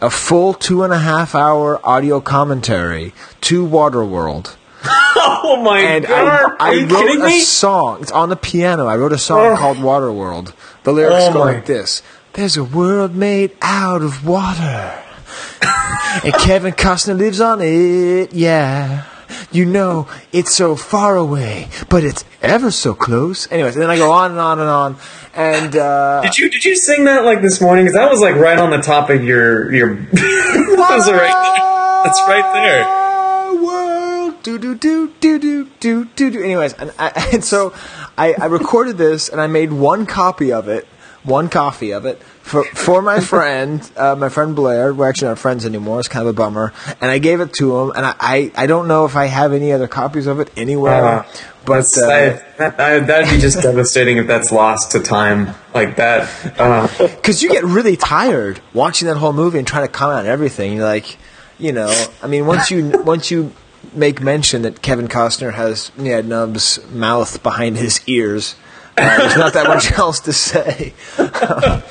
a full two and a half hour audio commentary to Waterworld oh my and god! I, I wrote kidding a me? song. It's on the piano. I wrote a song Oh. called Waterworld. The lyrics Oh go my. like this: "There's a world made out of water, and Kevin Costner lives on it. Yeah." You know, it's so far away, but it's ever so close. Anyways, and then I go on and on and on. And, uh, Did you did you sing that like this morning? Because that was like right on the top of your your. that was right there. That's right there. world, do do do do do do do do. Anyways, and, I, and so I, I recorded this and I made one copy of it one copy of it for for my friend, uh, my friend Blair. We're actually not friends anymore. It's kind of a bummer. And I gave it to him, and I I, I don't know if I have any other copies of it anywhere. Uh, but uh, I- I- that'd be just devastating if that's lost to time like that. Uh, because you get really tired watching that whole movie and trying to comment on everything. You're like, you know, I mean, once you once you make mention that Kevin Costner has yeah Nub's mouth behind his ears, uh, there's not that much else to say.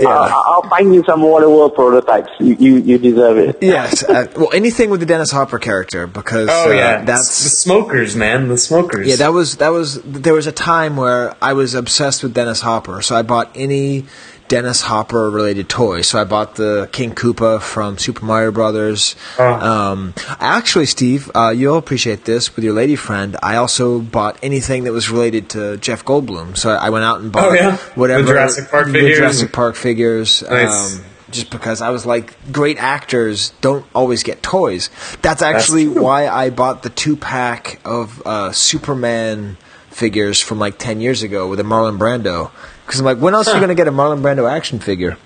Uh, I'll find you some Waterworld prototypes. You, you, you deserve it. Yes, uh, well, anything with the Dennis Hopper character because oh uh, yeah, that's the smokers, man, the smokers. Yeah, that was that was there was a time where I was obsessed with Dennis Hopper, so I bought any Dennis Hopper related toy. So I bought the King Koopa from Super Mario Brothers. Oh. Um, actually, Steve, uh, you'll appreciate this with your lady friend. I also bought anything that was related to Jeff Goldblum. So I went out and bought Oh, yeah? whatever The Jurassic Park the figures? Jurassic Park figures. Nice. Um, just because I was like, great actors don't always get toys. That's actually true. why I bought the two pack of uh, Superman figures from like 10 years ago with a Marlon Brando. Because I'm like, when else are you going to get a Marlon Brando action figure?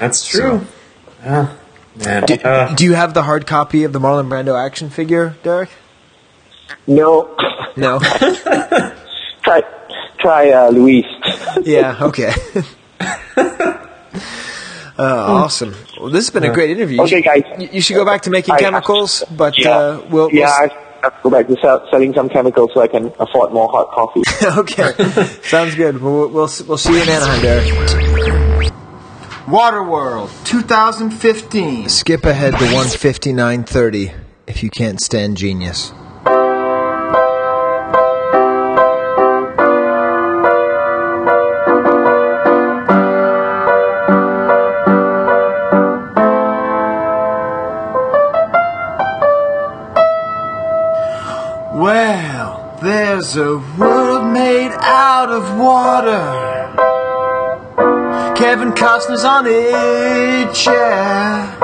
That's true. Yeah, man. Do, Uh, do you have the hard copy of the Marlon Brando action figure, Derek? No. No. try, try uh, Luis. yeah, okay. Uh, awesome. Well, this has been a great interview. You Okay, should- guys. You, you should go back to making I- chemicals, but Yeah. uh, we'll, we'll yeah, I have to go back to sell, selling some chemicals so I can afford more hot coffee. okay, sounds good. We'll, we'll we'll see you in Anaheim, Derek. Waterworld 2015. Skip ahead to one fifty nine thirty if you can't stand genius. There's a world made out of water. Kevin Costner's on a chair.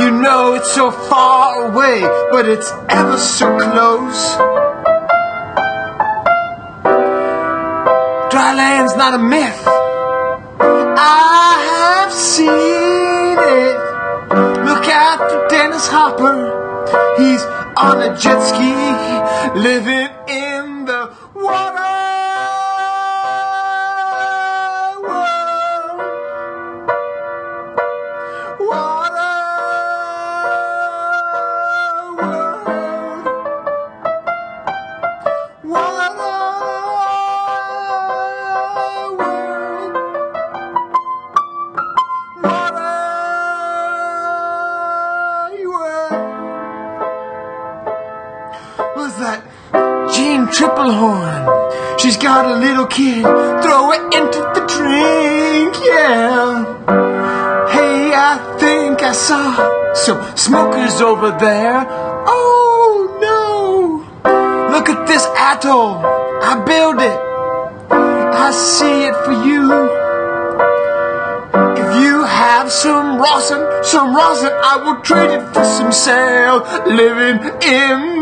You know it's so far away, but it's ever so close. Dry land's not a myth. I have seen it. Look for Dennis Hopper. He's on a jet ski, living in the Tripplehorn? A little kid, throw it into the drink, yeah. Hey, I think I saw some smokers over there. Oh no! Look at this atoll. I built it. I see it for you. If you have some rosin, some rosin, I will trade it for some sail. Living in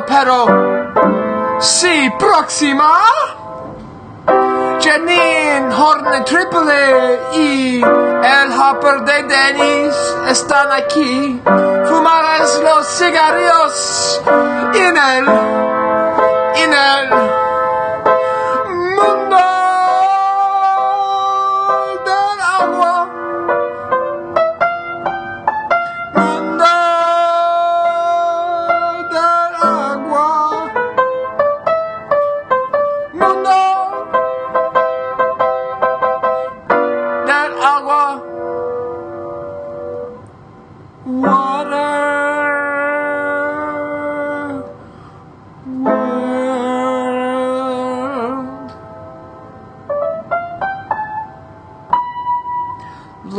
pero sí, próxima. Janine Horne Triple y el Hopper de Dennis están aquí. Fumarás los cigarrillos en el, en el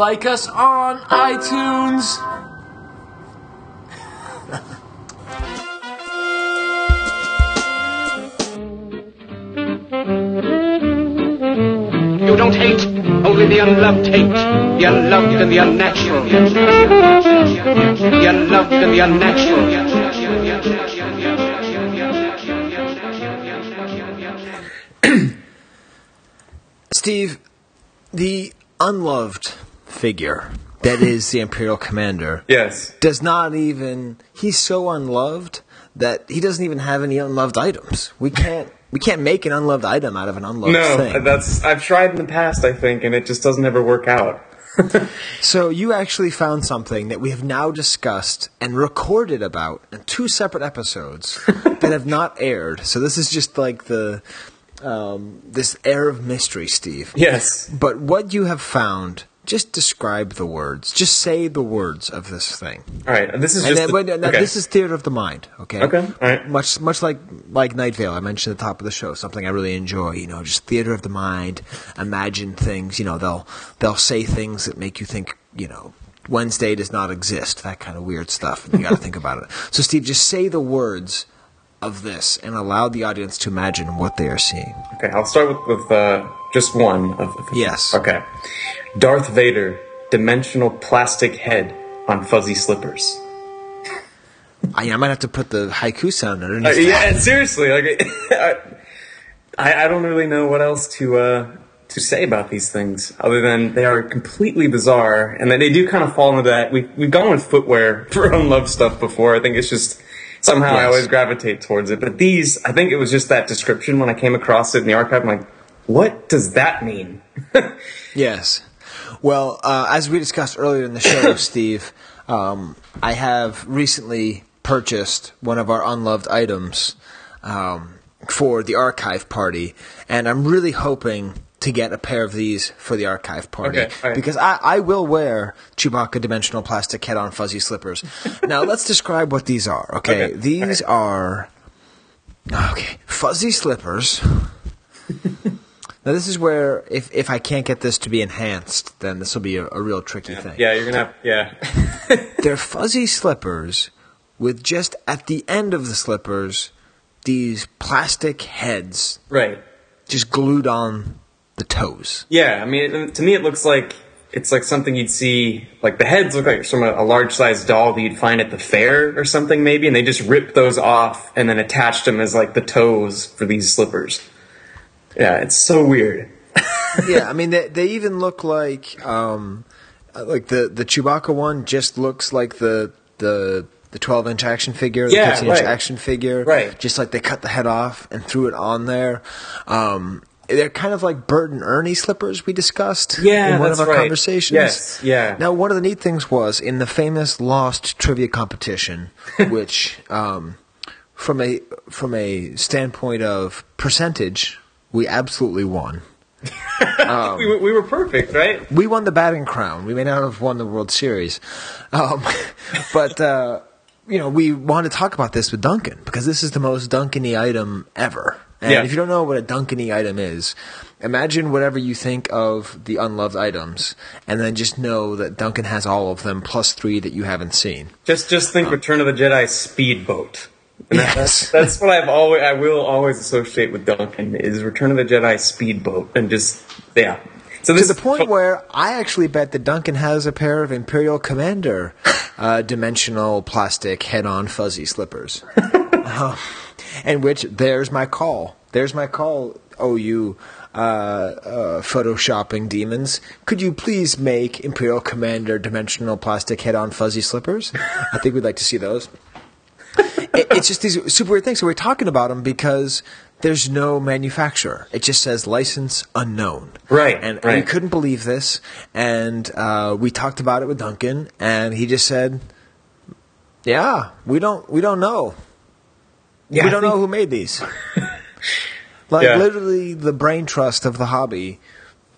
like us on iTunes. You don't hate, only the unloved hate. The unloved and the unnatural. The unloved and the unnatural. Steve, the unloved figure that is the Imperial Commander Yes. does not even he's so unloved that he doesn't even have any unloved items. We can't we can't make an unloved item out of an unloved No, thing. that's I've tried in the past, I think, and it just doesn't ever work out. So you actually found something that we have now discussed and recorded about in two separate episodes that have not aired. So this is just like the um, this air of mystery, Steve. Yes. But what you have found, just describe the words. Just say the words of this thing. All right, this is And just then, the- wait, now okay. this is theater of the mind. Okay. Okay, all right. Much, much like like Night Vale, I mentioned at the top of the show, something I really enjoy. You know, just theater of the mind. Imagine things. You know, they'll they'll say things that make you think. You know, Wednesday does not exist. That kind of weird stuff. And you got to think about it. So, Steve, just say the words of this and allow the audience to imagine what they are seeing. Okay, I'll start with, with uh, just one of the Yes. Okay. Darth Vader, dimensional plastic head on fuzzy slippers. I, I might have to put the haiku sound underneath. Uh, yeah, seriously, like I, I, I don't really know what else to uh, to say about these things other than they are completely bizarre, and that they do kind of fall into that. We we've gone with footwear for unloved stuff before. I think it's just somehow I always gravitate towards it. But these, I think it was just that description when I came across it in the archive. I'm like, what does that mean? Yes. Well, uh, as we discussed earlier in the show, Steve, um, I have recently purchased one of our unloved items um, for the archive party, and I'm really hoping to get a pair of these for the archive party Okay, right. because I, I will wear Chewbacca dimensional plastic head on fuzzy slippers. now, let's describe what these are. Okay, Okay, these are okay fuzzy slippers. Now this is where if if I can't get this to be enhanced, then this will be a, a real tricky thing. yeah, you're gonna have yeah. They're fuzzy slippers with just at the end of the slippers these plastic heads right. just glued on the toes. Yeah, I mean, to me, it looks like it's like something you'd see. Like the heads look like from a, a large sized doll that you'd find at the fair or something, maybe, and they just ripped those off and then attached them as like the toes for these slippers. Yeah, it's so weird. yeah, I mean they they even look like um uh, like the the Chewbacca one just looks like the the the 12 inch action figure, the Yeah, 15 inch right. action figure. Right. Just like they cut the head off and threw it on there. Um, they're kind of like Bert and Ernie slippers we discussed Yeah, in one that's of our right. conversations. Yes, yeah. Now, one of the neat things was in the famous Lost trivia competition, which, um, from a from a standpoint of percentage, we absolutely won. Um, we, were- we were perfect, right? We won the batting crown. We may not have won the World Series, um, but uh, you know we want to talk about this with Duncan because this is the most Duncan-y item ever. And Yeah. if you don't know what a Duncan-y item is, imagine whatever you think of the unloved items, and then just know that Duncan has all of them plus three that you haven't seen. Just just think Return of the Jedi speedboat. And that- Yes. that's, that's what I've always I will always associate with Duncan is Return of the Jedi speedboat and just yeah. So this to the point where I actually bet that Duncan has a pair of Imperial Commander uh, dimensional plastic head-on fuzzy slippers. Uh, and which there's my call. There's my call. Oh, you uh, uh, photoshopping demons! Could you please make Imperial Commander dimensional plastic head-on fuzzy slippers? I think we'd like to see those. It- it's just these super weird things. So we're talking about them because there's no manufacturer. It just says license unknown. Right, And right. we couldn't believe this. And uh, we talked about it with Duncan, and he just said, "Yeah, we don't we don't know. Yeah, we I don't think- know who made these." like Yeah. literally, the brain trust of the hobby.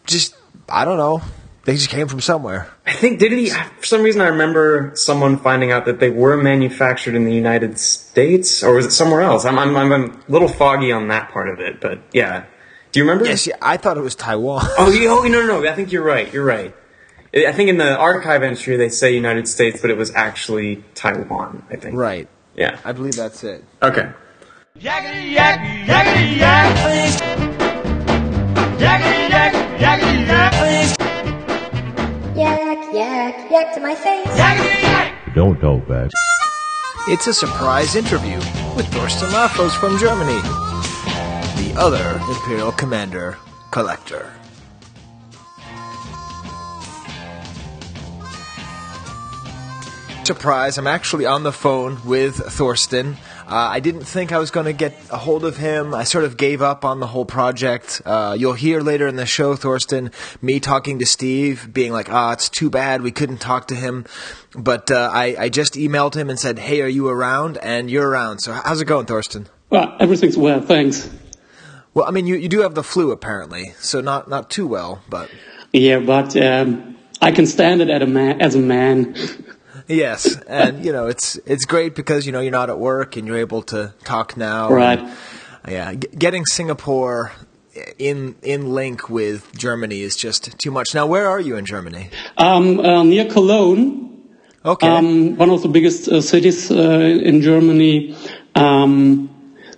Just I don't know. They just came from somewhere. I think did he for some reason I remember someone finding out that they were manufactured in the United States or was it somewhere else? I'm I'm, I'm a little foggy on that part of it, but yeah. Do you remember? Yes, yeah, I thought it was Taiwan. Oh, you, oh no, no, no. I think you're right. You're right. I think in the archive entry they say United States, but it was actually Taiwan. I think. Right. Yeah. I believe that's it. Okay. Yakety yak, yakety yak, please. Yakety yak, yakety yak, please. Yak, to my face. Don't talk back. It's a surprise interview with Thorsten Lafos from Germany, the other Imperial Commander collector. Surprise, I'm actually on the phone with Thorsten. Uh, I didn't think I was going to get a hold of him. I sort of gave up on the whole project. Uh, you'll hear later in the show, Thorsten, me talking to Steve, being like, ah, it's too bad we couldn't talk to him. But uh, I, I just emailed him and said, hey, are you around? And you're around. So how's it going, Thorsten? Well, everything's well, thanks. Well, I mean, you, you do have the flu, apparently. So not, not too well, but. Yeah, but um, I can stand it at a man, as a man. Yes, and you know it's it's great because you know you're not at work and you're able to talk now. Right. And, yeah, g- getting Singapore in in link with Germany is just too much. Now, where are you in Germany? Um, uh, near Cologne. Okay. Um, one of the biggest uh, cities uh, in Germany. Um,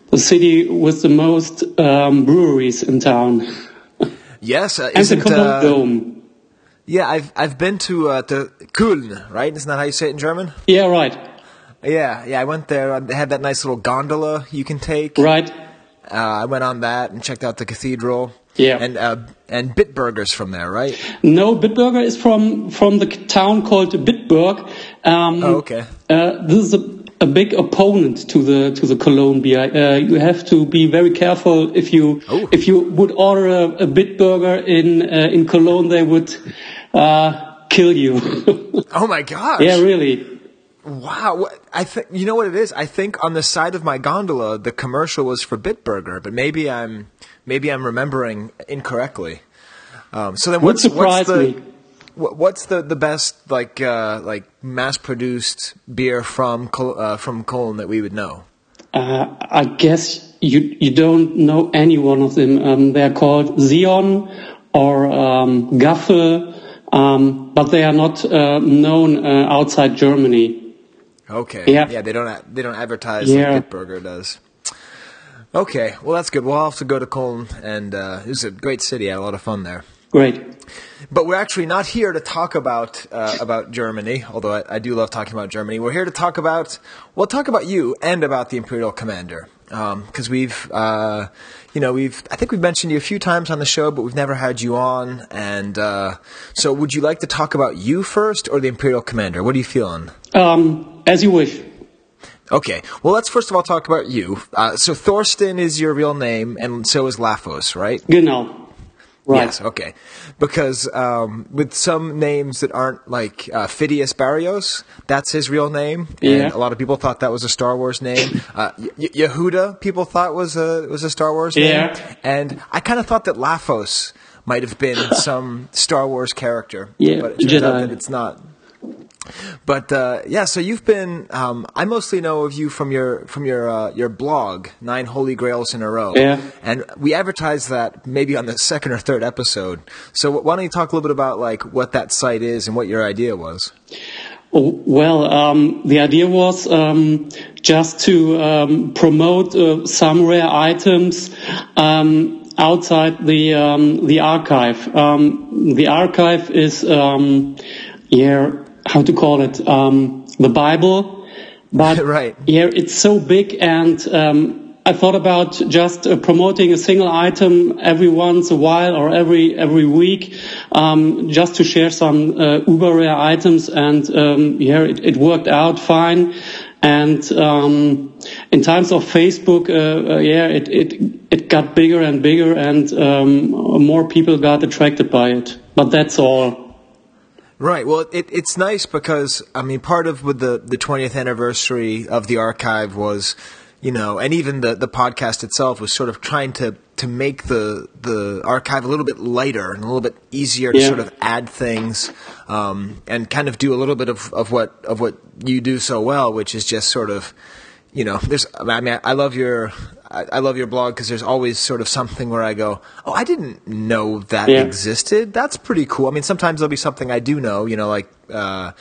the city with the most um, breweries in town. Yes, uh, and the Cologne uh, Dome. Yeah? I've I've been to uh, to Köln, right? Isn't that how you say it in German? Yeah, right. Yeah, yeah. I went there. They had that nice little gondola you can take. Right. Uh, I went on that and checked out the cathedral. Yeah. And uh, and Bitburgers from there, right? No, Bitburger is from from the town called Bitburg. Um, Oh, okay. Uh, this is a, a big opponent to the to the Cologne beer. Uh, you have to be very careful if you Oh. if you would order a, a Bitburger in uh, in Cologne, they would uh, kill you. Oh my gosh! yeah, really. Wow, I think you know what it is. I think on the side of my gondola, the commercial was for Bitburger, but maybe I'm maybe I'm remembering incorrectly. Um, so then, what's surprise what's the me. what's the the best like uh, like mass produced beer from Col- uh, from Cologne that we would know? Uh, I guess you you don't know any one of them. Um, they're called Sion or um, Gaffel, um, but they are not uh, known uh, outside Germany. Okay, Yeah. yeah, they don't they don't advertise Yeah. like Bitburger does. Okay, well that's good. We'll have to go to Cologne, and uh, it was a great city. I had a lot of fun there. Great. But we're actually not here to talk about uh, about Germany, although I, I do love talking about Germany. We're here to talk about well, talk about you and about the Imperial Commander, because we've uh, you know we've I think we've mentioned you a few times on the show, but we've never had you on. And uh, so, would you like to talk about you first or the Imperial Commander? What are you feeling? Um, as you wish. Okay, well, let's first of all talk about you. Uh, so Thorsten is your real name, and so is Lafos, right? Genau. Right. Yes, okay. Because um, with some names that aren't like uh, Phidias Barrios, that's his real name, and Yeah. a lot of people thought that was a Star Wars name. Uh, y- Yehuda, people thought was a was a Star Wars name, Yeah. and I kind of thought that Lafos might have been some Star Wars character, Yeah, but it turns out Jedi. that it's not. But uh, yeah, so you've been. Um, I mostly know of you from your from your uh, your blog, Nine Holy Grails in a Row. Yeah. And we advertised that maybe on the second or third episode. So why don't you talk a little bit about like what that site is and what your idea was? Oh, Well, um, the idea was um, just to um, promote uh, some rare items um, outside the um, the archive. Um, the archive is, um, yeah, how to call it, um, the Bible. But right. yeah, it's so big, and um, I thought about just uh, promoting a single item every once a while or every every week, um, just to share some uh, uber rare items, and um, yeah, it, it worked out fine. And um, in times of Facebook, uh, uh, yeah, it, it it got bigger and bigger, and um, more people got attracted by it. But that's all. Right. Well, it, it's nice because I mean, part of with the the twentieth anniversary of the archive was, you know, and even the the podcast itself was sort of trying to to make the the archive a little bit lighter and a little bit easier to sort of add things um, and kind of do a little bit of of what of what you do so well, which is just sort of. You know, there's. I mean, I love your. I, I love your blog because there's always sort of something where I go, oh, I didn't know that Yeah. existed. That's pretty cool. I mean, sometimes there'll be something I do know, you know, like uh,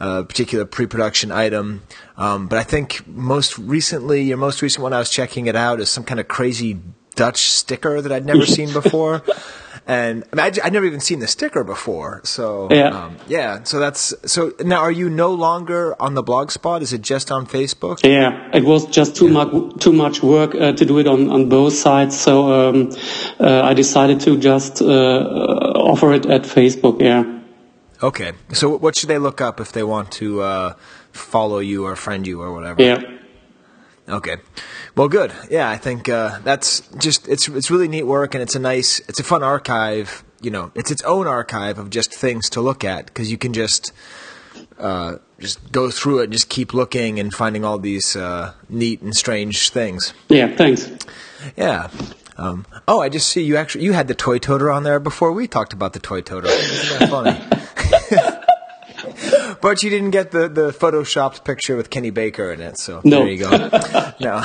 a particular pre-production item. Um, but I think most recently, your most recent one, I was checking it out, is some kind of crazy Dutch sticker that I'd never seen before. And I mean, I'd, I'd never even seen the sticker before. So Yeah. um, yeah. So that's so now. Are you no longer on the blog spot? Is it just on Facebook? Yeah, it was just too much too much work uh, to do it on, on both sides, so um, uh, I decided to just uh, offer it at Facebook. Yeah. Okay. So what should they look up if they want to uh, follow you or friend you or whatever? Yeah. Okay. Well, good. Yeah, I think uh, that's just it's it's really neat work and it's a nice it's a fun archive. You know, it's its own archive of just things to look at because you can just uh, just go through it and just keep looking and finding all these uh, neat and strange things. Yeah. Thanks. Yeah. Um, oh, I just see you actually you had the toy toter on there before we talked about the toy toter. Isn't that funny? but you didn't get the, the photoshopped picture with Kenny Baker in it, so No. there you go. no.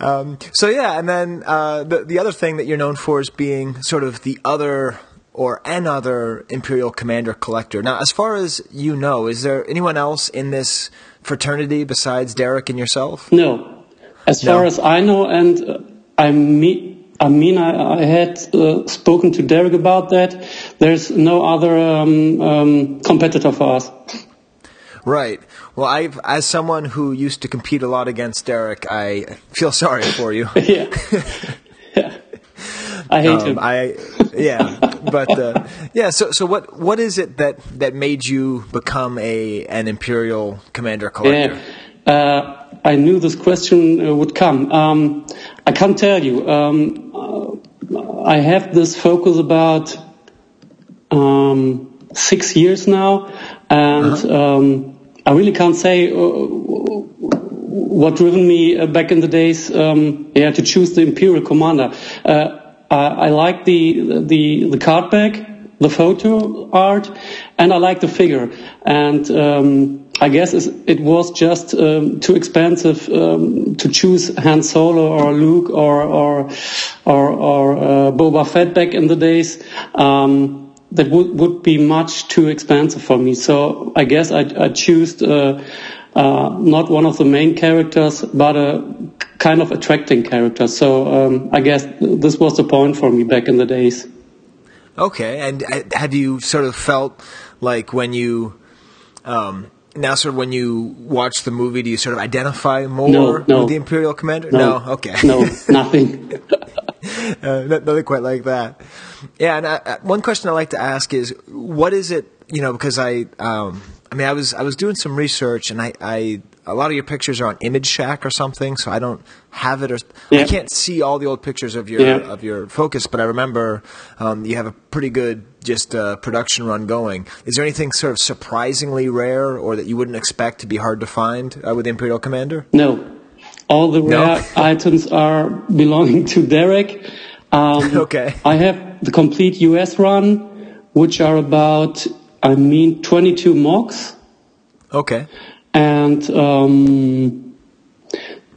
um, so yeah, and then uh, the the other thing that you're known for is being sort of the other or another Imperial Commander collector. Now, as far as you know, is there anyone else in this fraternity besides Derek and yourself? No, as No. far as I know, and uh, I mean. I mean, I, I had uh, spoken to Derek about that. There's no other um, um, competitor for us. Right. Well, I've as someone who used to compete a lot against Derek, I feel sorry for you. yeah. I hate Um, him. I yeah, but uh, yeah. So so what what is it that that made you become a an imperial commander collector? Yeah, uh, I knew this question uh, would come. Um, I can't tell you. Um, uh, I have this focus about um, six years now, and um, I really can't say uh, what driven me uh, back in the days. Um, yeah, to choose the Imperial Commander. Uh, I, I like the the the card back, the photo art, and I like the figure. And um, I guess it was just um, too expensive um, to choose Han Solo or Luke or or or, or uh, Boba Fett back in the days. Um, that would would be much too expensive for me. So I guess I I choose. Uh, uh, not one of the main characters, but a kind of attracting character. So um, I guess this was the point for me back in the days. Okay, and uh, have you sort of felt like when you um, now sort of when you watch the movie, do you sort of identify more No, no. with the imperial commander? No. Okay. No, nothing. uh, no- nothing quite like that. Yeah, and uh, uh, one question I like to ask is, what is it? You know, because I, um, I mean, I was I was doing some research, and I, I a lot of your pictures are on Image Shack or something, so I don't have it, or I can't see all the old pictures of your Yeah. of your focus. But I remember um, you have a pretty good just uh, production run going. Is there anything sort of surprisingly rare, or that you wouldn't expect to be hard to find uh, with Imperial Commander? No. All the No? rare items are belonging to Derek. Um, Okay. I have the complete US run, which are about, I mean, 22 mocks. Okay. And um,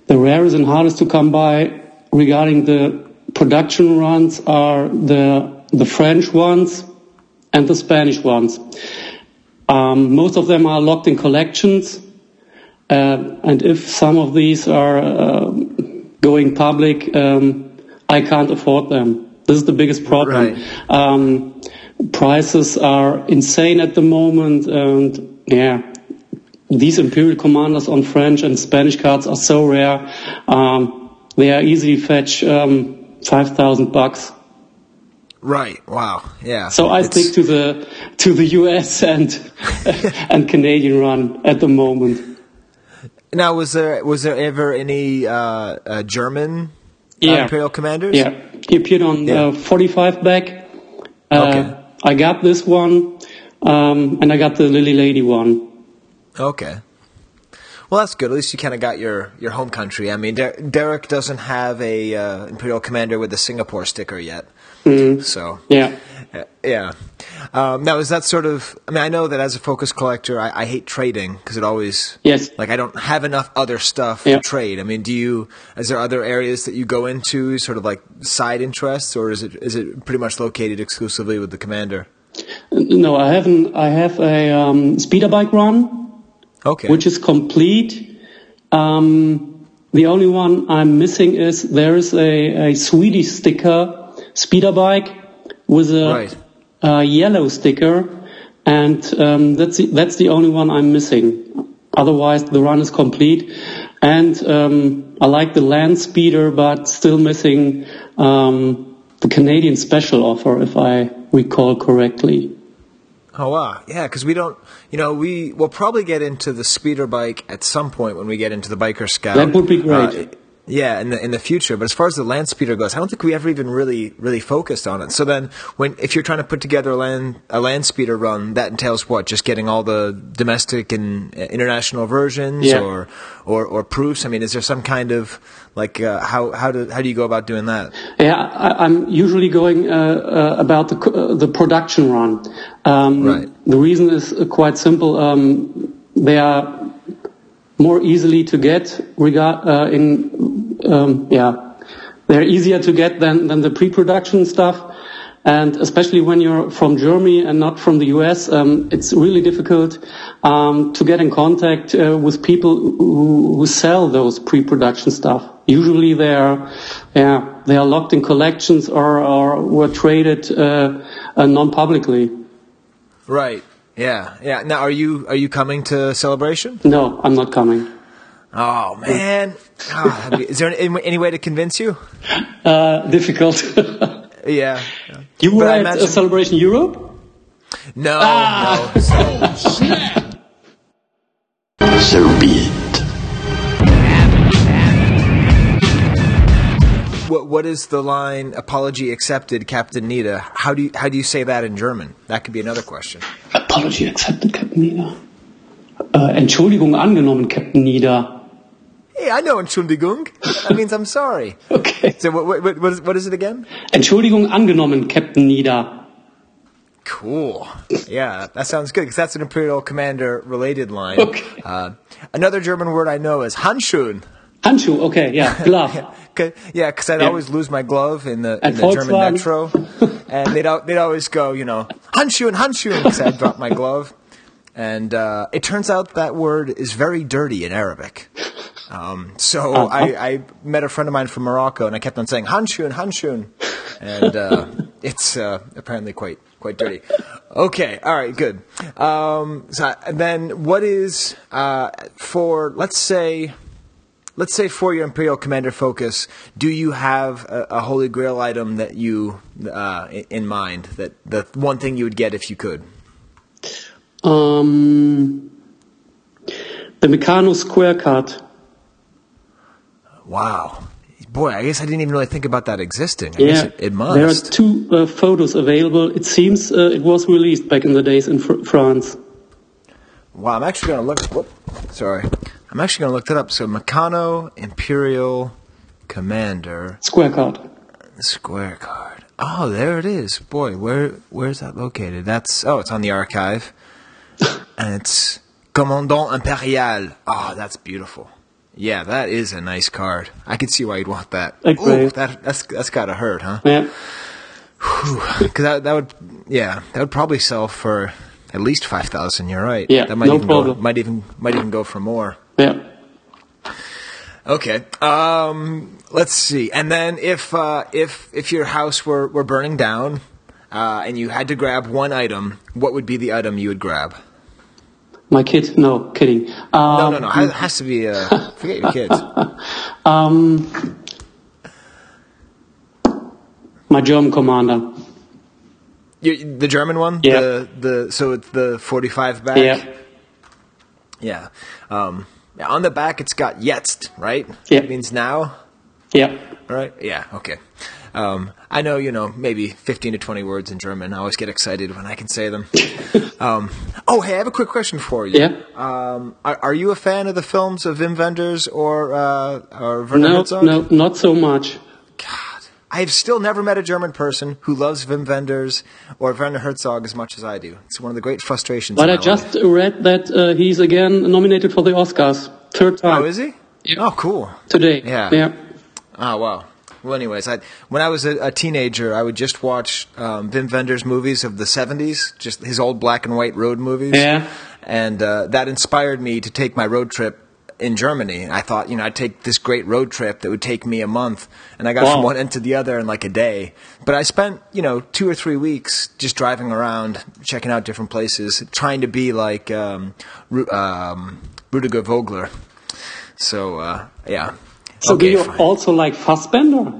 the rarest and hardest to come by regarding the production runs are the the French ones and the Spanish ones. Um, most of them are locked in collections, uh, and if some of these are uh, going public, um, I can't afford them. This is the biggest problem. Um, prices are insane at the moment, and yeah, these Imperial Commanders on French and Spanish cards are so rare. Um, they are easily fetch um, five thousand bucks. Right. Wow. Yeah. So I It's- stick to the to the US and and Canadian run at the moment. Now, was there was there ever any uh, uh, German uh, Imperial commanders? Yeah, he appeared on Yeah. uh, 45 back. Uh, Okay. I got this one, um, and I got the Lili Ledy one. Okay. Well, that's good. At least you kind of got your, your home country. I mean, Der- Derek doesn't have a uh, Imperial Commander with the Singapore sticker yet. So Yeah. uh, yeah. Um, now, is that sort of? I mean, I know that as a focus collector, I, I hate trading because it always Yes. like I don't have enough other stuff Yeah. to trade. I mean, do you? Is there other areas that you go into, sort of like side interests, or is it is it pretty much located exclusively with the commander? No, I haven't. I have a um, speeder bike run, Okay. which is complete. Um, the only one I'm missing is there is a, a Swedish sticker speeder bike with a, Right. a yellow sticker, and um, that's the, that's the only one I'm missing. Otherwise, the run is complete. And um, I like the land speeder, but still missing um, the Canadian special offer, if I recall correctly. Oh wow, yeah, because we don't, you know, we will probably get into the speeder bike at some point when we get into the biker scout. That would be great. Uh, yeah, in the in the future. But as far as the land speeder goes, I don't think we ever even really really focused on it. So then, when if you're trying to put together a land a land speeder run, that entails what? Just getting all the domestic and uh, international versions, Yeah. or or or proofs. I mean, is there some kind of like uh, how how do how do you go about doing that? Yeah, I, I'm usually going uh, uh, about the uh, the production run. Um, Right. The reason is uh, quite simple. Um, they are more easily to get regard uh, in um, yeah they're easier to get than than the pre-production stuff. And especially when you're from Germany and not from the US, um, it's really difficult um, to get in contact uh, with people who, who sell those pre-production stuff. Usually they are, yeah, they are locked in collections or, or were traded uh, uh, non-publicly. Right. Yeah. Yeah. Now, are you are you coming to celebration? No, I'm not coming. Oh man, that'd be- is there any, any way to convince you? Uh, difficult. Yeah. you were But at imagine- Celebration Europe? No, Ah. no. So be it. What what is the line? Apology accepted, Captain Needa. How do you how do you say that in German? That could be another question. Apology accepted, Captain Needa. Äh, Entschuldigung angenommen, Captain Needa. Hey, I know Entschuldigung. That means I'm sorry. Okay. So what what what is, what is it again? Entschuldigung angenommen, Captain Needa. Cool. Yeah, that sounds good because that's an Imperial Commander related line. Okay. Uh, another German word I know is Handschuhen. Handschuh, okay, yeah, glove. Cause, yeah, because I'd Yeah. always lose my glove in the, in the German metro, and they'd they'd always go, you know, Handschuhen, Handschuhen, because I'd drop my glove, and uh, it turns out that word is very dirty in Arabic. Um, so Uh-huh. I, I met a friend of mine from Morocco, and I kept on saying Handschuhen, Handschuhen, and uh, it's uh, apparently quite quite dirty. Okay, all right, good. Um, so then, what is uh, for let's say let's say for your Imperial Commander focus, do you have a, a Holy Grail item that you uh, in mind? That the one thing you would get if you could? Um, the Meccano Square Card. Wow, boy, I guess I didn't even really think about that existing. I guess Yeah, it, it there are two uh, photos available. It seems uh, it was released back in the days in fr- France. Wow, I'm actually going to look. Whoop, sorry, I'm actually going to look that up. So Meccano Imperial Commander Square Card. Square Card. Oh, there it is. Boy, where where's that located? That's oh, it's on the archive, and it's Commandant Impérial. Oh, ah, that's beautiful. Yeah, that is a nice card. I can see why you'd want that. Ooh, that that's that's got to hurt, huh? Yeah. Because that that would yeah that would probably sell for at least five thousand. You're right. Yeah, that might no even Go, problem. might even might even go for more. Yeah. Okay. Um, let's see. And then if uh, if if your house were, were burning down uh, and you had to grab one item, what would be the item you would grab? My kid? No, kidding. Um, no, no, no. It has to be. Uh, forget your kids. Um, my German commander. You, the German one. Yeah. The the so it's the forty five back. Yeah. Yeah. Um, yeah, on the back, it's got jetzt, right? Yeah. It means now. Yeah. All right. Yeah. Okay. Um, I know, you know, maybe 15 to 20 words in German. I always get excited when I can say them. um, oh, hey, I have a quick question for you. Yeah. Um, are, are you a fan of the films of Wim Wenders or, uh, or Werner No, Herzog? no, not so much. I have still never met a German person who loves Wim Wenders or Werner Herzog as much as I do. It's one of the great frustrations. But I just read that uh, he's again nominated for the Oscars. Third time. Oh, is he? Oh, cool. Today. Yeah. Yeah. Oh, wow. Well, anyways, I, when I was a, a teenager, I would just watch um, Wim Wenders movies of the 70s, just his old black and white road movies. Yeah. And uh, that inspired me to take my road trip in Germany. And I thought, you know, I'd take this great road trip that would take me a month. And I got Wow. from one end to the other in like a day. But I spent, you know, two or three weeks just driving around, checking out different places, trying to be like um, Ru- um, Rudiger Vogler. So, uh, yeah. So do you fine. also like Fassbender?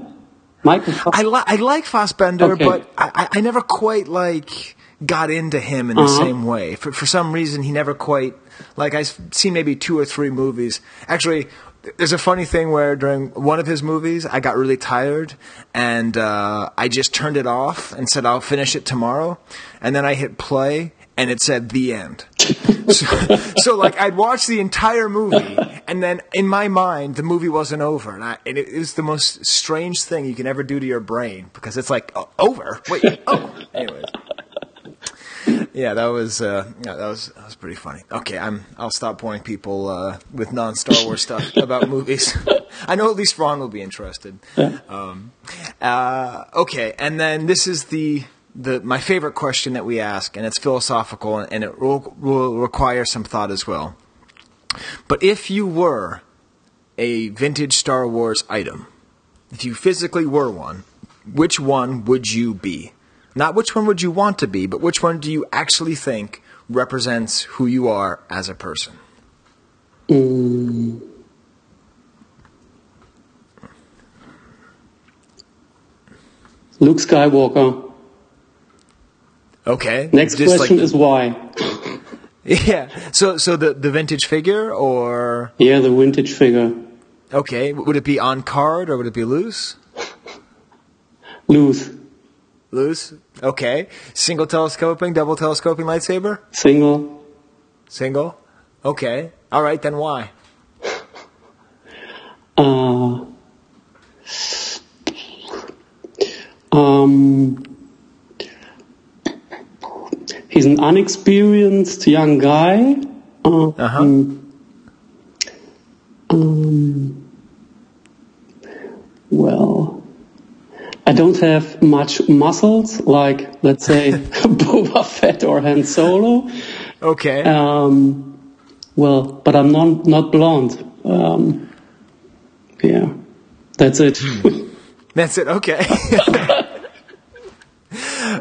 Michael Fassbender? I, li- I like Fassbender, Okay. but I, I never quite like got into him in the Uh-huh. same way. For for some reason, he never quite like I've seen maybe two or three movies. Actually, there's a funny thing where during one of his movies, I got really tired and uh, I just turned it off and said I'll finish it tomorrow, and then I hit play and it said the end. so, so like I'd watched the entire movie, and then in my mind the movie wasn't over, and, I, and it, it was the most strange thing you can ever do to your brain because it's like over. Wait, oh, anyways. Yeah, that was uh, yeah, that was that was pretty funny. Okay, I'm I'll stop boring people uh, with non Star Wars stuff about movies. I know at least Ron will be interested. Um, uh, okay, and then this is the the my favorite question that we ask, and it's philosophical, and it will, will require some thought as well. But if you were a vintage Star Wars item, if you physically were one, which one would you be? Not which one would you want to be, but which one do you actually think represents who you are as a person? Mm. Luke Skywalker. Okay. Next just question like- is why. Yeah. So so the the vintage figure or Yeah, the vintage figure. okay, would it be on card or would it be loose? Loose. Loose. Okay. Single telescoping, double telescoping lightsaber? Single. Single. Okay. All right, then why? Uh, um, he's an unexperienced young guy. Um, um, well, I don't have much muscles, like let's say Boba Fett or Han Solo. Okay. Um, well, but I'm not not blonde. Um, yeah, that's it. That's it. Okay.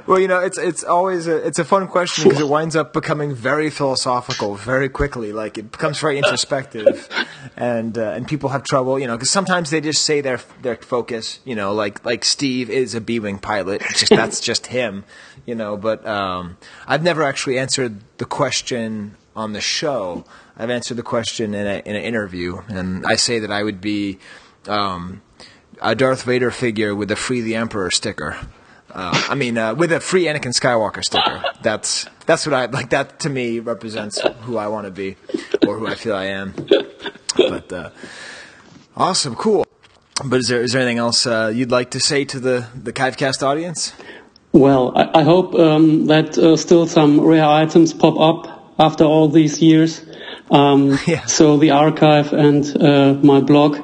well, you know, it's it's always a it's a fun question because it winds up becoming very philosophical very quickly. Like it becomes very introspective, and uh, and people have trouble, you know, because sometimes they just say their their focus, you know, like like Steve is a B wing pilot. Just that's just him, you know. But um, I've never actually answered the question on the show. I've answered the question in, a, in an interview, and I say that I would be um, a Darth Vader figure with a "Free the Emperor" sticker. Uh, I mean, uh, with a free Anakin Skywalker sticker. That's that's what I like. That to me represents who I want to be, or who I feel I am. But uh, awesome, cool. But is there is there anything else uh, you'd like to say to the the 'Chive Cast audience? Well, I, I hope um, that uh, still some rare items pop up after all these years. Um, yeah. So the archive and uh, my blog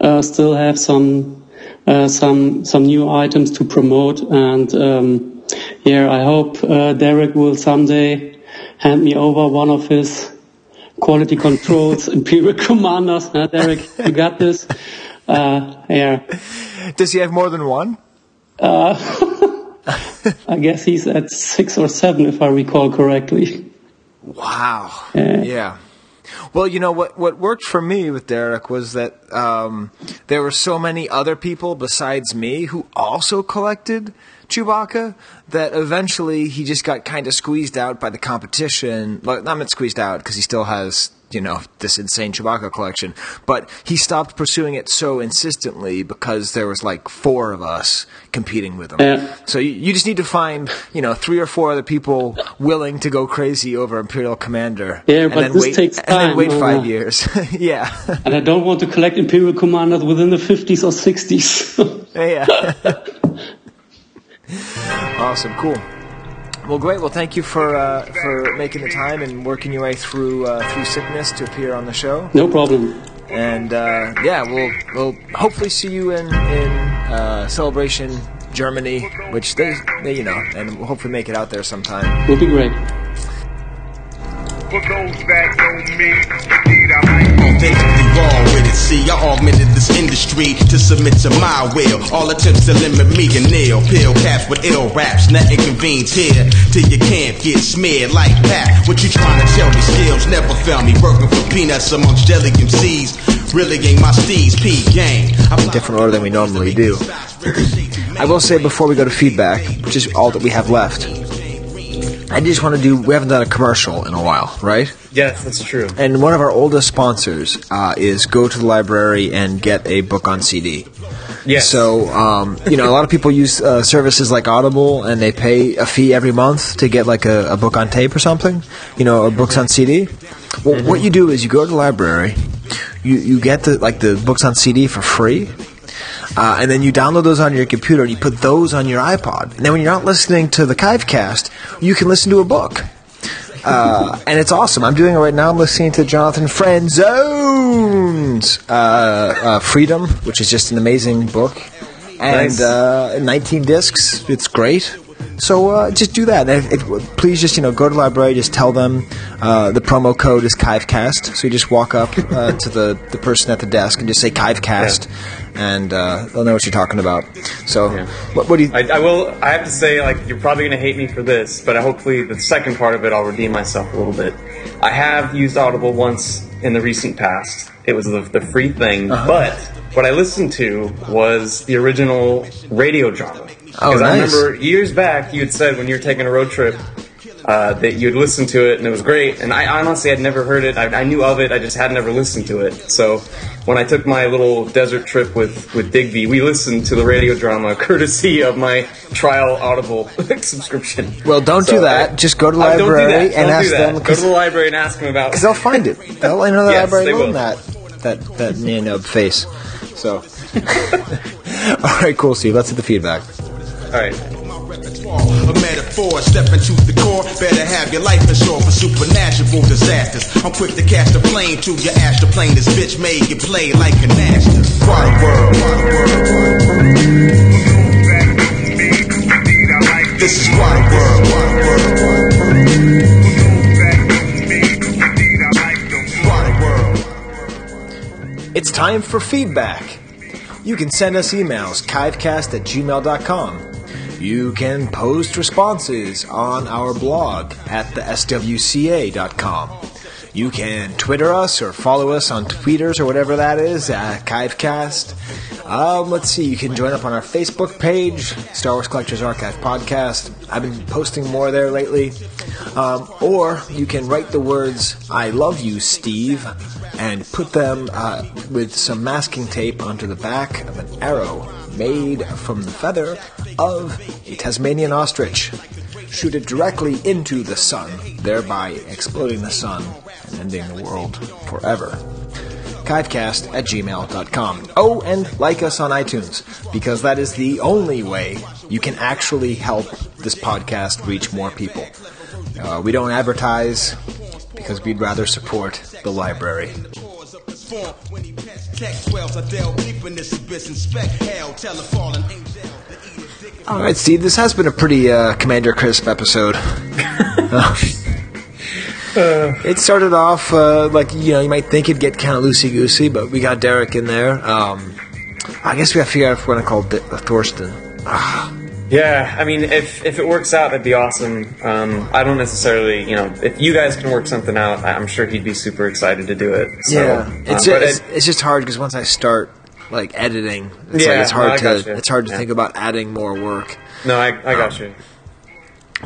uh, still have some uh, some some new items to promote, and um, yeah, I hope uh, Derek will someday hand me over one of his quality controls Imperial Commanders. Uh, Derek, you got this. Uh, yeah. Does he have more than one? Uh, I guess he's at six or seven, if I recall correctly. Wow. Yeah. Well, you know what what worked for me with Derek was that um, there were so many other people besides me who also collected Chewbacca that eventually he just got kind of squeezed out by the competition. Like, not meant squeezed out because he still has you know, this insane Chewbacca collection. But he stopped pursuing it so insistently because there was like four of us competing with him. Yeah. So you, you just need to find, you know, three or four other people willing to go crazy over Imperial Commander. Yeah, and but then this wait, takes And then wait uh, five years. yeah. And I don't want to collect Imperial Commanders within the 50s or 60s. yeah. awesome. Cool. Well, great. Well, thank you for uh, for making the time and working your way through uh, through sickness to appear on the show. no problem. And uh, yeah, we'll we'll hopefully see you in in uh, Celebration Germany, which they, they you know, and we'll hopefully make it out there sometime. It'll be great. Authentically raw with it. See, I augmented this industry to submit to my will. All attempts to limit me and nail. Pill caps with ill raps. Nothing convenes here till your camp get smeared like that. What you trying to tell me? Skills never found me working for peanuts amongst jelly MCs. Really ain't my steez, P gang. in different order than we normally do. I will say before we go to feedback, which is all that we have left, I just want to do. We haven't done a commercial in a while, right? Yes, that's true. And one of our oldest sponsors uh, is go to the library and get a book on CD. Yes. So, um, you know, a lot of people use uh, services like Audible, and they pay a fee every month to get like a, a book on tape or something. You know, or books on CD. Well, what you do is you go to the library, you you get the like the books on CD for free. Uh, and then you download those on your computer and you put those on your iPod. And then when you're not listening to the 'Chive Cast, you can listen to a book. Uh, and it's awesome. I'm doing it right now. I'm listening to Jonathan Franzen's uh, uh, Freedom, which is just an amazing book. And Nice. uh, 19 discs. It's great. So uh, just do that. If, if, please just you know go to the library. Just tell them uh, the promo code is 'Chive Cast. So you just walk up uh, to the, the person at the desk and just say 'Chive Cast, and uh, they'll know what you're talking about. So what, what do you? I, I will. I have to say, like, you're probably going to hate me for this, but I hopefully the second part of it, I'll redeem myself a little bit. I have used Audible once in the recent past. It was the, the free thing, Uh-huh. but what I listened to was the original radio drama. Oh, Because I remember years back, you had said when you were taking a road trip uh, that you'd listen to it and it was great. And I honestly had never heard it. I, I knew of it. I just had never listened to it. So when I took my little desert trip with, with Digby, we listened to the radio drama courtesy of my trial Audible subscription. Well, don't do that. I- Just go to the don't do library that. and ask do them, Go to the library and ask them about. Because they'll find it. They'll I know the Yes, library will. that that that you know face. So, all right, cool, Steve. Let's hit the feedback. All right. A metaphor, step into the core. Better have your life insured for supernatural disasters. I'm quick to cast a plane to your astral plane. This bitch made you play like an actor. What a world. This is what a world. What a world. What a world. It's time for feedback. You can send us emails, chivecast at gmail.com. You can post responses on our blog at the swca.com. You can Twitter us or follow us on tweeters or whatever that is at 'Chive Cast. Um, let's see, you can join up on our Facebook page, Star Wars Collectors Archive Podcast. I've been posting more there lately. Um, or you can write the words, I love you, Steve, and put them uh, with some masking tape onto the back of an arrow made from the feather of a Tasmanian ostrich. Shoot it directly into the sun, thereby exploding the sun and ending the world forever. Chivecast at gmail.com. Oh, and like us on iTunes, because that is the only way you can actually help this podcast reach more people. Uh, we don't advertise because we'd rather support the library. All right, Steve, this has been a pretty uh, Commander Crisp episode. Uh, it started off uh, like you know you might think it'd get kind of loosey goosey, but we got Derek in there. Um, I guess we got to figure out if we're gonna call D- uh, Thorsten. Yeah, I mean, if if it works out, that'd be awesome. Um, I don't necessarily, you know, if you guys can work something out, I'm sure he'd be super excited to do it. So, yeah, uh, it's, but it's, it- it's just hard because once I start like editing, it's Yeah, like it's hard I to it's hard to Yeah. think about adding more work. no, I, I got you.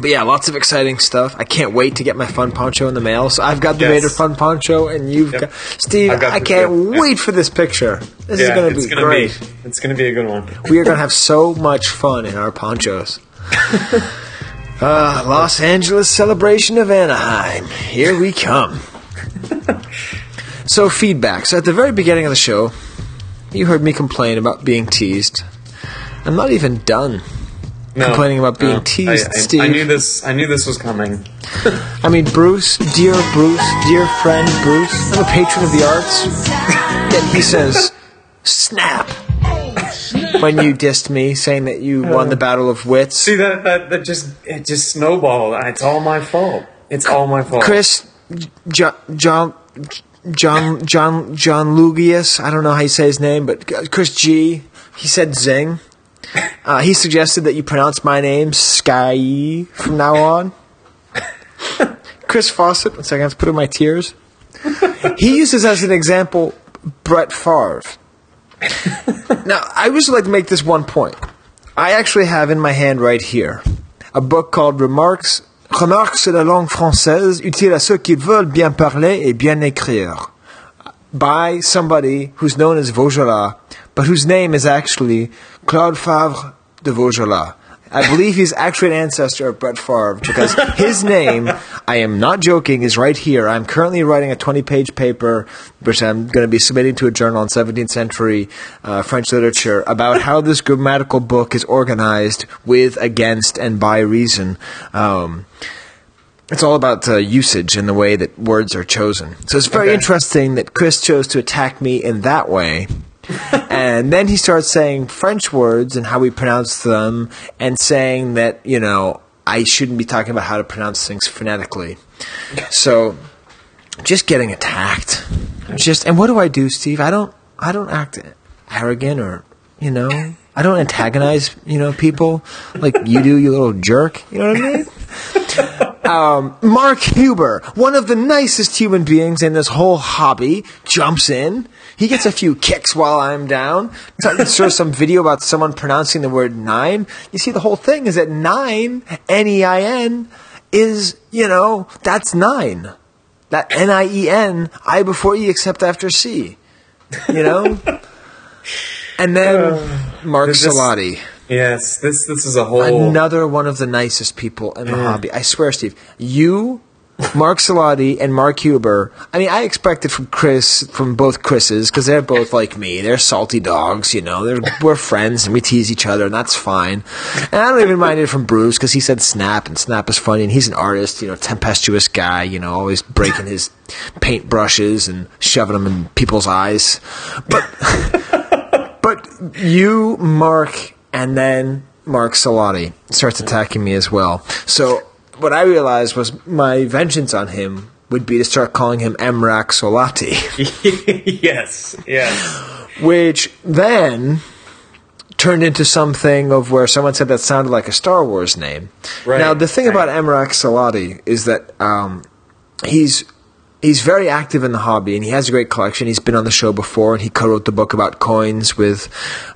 But yeah, lots of exciting stuff. I can't wait to get my fun poncho in the mail. So I've got the Yes. Vader fun poncho, and you've got Steve. Got I can't yeah. wait for this picture. This yeah, is going to it's be gonna great. Be, it's going to be a good one. we are going to have so much fun in our ponchos. uh, Los Angeles celebration of Anaheim. Here we come. so, feedback. So, at the very beginning of the show, you heard me complain about being teased. I'm not even done No, complaining about being no. teased, I, I, Steve. I knew this. I knew this was coming. I mean, Bruce, dear Bruce, dear friend Bruce, I'm a patron of the arts. Yet he says, snap. When you dissed me, saying that you won the battle of wits. See that that that just it just snowballed. It's all my fault. It's all my fault. Chris, John, John, John, John, John Lugius, I don't know how you say his name, but Chris G, he said zing. Uh, he suggested that you pronounce my name Sky from now on. Chris Fawcett, one second, I have to put in my tears. He uses as an example Brett Favre. now, I would like to make this one point. I actually have in my hand right here a book called Remarks, Remarques sur la langue française, utile à ceux qui veulent bien parler et bien écrire, by somebody who's known as Vaugelas, but whose name is actually Claude Favre de Vaugelas. I believe he's actually an ancestor of Brett Favre because his name, I am not joking, is right here. I'm currently writing a 20 page paper, which I'm going to be submitting to a journal on 17th century uh, French literature about how this grammatical book is organized with, against, and by reason. Um, it's all about uh, usage and the way that words are chosen. So it's very Okay. interesting that Chris chose to attack me in that way. and then he starts saying French words and how we pronounce them, and saying that, you know, I shouldn't be talking about how to pronounce things phonetically. So, just getting attacked. Just and what do I do, Steve? I don't I don't act arrogant or you know I don't antagonize you know people like you do, you little jerk. You know what I mean? um, Mark Huber, one of the nicest human beings in this whole hobby, jumps in. He gets a few kicks while I'm down. So- Shows some video about someone pronouncing the word nine. You see, the whole thing is that nine, N E I N, is, you know, that's nine. That N I E N, I before E except after C. You know? And then uh, Mark This- Salati. Yes, this this is a whole. Another one of the nicest people in the Yeah. hobby. I swear, Steve. You, Mark Salati, and Mark Huber. I mean, I expected it from Chris, from both Chris's, because they're both like me. They're salty dogs, you know. They're, we're friends and we tease each other, and that's fine. And I don't even mind it from Bruce, because he said Snap, and Snap is funny, and he's an artist, you know, tempestuous guy, you know, always breaking his paint brushes and shoving them in people's eyes. But but you, Mark, and then Mark Salati starts attacking me as well. So what I realized was my vengeance on him would be to start calling him Emrak Salati, yes, yes. which then turned into something of where someone said that sounded like a Star Wars name. Right, now the thing about Emrak Salati is that um, he's he's very active in the hobby and he has a great collection. He's been on the show before and he co-wrote the book about coins with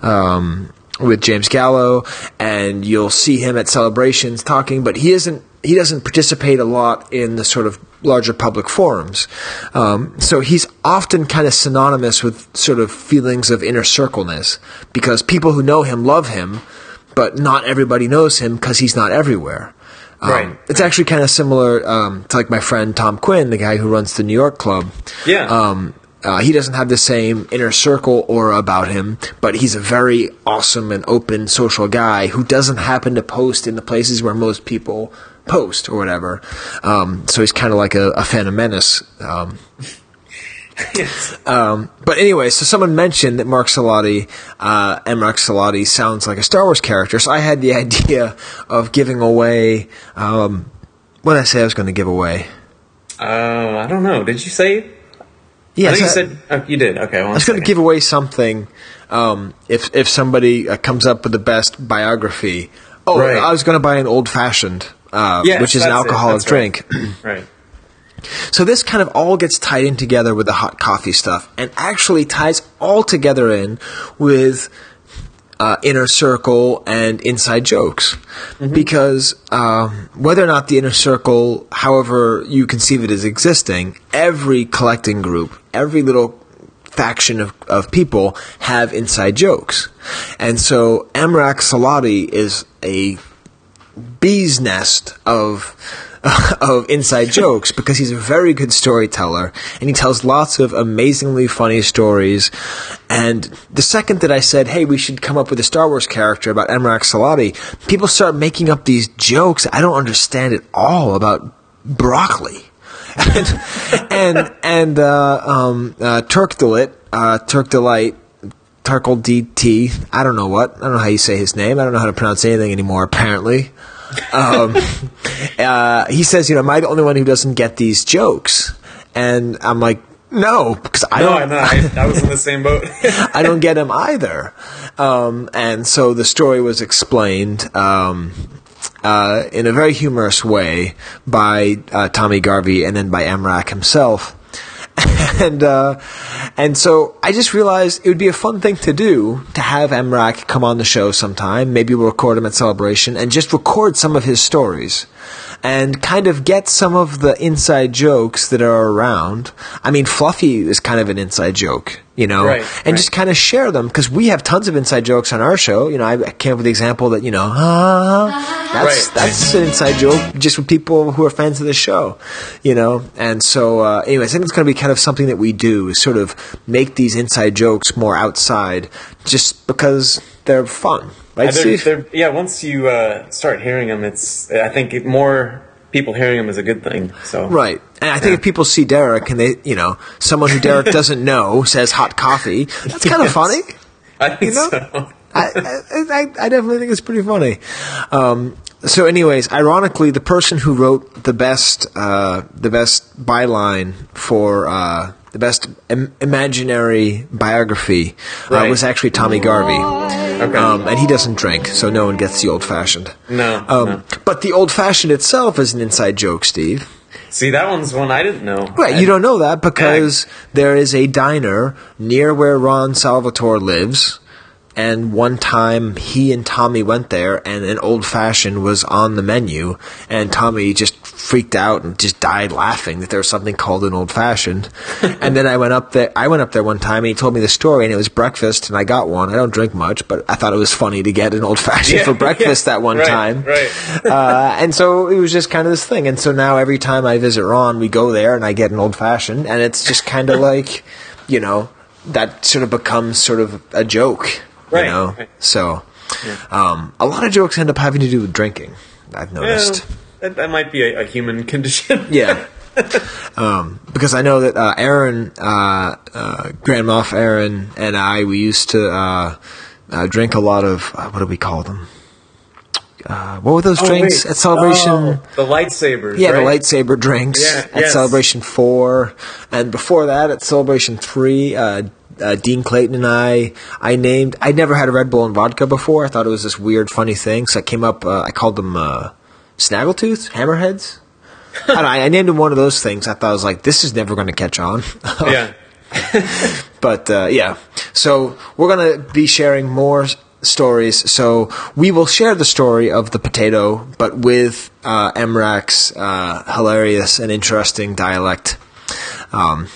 um, with James Gallo and you'll see him at celebrations talking, but he isn't he doesn't participate a lot in the sort of larger public forums. Um, so he's often kind of synonymous with sort of feelings of inner circleness because people who know him love him, but not everybody knows him because he's not everywhere. Um, Right. It's actually kind of similar um, to like my friend Tom Quinn, the guy who runs the New York Club. Yeah. Uh, he doesn't have the same inner circle aura about him, but he's a very awesome and open social guy who doesn't happen to post in the places where most people post or whatever. Um, so he's kind of like a, a Phantom Menace. Um, um, but anyway, so someone mentioned that Mark Salati, uh, and Mark Salati sounds like a Star Wars character. So I had the idea of giving away. Um, what did I say I was going to give away? Uh, I don't know. Did you say? Yes, I think you said oh, you did. Okay, I was going to give away something um, if if somebody uh, comes up with the best biography. Oh, Right. I was going to buy an old fashioned, uh, Yes, which is an alcoholic that's right. drink. right. So this kind of all gets tied in together with the hot coffee stuff, and actually ties all together in with uh, inner circle and inside jokes, because um, whether or not the inner circle, however you conceive it as existing, every collecting group, every little faction of, of people have inside jokes. And so Emrak Salati is a bee's nest of of inside jokes because he's a very good storyteller and he tells lots of amazingly funny stories. And the second that I said, "Hey, we should come up with a Star Wars character about Emrak Salati," people start making up these jokes I don't understand at all about broccoli. and and, and uh, um, uh, Turk Delight, uh, Turk Delight, Turkle DT. I don't know what. I don't know how you say his name. I don't know how to pronounce anything anymore. Apparently, um, uh, he says, "You know, am I the only one who doesn't get these jokes?" And I'm like, "No, because I no, don't." I, know, I, I was in the same boat. I don't get him either. Um, and so the story was explained um, uh, in a very humorous way by uh, Tommy Garvey and then by Emrak himself. and uh, and so I just realized it would be a fun thing to do to have Emrak come on the show sometime. Maybe we'll record him at Celebration and just record some of his stories and kind of get some of the inside jokes that are around. I mean, Fluffy is kind of an inside joke, you know, Right, and just kind of share them because we have tons of inside jokes on our show. You know, I came up with the example that you know, ah, that's Right. that's an inside joke just with people who are fans of the show, you know. And so, uh, anyway, I think it's going to be kind of something that we do is sort of make these inside jokes more outside, just because they're fun, right, they're- they're- yeah, once you uh, start hearing them, it's I think it, more people hearing him is a good thing. So Right. And I think if people see Derek and they, you know, someone who Derek doesn't know says hot coffee, that's kind of funny. I think You know? so. I, I, I, I definitely think it's pretty funny. Um, so, anyways, ironically, the person who wrote the best, uh, the best byline for uh, the best Im- imaginary biography uh, Right. was actually Tommy Garvey, Okay. um, and he doesn't drink, so no one gets the old fashioned. No, Um, no. But the old fashioned itself is an inside joke, Steve. See, that one's one I didn't know. Right, you don't know that because there is a diner near where Ron Salvatore lives, and one time he and Tommy went there, and an old fashioned was on the menu, and Tommy just freaked out and just died laughing that there was something called an old fashioned. and then I went up there. I went up there one time, and he told me the story, and it was breakfast, and I got one. I don't drink much, but I thought it was funny to get an old fashioned Yeah, for breakfast yeah, that one right, time right. uh, and so it was just kind of this thing. And so now every time I visit Ron, we go there and I get an old fashioned, and it's just kind of like, you know, that sort of becomes sort of a joke, Right, you know. right. So um, a lot of jokes end up having to do with drinking. I've noticed. Yeah, that, that might be a, a human condition. Yeah. um, because I know that uh, Aaron, uh, uh, Grand Moff Aaron, and I, we used to uh, uh, drink a lot of uh, what do we call them? Uh, what were those Oh, drinks wait. at Celebration? Oh, the lightsabers. Yeah, right? the lightsaber drinks Yeah, at yes. Celebration 4. And before that, at Celebration 3, uh, Dean Clayton and I, I named, I'd never had a Red Bull and vodka before. I thought it was this weird, funny thing. So I came up, uh, I called them uh, Snaggletooth, Hammerheads. I, know, I named them one of those things. I thought I was like, this is never going to catch on. Yeah. But uh, yeah, so we're gonna be sharing more stories. So we will share the story of the potato, but with uh, Emrak's uh, hilarious and interesting dialect. Um,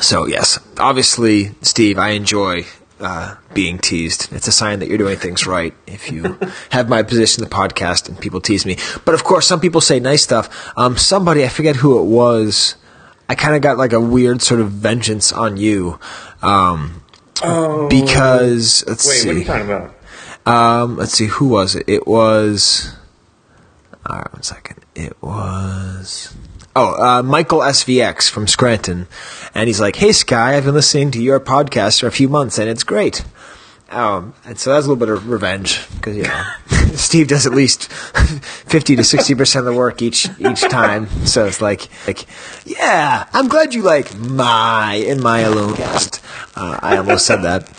so yes, obviously, Steve, I enjoy. Uh, being teased. It's a sign that you're doing things right if you have my position in the podcast and people tease me. But of course, some people say nice stuff. Um, somebody, I forget who it was, I kind of got like a weird sort of vengeance on you. Um, Oh. because let's Wait, see. what are you talking about? Um, let's see, who was it? It was. All right, one second. It was. Oh, uh, Michael SVX from Scranton, and he's like, "Hey Skye, I've been listening to your podcast for a few months, and it's great." Um, and so that's a little bit of revenge because you know Steve does at least fifty to sixty percent of the work each each time. So it's like, like, yeah, I'm glad you like my in my alone cast. Uh, I almost said that.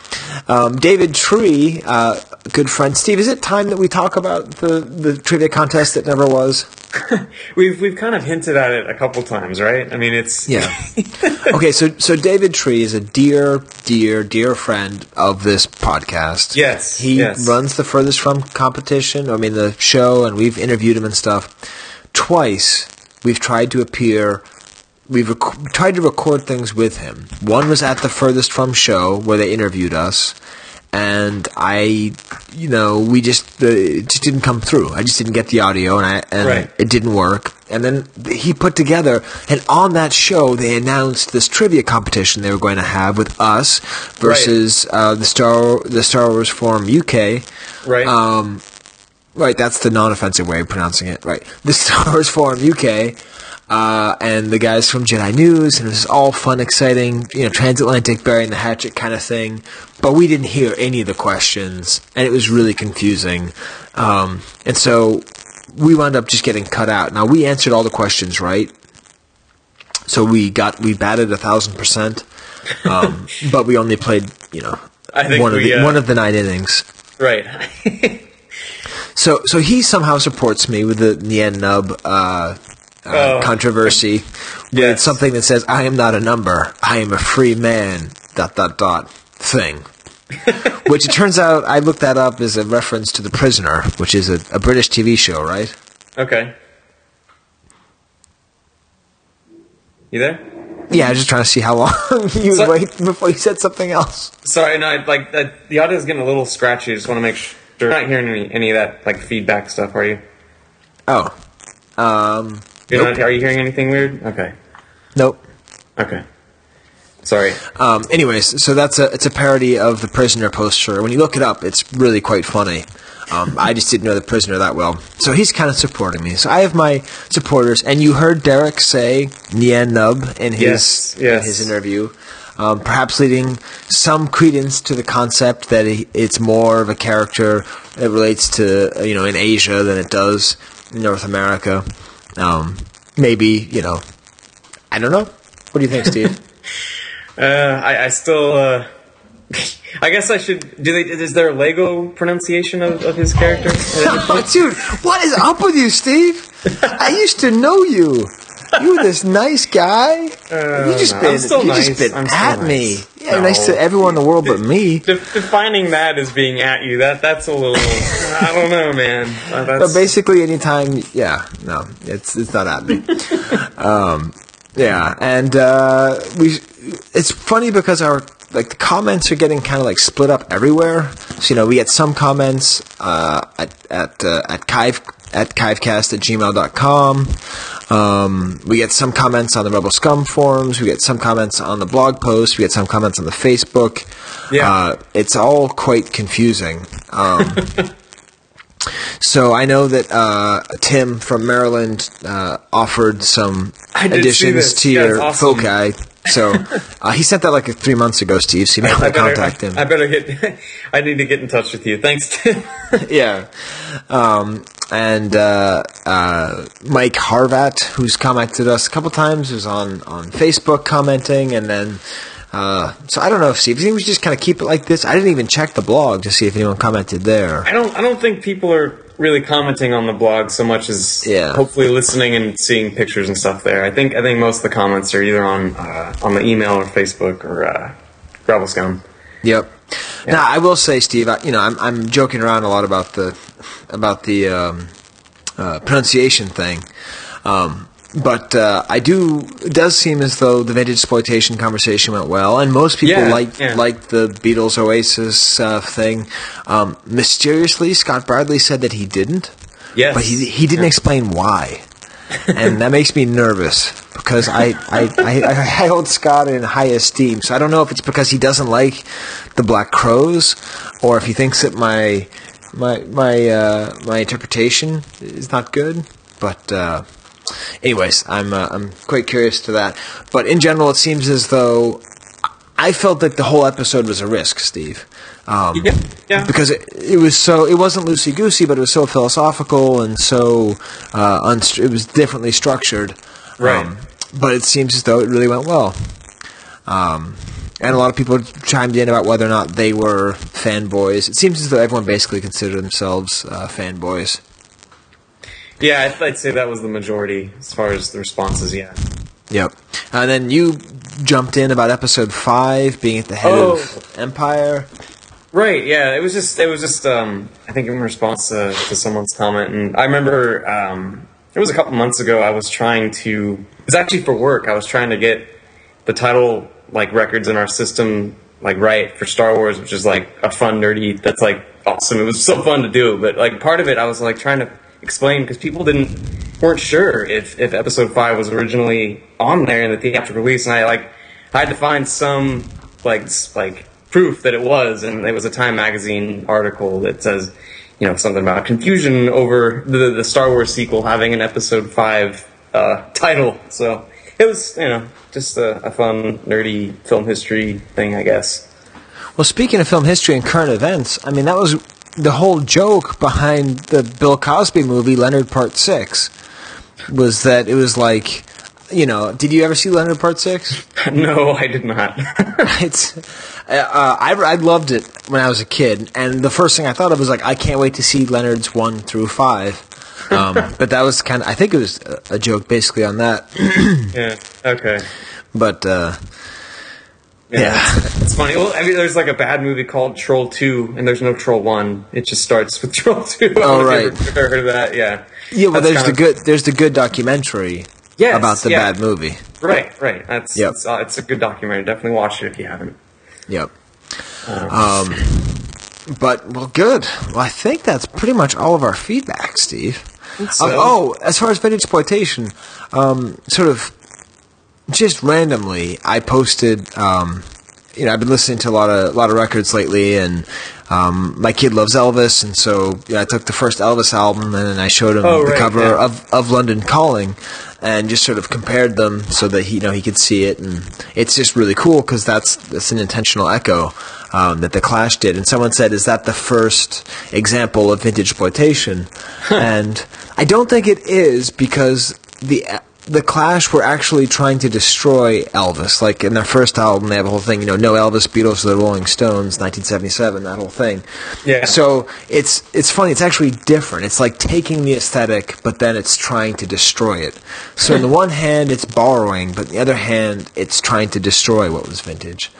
Um, David Tree, uh, good friend Steve. Is it time that we talk about the the trivia contest that never was? we've we've kind of hinted at it a couple times, right? I mean, it's Yeah. okay, so so David Tree is a dear, dear, dear friend of this podcast. Yes, He yes. runs the furthest from competition, I mean the show, and we've interviewed him and stuff. Twice we've tried to appear we've rec- tried to record things with him. One was at the furthest from show where they interviewed us, and I, you know, we just uh, it just didn't come through. I just didn't get the audio, and I and Right. it didn't work. And then he put together, and on that show they announced this trivia competition they were going to have with us versus uh, the Star the Star Wars Forum UK. Right. Um, right. That's the non-offensive way of pronouncing it. Right. The Star Wars Forum UK. Uh, and the guys from Jedi News, and it was all fun, exciting, you know, transatlantic burying the hatchet kind of thing. But we didn't hear any of the questions, and it was really confusing. Um, and so we wound up just getting cut out. Now we answered all the questions right, so we got we batted a thousand percent, um, but we only played, you know, I think one of the uh, one of the nine innings. right. So so he somehow supports me with the Nien Nunb uh, uh, Oh. controversy with Yes. something that says I am not a number, I am a free man. Dot dot dot thing. which it turns out I looked that up as a reference to The Prisoner, which is a, a British TV show, right? okay. You there? Yeah, I was just trying to see how long you would So- wait before you said something else. Sorry, no, I- like the audio is getting a little scratchy. I just want to make sure you're not hearing any, any of that like feedback stuff, are you? Oh, um, You're Nope. not, are you hearing anything weird? Okay, nope. okay. Sorry. Um, anyways, so that's a it's a parody of the Prisoner poster. When you look it up, it's really quite funny. Um, I just didn't know the Prisoner that well, so he's kind of supporting me. So I have my supporters, and you heard Derek say Nien Nunb in his Yes, yes. in his interview, um, perhaps leading some credence to the concept that it's more of a character that relates to uh, you know in Asia than it does in North America. Um, maybe you know, I don't know. What do you think, Steve? Uh, I, I still. Uh, I guess I should. Do they? Is there a Lego pronunciation of, of his character? Dude, what is up with you, Steve? I used to know you. You were this nice guy. you just no, been, you nice. just been I'm at nice. me. Yeah, No. nice to everyone in the world but me. De- defining that as being at you, that that's a little. I don't know, man. Uh, But basically, anytime, yeah, no, it's it's not at me. um, yeah, and uh, we. It's funny because our like the comments are getting kind of like split up everywhere. So you know, we get some comments uh, at at uh, at Chive at chivecast at gmail.com. Um, we get some comments on the Rebel Scum forums. We get some comments on the blog post. We get some comments on the Facebook. Yeah. Uh, it's all quite confusing. Um, so I know that uh, Tim from Maryland uh, offered some I did see additions to Yeah, your awesome. foci. So uh, he sent that like three months ago, Steve. So you may I want to better, contact him. I better get. I need to get in touch with you. Thanks. Tim. yeah. Um, and uh, uh, Mike Harvat, who's commented us a couple times, was on, on Facebook commenting, and then. Uh, so I don't know, Steve. You think we should just kind of keep it like this? I didn't even check the blog to see if anyone commented there. I don't. I don't think people are really commenting on the blog so much as Yeah. hopefully listening and seeing pictures and stuff there. I think. I think most of the comments are either on uh, on the email or Facebook or uh, Rebel Scum. Yep. Now I will say, Steve. I, you know, I'm I'm joking around a lot about the about the um, uh, pronunciation thing, um, but uh, I do. It does seem as though the vintage exploitation conversation went well, and most people Yeah, liked yeah. liked the Beatles Oasis uh, thing. Um, mysteriously, Scott Bradley said that he didn't. Yes. But he he didn't explain why. and that makes me nervous because I, I, I, I hold Scott in high esteem. So I don't know if it's because he doesn't like the Black Crowes or if he thinks that my my my uh, my interpretation is not good. But uh, anyways, I'm uh, I'm quite curious to that. But in general, it seems as though I felt that the whole episode was a risk, Steve. Um, Yeah, yeah. Because it, it was so, it wasn't loosey goosey, but it was so philosophical and so uh, it was differently structured. Right. Um, but it seems as though it really went well. Um, and a lot of people chimed in about whether or not they were fanboys. It seems as though everyone basically considered themselves uh, fanboys. Yeah, I'd, say that was the majority as far as the responses. Yeah. Yep. And then you jumped in about episode five, being at the head Oh. of Empire. Right. Yeah. It was just. It was just. Um, I think in response to, to someone's comment, and I remember um, it was a couple months ago. I was trying to. It was actually for work. I was trying to get the title like records in our system like right for Star Wars, which is like a fun nerdy. That's like awesome. It was so fun to do, but like part of it, I was like trying to explain because people didn't weren't sure if if Episode Five was originally on there in the theatrical release, and I like I had to find some like like proof that it was, and it was a Time magazine article that says you know something about confusion over the the Star Wars sequel having an Episode Five uh, title. So it was you know just a, a fun nerdy film history thing, I guess. Well, speaking of film history and current events, I mean that was the whole joke behind the Bill Cosby movie Leonard Part Six was that it was like, you know, did you ever see Leonard Part Six? no, I did not. it's uh, I I loved it when I was a kid, and the first thing I thought of was like, I can't wait to see Leonard's one through five. Um, but that was kind of I think it was a, a joke basically on that. yeah. Okay. But uh, Yeah, It's, it's funny. Well, I mean, there's like a bad movie called Troll Two, and there's no Troll One. It just starts with Troll Two. Oh, right. ever, ever heard of that? Yeah. yeah, well, That's there's the kind good there's the good documentary Yes, about the yeah. bad movie. of- Right. Right. That's. Yep. It's, uh, it's a good documentary. Definitely watch it if you haven't. Yep. Um, but well, good. Well, I think that's pretty much all of our feedback, Steve. so. Um, oh, as far as vintage exploitation, um, sort of just randomly, I posted. Um, you know, I've been listening to a lot of a lot of records lately, and um, my kid loves Elvis, and so you know, I took the first Elvis album and then I showed him Oh, the right, cover yeah. of of London Calling, and just sort of compared them so that he you know he could see it, and it's just really cool because that's that's an intentional echo um, that the Clash did. And someone said, "Is that the first example of vintage exploitation?" and I don't think it is because the the Clash were actually trying to destroy Elvis. Like in their first album, they have a whole thing, you know, no Elvis, Beatles, the Rolling Stones, 1977, that whole thing. Yeah. So it's it's funny. It's actually different. It's like taking the aesthetic, but then it's trying to destroy it. So on the one hand, it's borrowing, but on the other hand, it's trying to destroy what was vintage.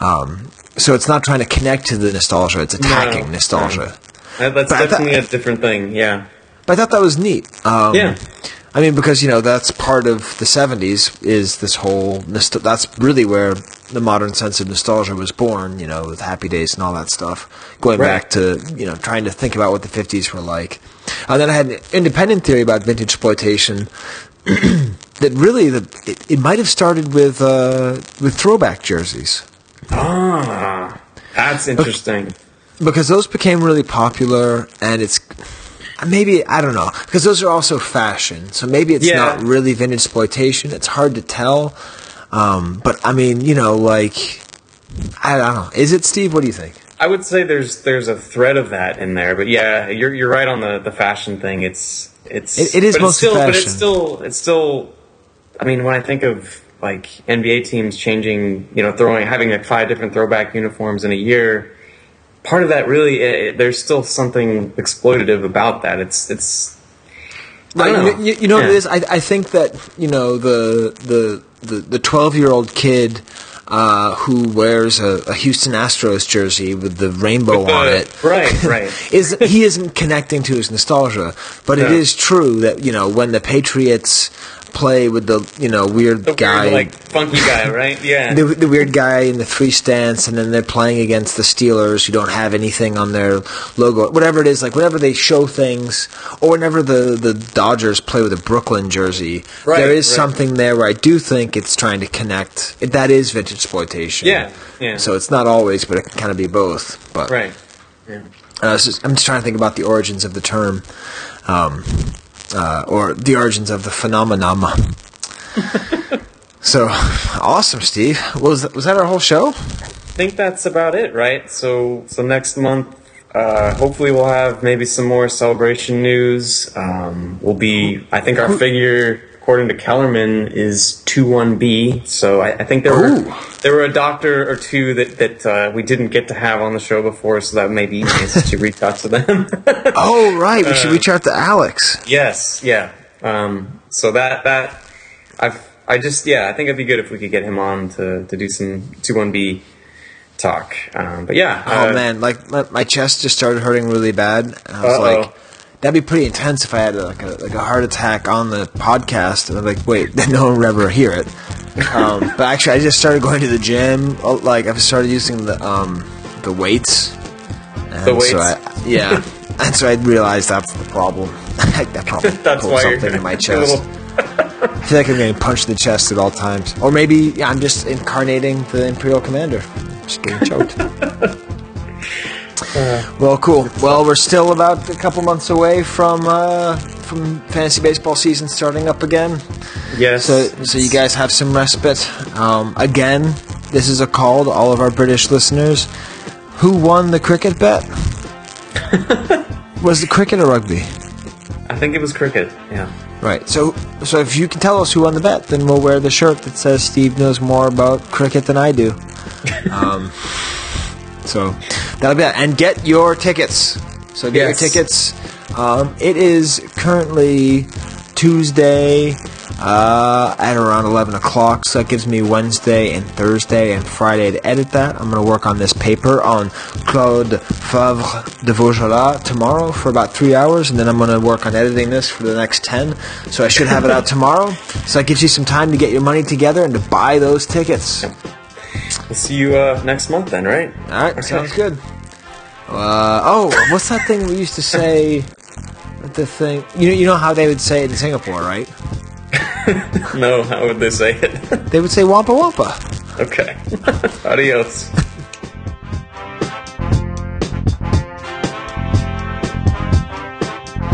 Um, so it's not trying to connect to the nostalgia; it's attacking No, nostalgia. That- that's But I thought- definitely a different thing. Yeah. But I thought that was neat. Um, Yeah. I mean, because you know that's part of the '70s is this whole. Nost- that's really where the modern sense of nostalgia was born. You know, with Happy Days and all that stuff. Going Right. back to you know trying to think about what the '50s were like. And then I had an independent theory about vintage exploitation. that really, the, it, it might have started with uh, with throwback jerseys. Ah, that's interesting. because those became really popular and it's maybe i don't know because those are also fashion so maybe it's Yeah. not really vintage exploitation it's hard to tell um, but i mean you know like i don't know is it steve what do you think I would say there's there's a thread of that in there, but yeah, you're you're right on the, the fashion thing. It's it's It- it is but it's mostly still, but it's still it's still. I mean, when I think of like NBA teams changing, you know, throwing having like five different throwback uniforms in a year, part of that really it, there's still something exploitative about that. It's it's. I don't Right, know. You, you know what Yeah. it is? I, I think that you know the the the the twelve year old kid uh, who wears a, a Houston Astros jersey with the rainbow With the- on it, right, right. is he isn't connecting to his nostalgia? But it No. is true that you know when the Patriots play with the you know weird The guy. weird, like funky guy, right? Yeah. the, the weird guy in the three stance, and then they're playing against the Steelers who don't have anything on their logo, whatever it is. Like whenever they show things, or whenever the the Dodgers play with a Brooklyn jersey, Right, there is right. something there where I do think it's trying to connect. It, that is vintage exploitation. Yeah, yeah. So it's not always, but it can kind of be both. But right. Yeah. uh, just, I'm just trying to think about the origins of the term, um, uh, or the origins of the phenomenon. so awesome, Steve. Was that, was that our whole show? I think that's about it, right? So, so next month, uh, hopefully we'll have maybe some more celebration news. Um, we'll be, I think our figure according to Kellerman, is two one B. So I, I think there were there were a doctor or two that that uh, we didn't get to have on the show before, so that may be nice to reach out to them. oh, right. We should Uh, reach out to Alex. Yes, yeah. Um, so that that I've I just yeah I think it'd be good if we could get him on to to do some two one B talk. Um, but yeah. Oh uh, man, like my, my chest just started hurting really bad. And I was Uh-oh. like, that'd be pretty intense if I had like a like a heart attack on the podcast. And I'm like, wait, then no one would ever hear it. Um, but actually, I just started going to the gym. Oh, Like I've started using the um the weights. And The weights? So I, yeah, and so I realized that's the problem. that probably That's pulled something in my chest. little- I feel like I'm getting punched in the chest at all times, or maybe yeah, I'm just incarnating the Imperial Commander, just getting choked. Well, cool. Well, we're still about a couple months away from uh, from fantasy baseball season starting up again. Yes. So, so you guys have some respite. Um, again, this is a call to all of our British listeners. Who won the cricket bet? Was the cricket or rugby? I think it was cricket. Yeah. Right. So, so if you can tell us who won the bet, then we'll wear the shirt that says Steve knows more about cricket than I do. Um, so that'll be it. And get your tickets. So get Yes. your tickets. Um, it is currently Tuesday uh, at around 11 o'clock. So that gives me Wednesday and Thursday and Friday to edit that. I'm going to work on this paper on Claude Favre de Vaugelas tomorrow for about three hours. And then I'm going to work on editing this for the next 10. So I should have it out tomorrow. So that gives you some time to get your money together and to buy those tickets. We'll see you uh, next month then, right? All right, sounds good. Uh, oh, what's that thing we used to say? The thing you know, you know how they would say it in Singapore, right? No, how would they say it? They would say "wampa wampa." okay. Adios.